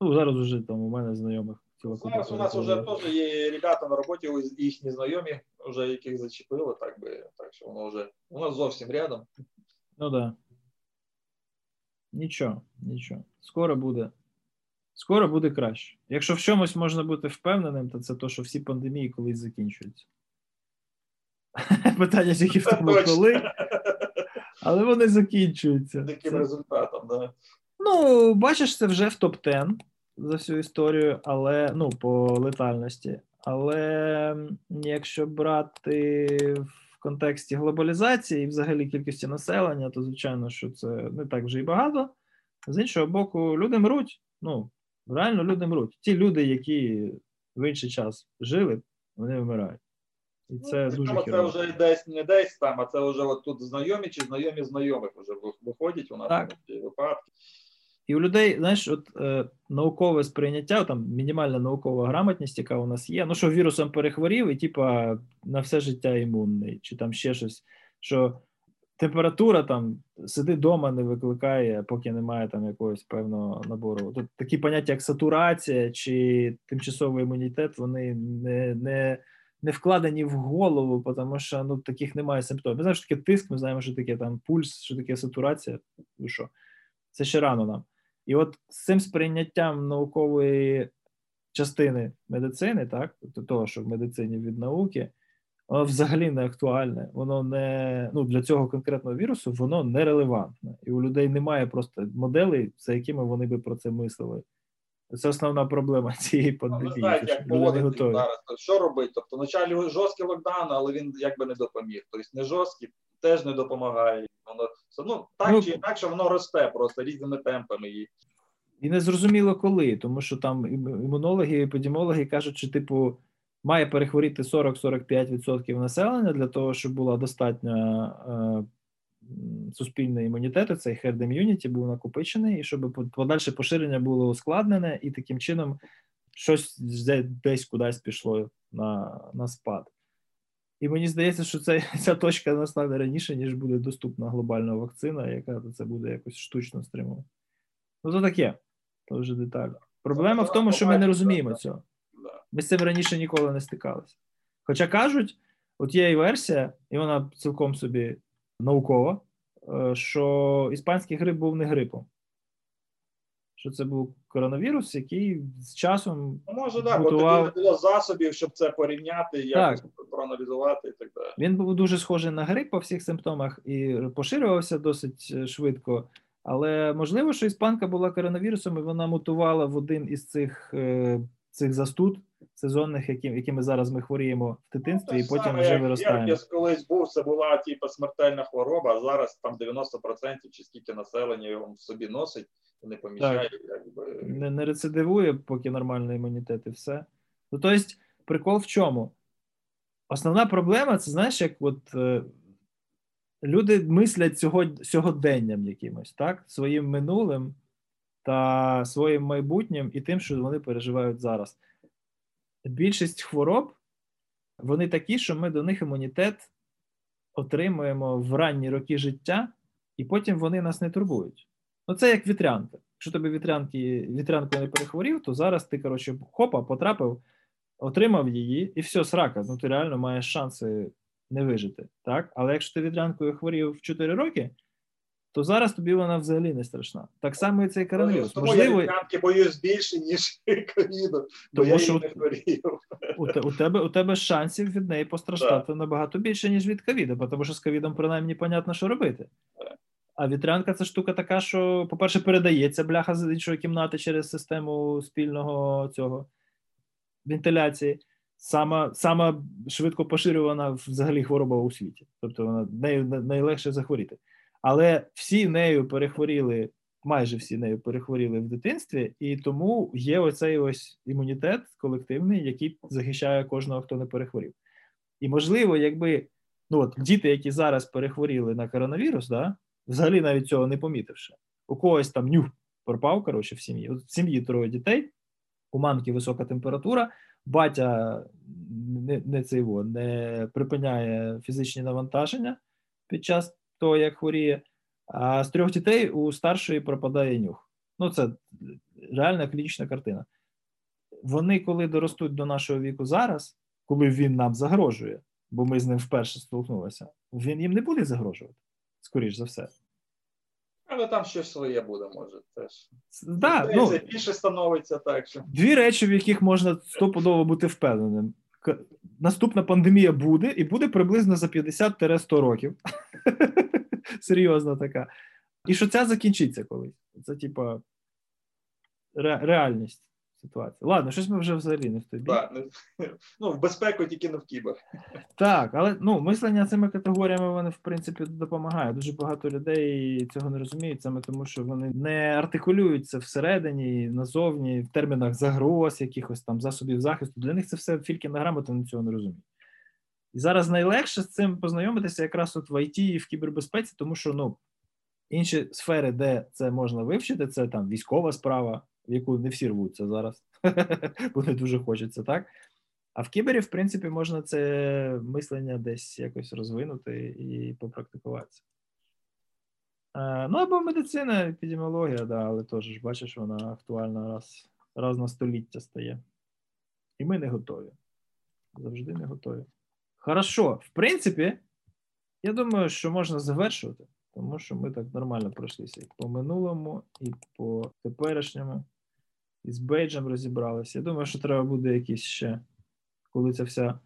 Ну, зараз уже там у мене знайомих купа Зараз у нас вже теж є ребята на роботі, їхні знайомі, вже яких зачепили, так би так що воно вже у нас зовсім рядом. Ну да. Нічого, нічого. Скоро буде. Скоро буде краще. Якщо в чомусь можна бути впевненим, то це то, що всі пандемії колись закінчуються. Питання тільки в тому, коли, але вони закінчуються. Таким Це- результатом, да. Ну, бачиш, це вже в топ-10 за всю історію, але ну, по летальності. Але якщо брати в контексті глобалізації і взагалі кількості населення, то звичайно, що це не так вже і багато. З іншого боку, люди мруть. Ну, реально люди мруть. Ті люди, які в інший час жили, вони вмирають. І це Ну, дуже це вже десь не десь там, а це вже от тут знайомі чи знайомі знайомих вже виходять у нас Так. випадки. І у людей, знаєш, от е, наукове сприйняття, там мінімальна наукова грамотність, яка у нас є. Ну, що вірусом перехворів, і типа на все життя імунний, чи там ще щось, що температура там сиди вдома, не викликає, поки немає там якогось певного набору. Тут такі поняття, як сатурація чи тимчасовий імунітет, вони не, не, не вкладені в голову, тому що ну, таких немає симптомів. Ми знаємо, що таке тиск, ми знаємо, що таке там пульс, що таке сатурація. Ну що, Це ще рано нам. І от з цим сприйняттям наукової частини медицини, так, тобто того, що в медицині від науки, воно взагалі не актуальне. Воно не ну, для цього конкретного вірусу воно нерелевантне. І у людей немає просто моделей, за якими вони би про це мислили. Це основна проблема цієї пандемії. Ну, знають, як поводити зараз. Що робити? Тобто, вначалі жорсткий локдаун, але він якби не допоміг. Тобто не жорсткий теж не допомагає. Воно ну, так ну, чи інакше воно росте просто різними темпами. І і не зрозуміло коли, тому що там імунологи, і епідемологи кажуть, що типу має перехворіти 40-45% населення для того, щоб була достатня е, суспільний імунітет, цей herd immunity був накопичений, і щоб подальше поширення було ускладнене, і таким чином щось десь кудись пішло на на спад. І мені здається, що це, ця точка настане раніше, ніж буде доступна глобальна вакцина, яка це буде якось штучно стримувати. Ну, то таке, то вже деталь. Проблема в тому, що ми не розуміємо цього. Ми з цим раніше ніколи не стикалися. Хоча кажуть, от є і версія, і вона цілком собі наукова, Е, що іспанський грип був не грипом. Що це був коронавірус, який з часом. Ну, може, так, бо тоді не було засобів, щоб це порівняти, якось проаналізувати і так далі. Він був дуже схожий на грип по всіх симптомах і поширювався досить е, швидко. Але можливо, що іспанка була коронавірусом, і вона мутувала в один із цих е, цих застуд сезонних, які, якими зараз ми хворіємо в дитинстві, ну, і потім вже виростаємо. Як колись був, це була типу, смертельна хвороба, а зараз там 90% чи скільки населення його в собі носить і не помічає. Якби... Не, не рецидивує, поки нормальний імунітет і все. Ну, тобто, прикол в чому? Основна проблема це знаєш, як от. Е, люди мислять цього, сьогоденням якимось, так? Своїм минулим та своїм майбутнім і тим, що вони переживають зараз більшість хвороб вони такі, що ми до них імунітет отримуємо в ранні роки життя, і потім вони нас не турбують. Ну, це як вітрянка. Якщо тобі вітрянки, вітрянку не перехворів, то зараз ти, коротше, хопа, потрапив, отримав її, і все, срака. Ну, ти реально маєш шанси не вижити. так? Але якщо ти вітрянкою хворів в 4 роки, то зараз тобі вона взагалі не страшна. Так само і цей коронавірус. Тому Можливо, я від боюсь більше, ніж ковіду, бо я що не хворів. У, у, тебе у тебе шансів від неї постраждати так. набагато більше, ніж від ковіду, тому що з ковідом принаймні понятно, що робити. А вітрянка це штука така, що, по-перше, передається бляха з іншої кімнати через систему спільного цього вентиляції. Сама сама швидко поширювана взагалі хвороба у світі. Тобто вона нею найлегше захворіти. Але всі нею перехворіли, майже всі нею перехворіли в дитинстві, і тому є оцей ось імунітет колективний, який захищає кожного, хто не перехворів. І можливо, якби ну от діти, які зараз перехворіли на коронавірус, да, взагалі навіть цього не помітивши, у когось там нюх пропав, коротше, в сім'ї. От в сім'ї троє дітей, у мамки висока температура, батя не не, цей, не припиняє фізичні навантаження під час того, як хворіє, а з трьох дітей у старшої пропадає нюх. Ну, це реальна клінічна картина. Вони, коли доростуть до нашого віку зараз, коли він нам загрожує, бо ми з ним вперше столкнулися, він їм не буде загрожувати, скоріш за все. Але там щось своє буде, може теж. Да, ну, більше становиться так. що... Дві речі, в яких можна стопудово бути впевненим. Наступна пандемія буде, і буде приблизно за 50-100 років. серйозна така. І що ця закінчиться колись. Це, типа, ре, реальність ситуації. Ладно, щось ми вже взагалі не в тобі. Так, ну, в безпеку тільки не в кібер. Так, але ну, мислення цими категоріями вони, в принципі, допомагає. Дуже багато людей цього не розуміють, саме тому, що вони не артикулюються всередині, назовні, в термінах загроз, якихось там засобів захисту. Для них це все фільки на грамоти, вони цього не розуміють. І зараз найлегше з цим познайомитися якраз от в ІТ і в кібербезпеці, тому що ну, інші сфери, де це можна вивчити, це там військова справа, в яку не всі рвуться зараз, бо не дуже хочеться, так? А в кібері, в принципі, можна це мислення десь якось розвинути і попрактикуватися. А, ну або медицина, епідеміологія, да, але теж бачиш, вона актуальна раз, раз на століття стає. І ми не готові. Завжди не готові. Хорошо, в принципі, я думаю, що можна завершувати, тому що ми так нормально пройшлися і по минулому, і по теперішньому, і з бейджем розібралися. Я думаю, що треба буде якісь ще, коли ця вся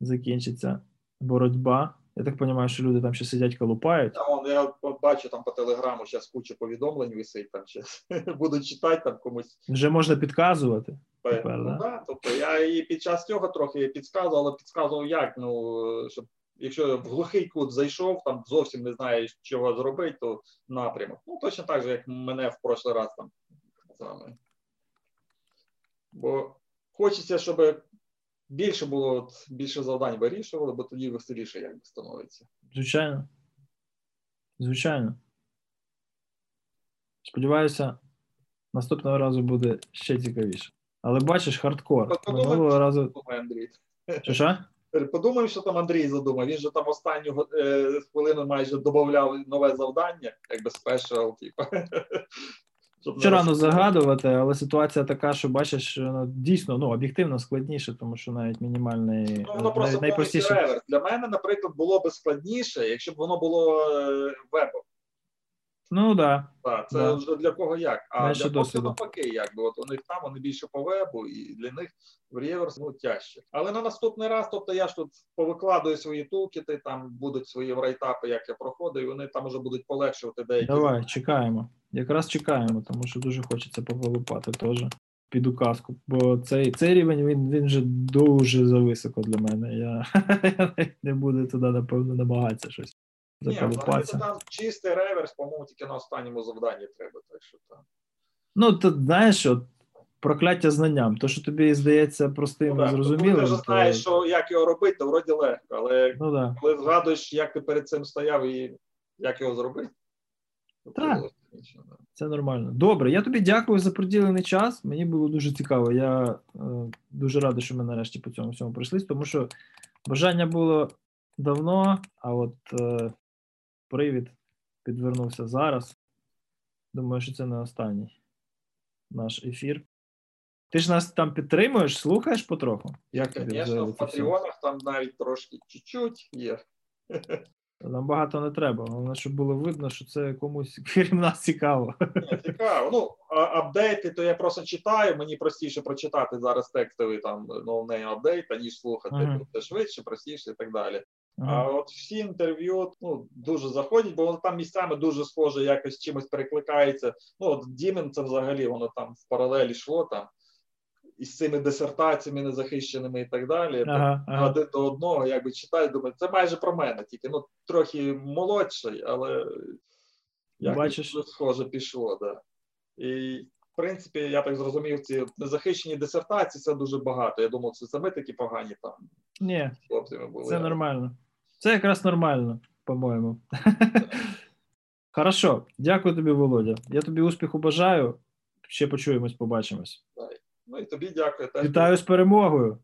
закінчиться боротьба. Я так розумію, що люди там ще сидять, колупають. Та вон, я бачу там по телеграму, зараз куча повідомлень висить, там ще буду читати там комусь. Вже можна підказувати. Тепер, ну, да? да? Тобто я і під час цього трохи підказував, але підказував як. Ну, щоб якщо в глухий кут зайшов, там зовсім не знаєш, чого зробити, то напрямок. Ну, точно так же, як мене в прошлий раз там саме. Бо хочеться, щоб більше було, от, більше завдань вирішували, бо тоді веселіше якби становиться. Звичайно. Звичайно. Сподіваюся, наступного разу буде ще цікавіше. Але бачиш, хардкор. Що разу. Андрій. Що, що? Подумав, що там Андрій задумав. Він же там останню е, хвилину майже додавав нове завдання, якби спешл, типу. Не рано загадувати, але ситуація така, що бачиш, що ну, дійсно ну, об'єктивно складніше, тому що навіть мінімальний Ну, воно просто най- найпростіше. Для мене, наприклад, було би складніше, якщо б воно було е, вебом. Ну так. Да. Так, це Да. вже для кого як. А Менше для досвіду. навпаки, якби от у них там вони більше по вебу, і для них в реверс ну тяжче. Але на наступний раз, тобто я ж тут повикладую свої тулкіти, там будуть свої врайтапи, як я проходив, і вони там вже будуть полегшувати деякі. Давай, чекаємо. Якраз чекаємо, тому що дуже хочеться повилупати теж під указку. Бо цей, цей рівень він, він вже дуже зависоко для мене. Я, я не буду туди, напевно, намагатися щось заколупатися. там чистий реверс, по-моєму, тільки на останньому завданні треба. Так що там. Ну, то знаєш, от, прокляття знанням. То, що тобі здається простим Ну, зрозумілим. ти вже знаєш, що як його робити, то вроді легко. Але Ну так. коли згадуєш, як ти перед цим стояв і як його зробити, Так. да. Це нормально. Добре, я тобі дякую за приділений час. Мені було дуже цікаво. Я е, дуже радий, що ми нарешті по цьому всьому пройшлись, тому що бажання було давно, а от е, привід підвернувся зараз. Думаю, що це не останній наш ефір. Ти ж нас там підтримуєш, слухаєш потроху? Як тобі Звісно, в? Патреонах там навіть трошки чуть-чуть є. Нам багато не треба. Головне, щоб було видно, що це комусь крім нас цікаво. Ні, Цікаво. Ну, апдейти, то я просто читаю. Мені простіше прочитати зараз текстовий там No Name update, аніж слухати. Ага. Це швидше, простіше і так далі. А от всі інтерв'ю ну, дуже заходять, бо воно там місцями дуже схоже, якось чимось перекликається. Ну, от Дімен це взагалі воно там в паралелі йшло там із цими дисертаціями незахищеними і так далі. Ага, ага. один до одного, якби читаю, думаю, це майже про мене, тільки ну трохи молодший, але якось дуже схоже пішло, да. І в принципі, я так зрозумів, ці незахищені дисертації це дуже багато. Я думав, це саме такі погані там Ні, хлопцями були. Це нормально. Це якраз нормально, по-моєму. Хорошо, дякую тобі, Володя. Я тобі успіху бажаю. Ще почуємось, побачимось. Ну і тобі дякую. Вітаю з перемогою.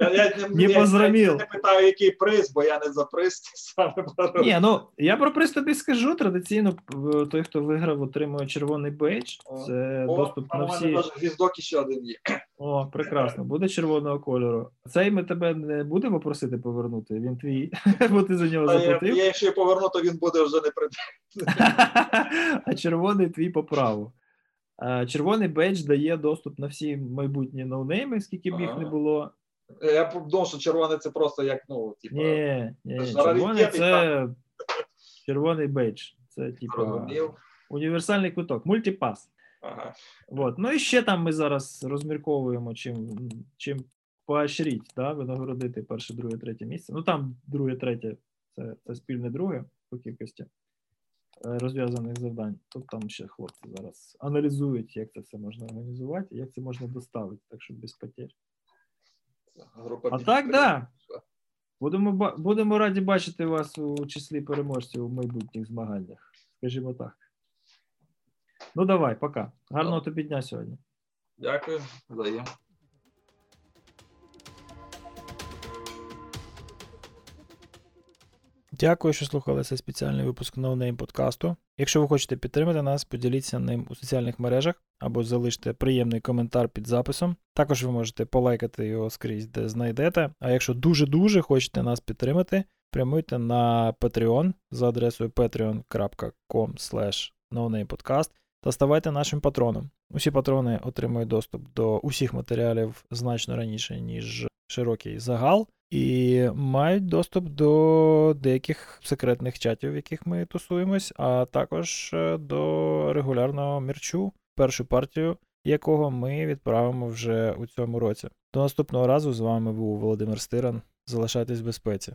Я, я, не, Не я- не питаю, який приз, бо я не за приз саме. Ні, ну я про приз тобі скажу. Традиційно той, хто виграв, отримує червоний бейдж. Це О, доступ а на всі. гвіздок іще один є. О, прекрасно, буде червоного кольору. Цей ми тебе не будемо просити повернути. Він твій, бо ти за нього заплатив. я, якщо я поверну, то він буде вже не прид... а червоний твій по праву. А, Червоний бейдж дає доступ на всі майбутні No Name и, скільки б їх не було. Я думав, що червоне це просто як, ну, типу, Ні, ні, ні. червоний це червоний бейдж. Це типу універсальний куток, мультипас. Ага. Вот. Ну і ще там ми зараз розмірковуємо, чим, чим поощріть, да, винагородити перше, друге, третє місце. Ну там друге, третє це, це спільне друге по кількості е, розв'язаних завдань. Тут там ще хлопці зараз аналізують, як це все можна організувати, як це можна доставити, так щоб без потерь. Група А так, да. Будемо, будемо раді бачити вас у числі переможців у майбутніх змаганнях. Скажімо так. Ну давай, пока. Гарного тобі дня сьогодні. Дякую. Взаєм. Дякую, що слухали цей спеціальний випуск No подкасту. Якщо ви хочете підтримати нас, поділіться ним у соціальних мережах або залиште приємний коментар під записом. Також ви можете полайкати його скрізь, де знайдете. А якщо дуже-дуже хочете нас підтримати, прямуйте на Patreon за адресою patreon.com nonamepodcast та ставайте нашим патроном. Усі патрони отримують доступ до усіх матеріалів значно раніше, ніж широкий загал, і мають доступ до деяких секретних чатів, в яких ми тусуємось, а також е, до регулярного мерчу, першу партію якого ми відправимо вже у цьому році. До наступного разу з вами був Володимир Стиран. Залишайтесь в безпеці.